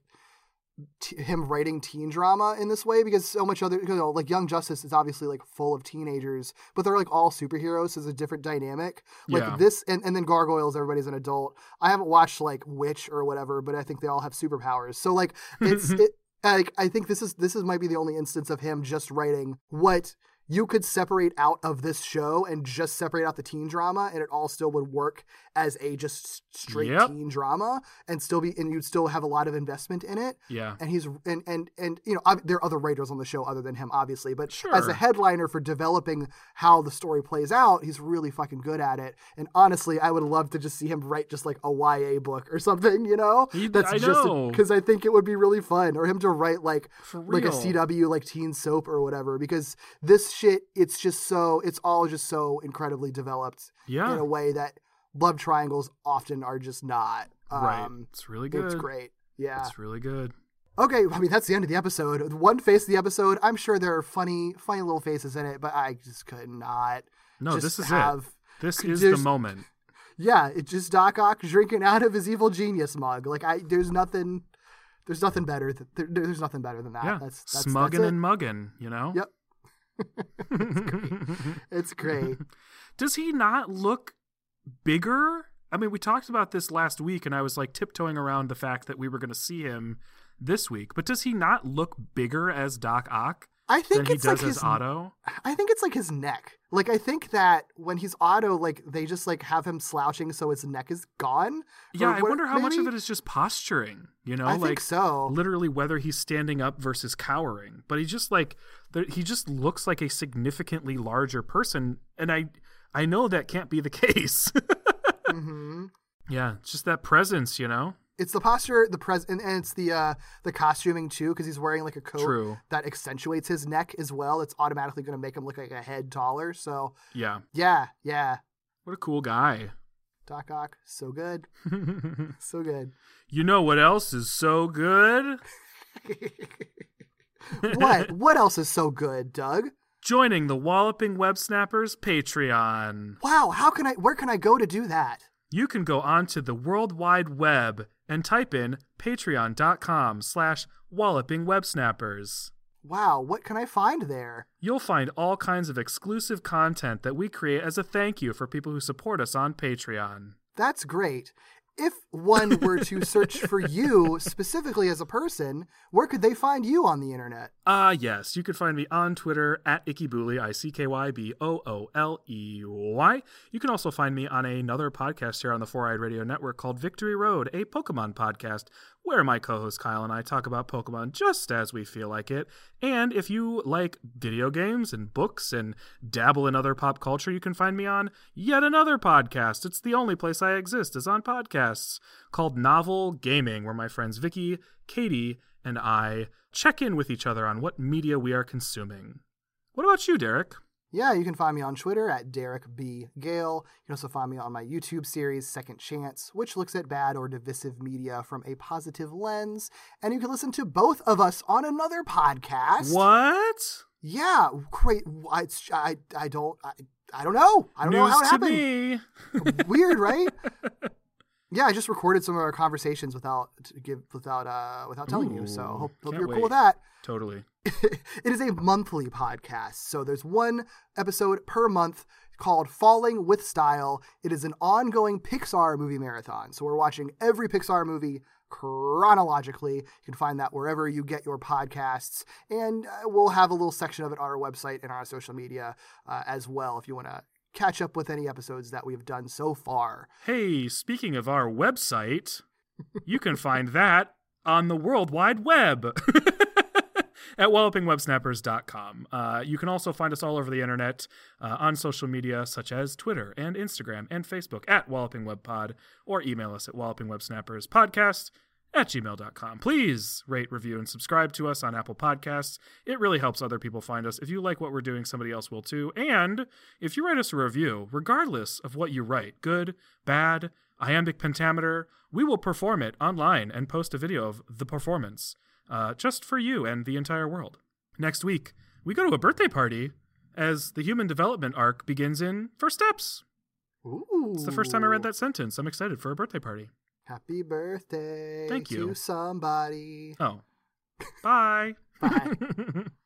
Speaker 8: t- him writing teen drama in this way because so much other you know like Young Justice is obviously like full of teenagers, but they're like all superheroes, so it's a different dynamic. Like
Speaker 7: Yeah.
Speaker 8: this, and, and then Gargoyles, everybody's an adult. I haven't watched like Witch or whatever, but I think they all have superpowers. So like it's it. Like I think this is this is might be the only instance of him just writing what you could separate out of this show and just separate out the teen drama and it all still would work as a just straight
Speaker 7: Yep.
Speaker 8: teen drama and still be and you'd still have a lot of investment in it.
Speaker 7: Yeah.
Speaker 8: and he's and and and you know there are other writers on the show other than him obviously but as a headliner for developing how the story plays out he's really fucking good at it. And honestly i would love to just see him write just like a ya book or something you know?
Speaker 7: He-
Speaker 8: that's
Speaker 7: I
Speaker 8: just because i think it would be really fun or him to write like like a cw like teen soap or whatever because this shit it's just so it's all just so incredibly developed
Speaker 7: Yeah.
Speaker 8: in a way that love triangles often are just not
Speaker 7: right.
Speaker 8: um
Speaker 7: It's really good.
Speaker 8: it's great yeah
Speaker 7: It's really good.
Speaker 8: Okay, I mean that's the end of the episode. One face of the episode. I'm sure there are funny, funny little faces in it, but I just could not.
Speaker 7: No,
Speaker 8: just
Speaker 7: this is
Speaker 8: have,
Speaker 7: it. This is the moment.
Speaker 8: Yeah, it's just Doc Ock drinking out of his evil genius mug. Like I, there's nothing, there's nothing better. Th- there, there's nothing better than that.
Speaker 7: Yeah.
Speaker 8: that's, that's
Speaker 7: Smuggin'
Speaker 8: that's
Speaker 7: and muggin', you know?
Speaker 8: Yep. It's great. It's great.
Speaker 7: Does he not look bigger? I mean, we talked about this last week, and I was like tiptoeing around the fact that we were going to see him this week. But does he not look bigger as Doc Ock
Speaker 8: I think it's like
Speaker 7: as
Speaker 8: his.
Speaker 7: Otto.
Speaker 8: I think it's like his neck. Like I think that when he's Otto, like they just like have him slouching so his neck is gone.
Speaker 7: Yeah, I
Speaker 8: what-
Speaker 7: wonder how much of it is just posturing. You know,
Speaker 8: I
Speaker 7: like
Speaker 8: think so.
Speaker 7: literally whether he's standing up versus cowering. But he just like he just looks like a significantly larger person, and I I know that can't be the case.
Speaker 8: hmm
Speaker 7: yeah, it's just that presence, you know.
Speaker 8: It's the posture, the pres, and, and it's the uh the costuming too, because he's wearing like a coat
Speaker 7: True.
Speaker 8: that accentuates his neck as well. It's automatically going to make him look like a head taller. So
Speaker 7: Yeah,
Speaker 8: yeah, yeah,
Speaker 7: what a cool guy.
Speaker 8: Doc Ock, so good, so good.
Speaker 7: you know what else is so good?
Speaker 8: What what else is so good, Doug?
Speaker 7: Joining the Walloping Web Snappers Patreon.
Speaker 8: Wow, how can I? Where can I go to do that?
Speaker 7: You can go onto the World Wide Web and type in patreon.com slash walloping web snappers.
Speaker 8: Wow, what can I find there?
Speaker 7: You'll find all kinds of exclusive content that we create as a thank you for people who support us on Patreon.
Speaker 8: That's great. If one were to search for you specifically as a person, where could they find you on the internet?
Speaker 7: Ah, yes, you can find me on Twitter at IckyBooley, I C K Y B O O L E Y. You can also find me on another podcast here on the Four Eyed Radio Network called Victory Road, a Pokemon podcast, where my co host Kyle and I talk about Pokemon just as we feel like it. And if you like video games and books and dabble in other pop culture, you can find me on yet another podcast. It's the only place I exist is on podcasts called Novel Gaming, where my friends Vicky, Katie, and I check in with each other on what media we are consuming. What about you, Derek?
Speaker 8: Yeah, you can find me on Twitter at Derek B. Gale. You can also find me on my YouTube series, Second Chance, which looks at bad or divisive media from a positive lens. And you can listen to both of us on another podcast.
Speaker 7: What?
Speaker 8: Yeah, great. I, I, I don't, I, I don't know. I don't know
Speaker 7: News
Speaker 8: how it
Speaker 7: to
Speaker 8: happened.
Speaker 7: me.
Speaker 8: Weird, right? yeah, I just recorded some of our conversations without to give without uh without telling you. So hope, hope you're cool with that.
Speaker 7: Totally.
Speaker 8: it is a monthly podcast. So there's one episode per month called Falling with Style. It is an ongoing Pixar movie marathon. So we're watching every Pixar movie chronologically. You can find that wherever you get your podcasts. And uh, we'll have a little section of it on our website and on our social media uh, as well if you want to catch up with any episodes that we've done so far.
Speaker 7: Hey, speaking of our website, you can find that on the World Wide Web at wallopingwebsnappers.com. Uh, you can also find us all over the internet uh, on social media such as Twitter and Instagram and Facebook at wallopingwebpod or email us at wallopingwebsnapperspodcast at gmail.com. Please rate, review, and subscribe to us on Apple Podcasts. It really helps other people find us. If you like what we're doing, somebody else will too. And if you write us a review, regardless of what you write, good, bad, iambic pentameter, we will perform it online and post a video of the performance uh, just for you and the entire world. Next week, we go to a birthday party as the human development arc begins in First Steps.
Speaker 8: Ooh.
Speaker 7: It's the first time I read that sentence. I'm excited for a birthday party.
Speaker 8: Happy birthday
Speaker 7: Thank you.
Speaker 8: to somebody.
Speaker 7: Oh. Bye.
Speaker 8: Bye.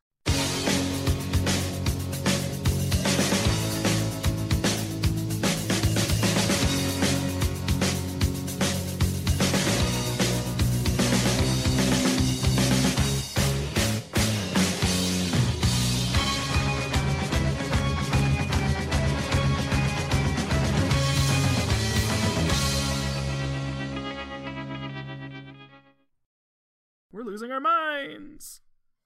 Speaker 7: losing our minds.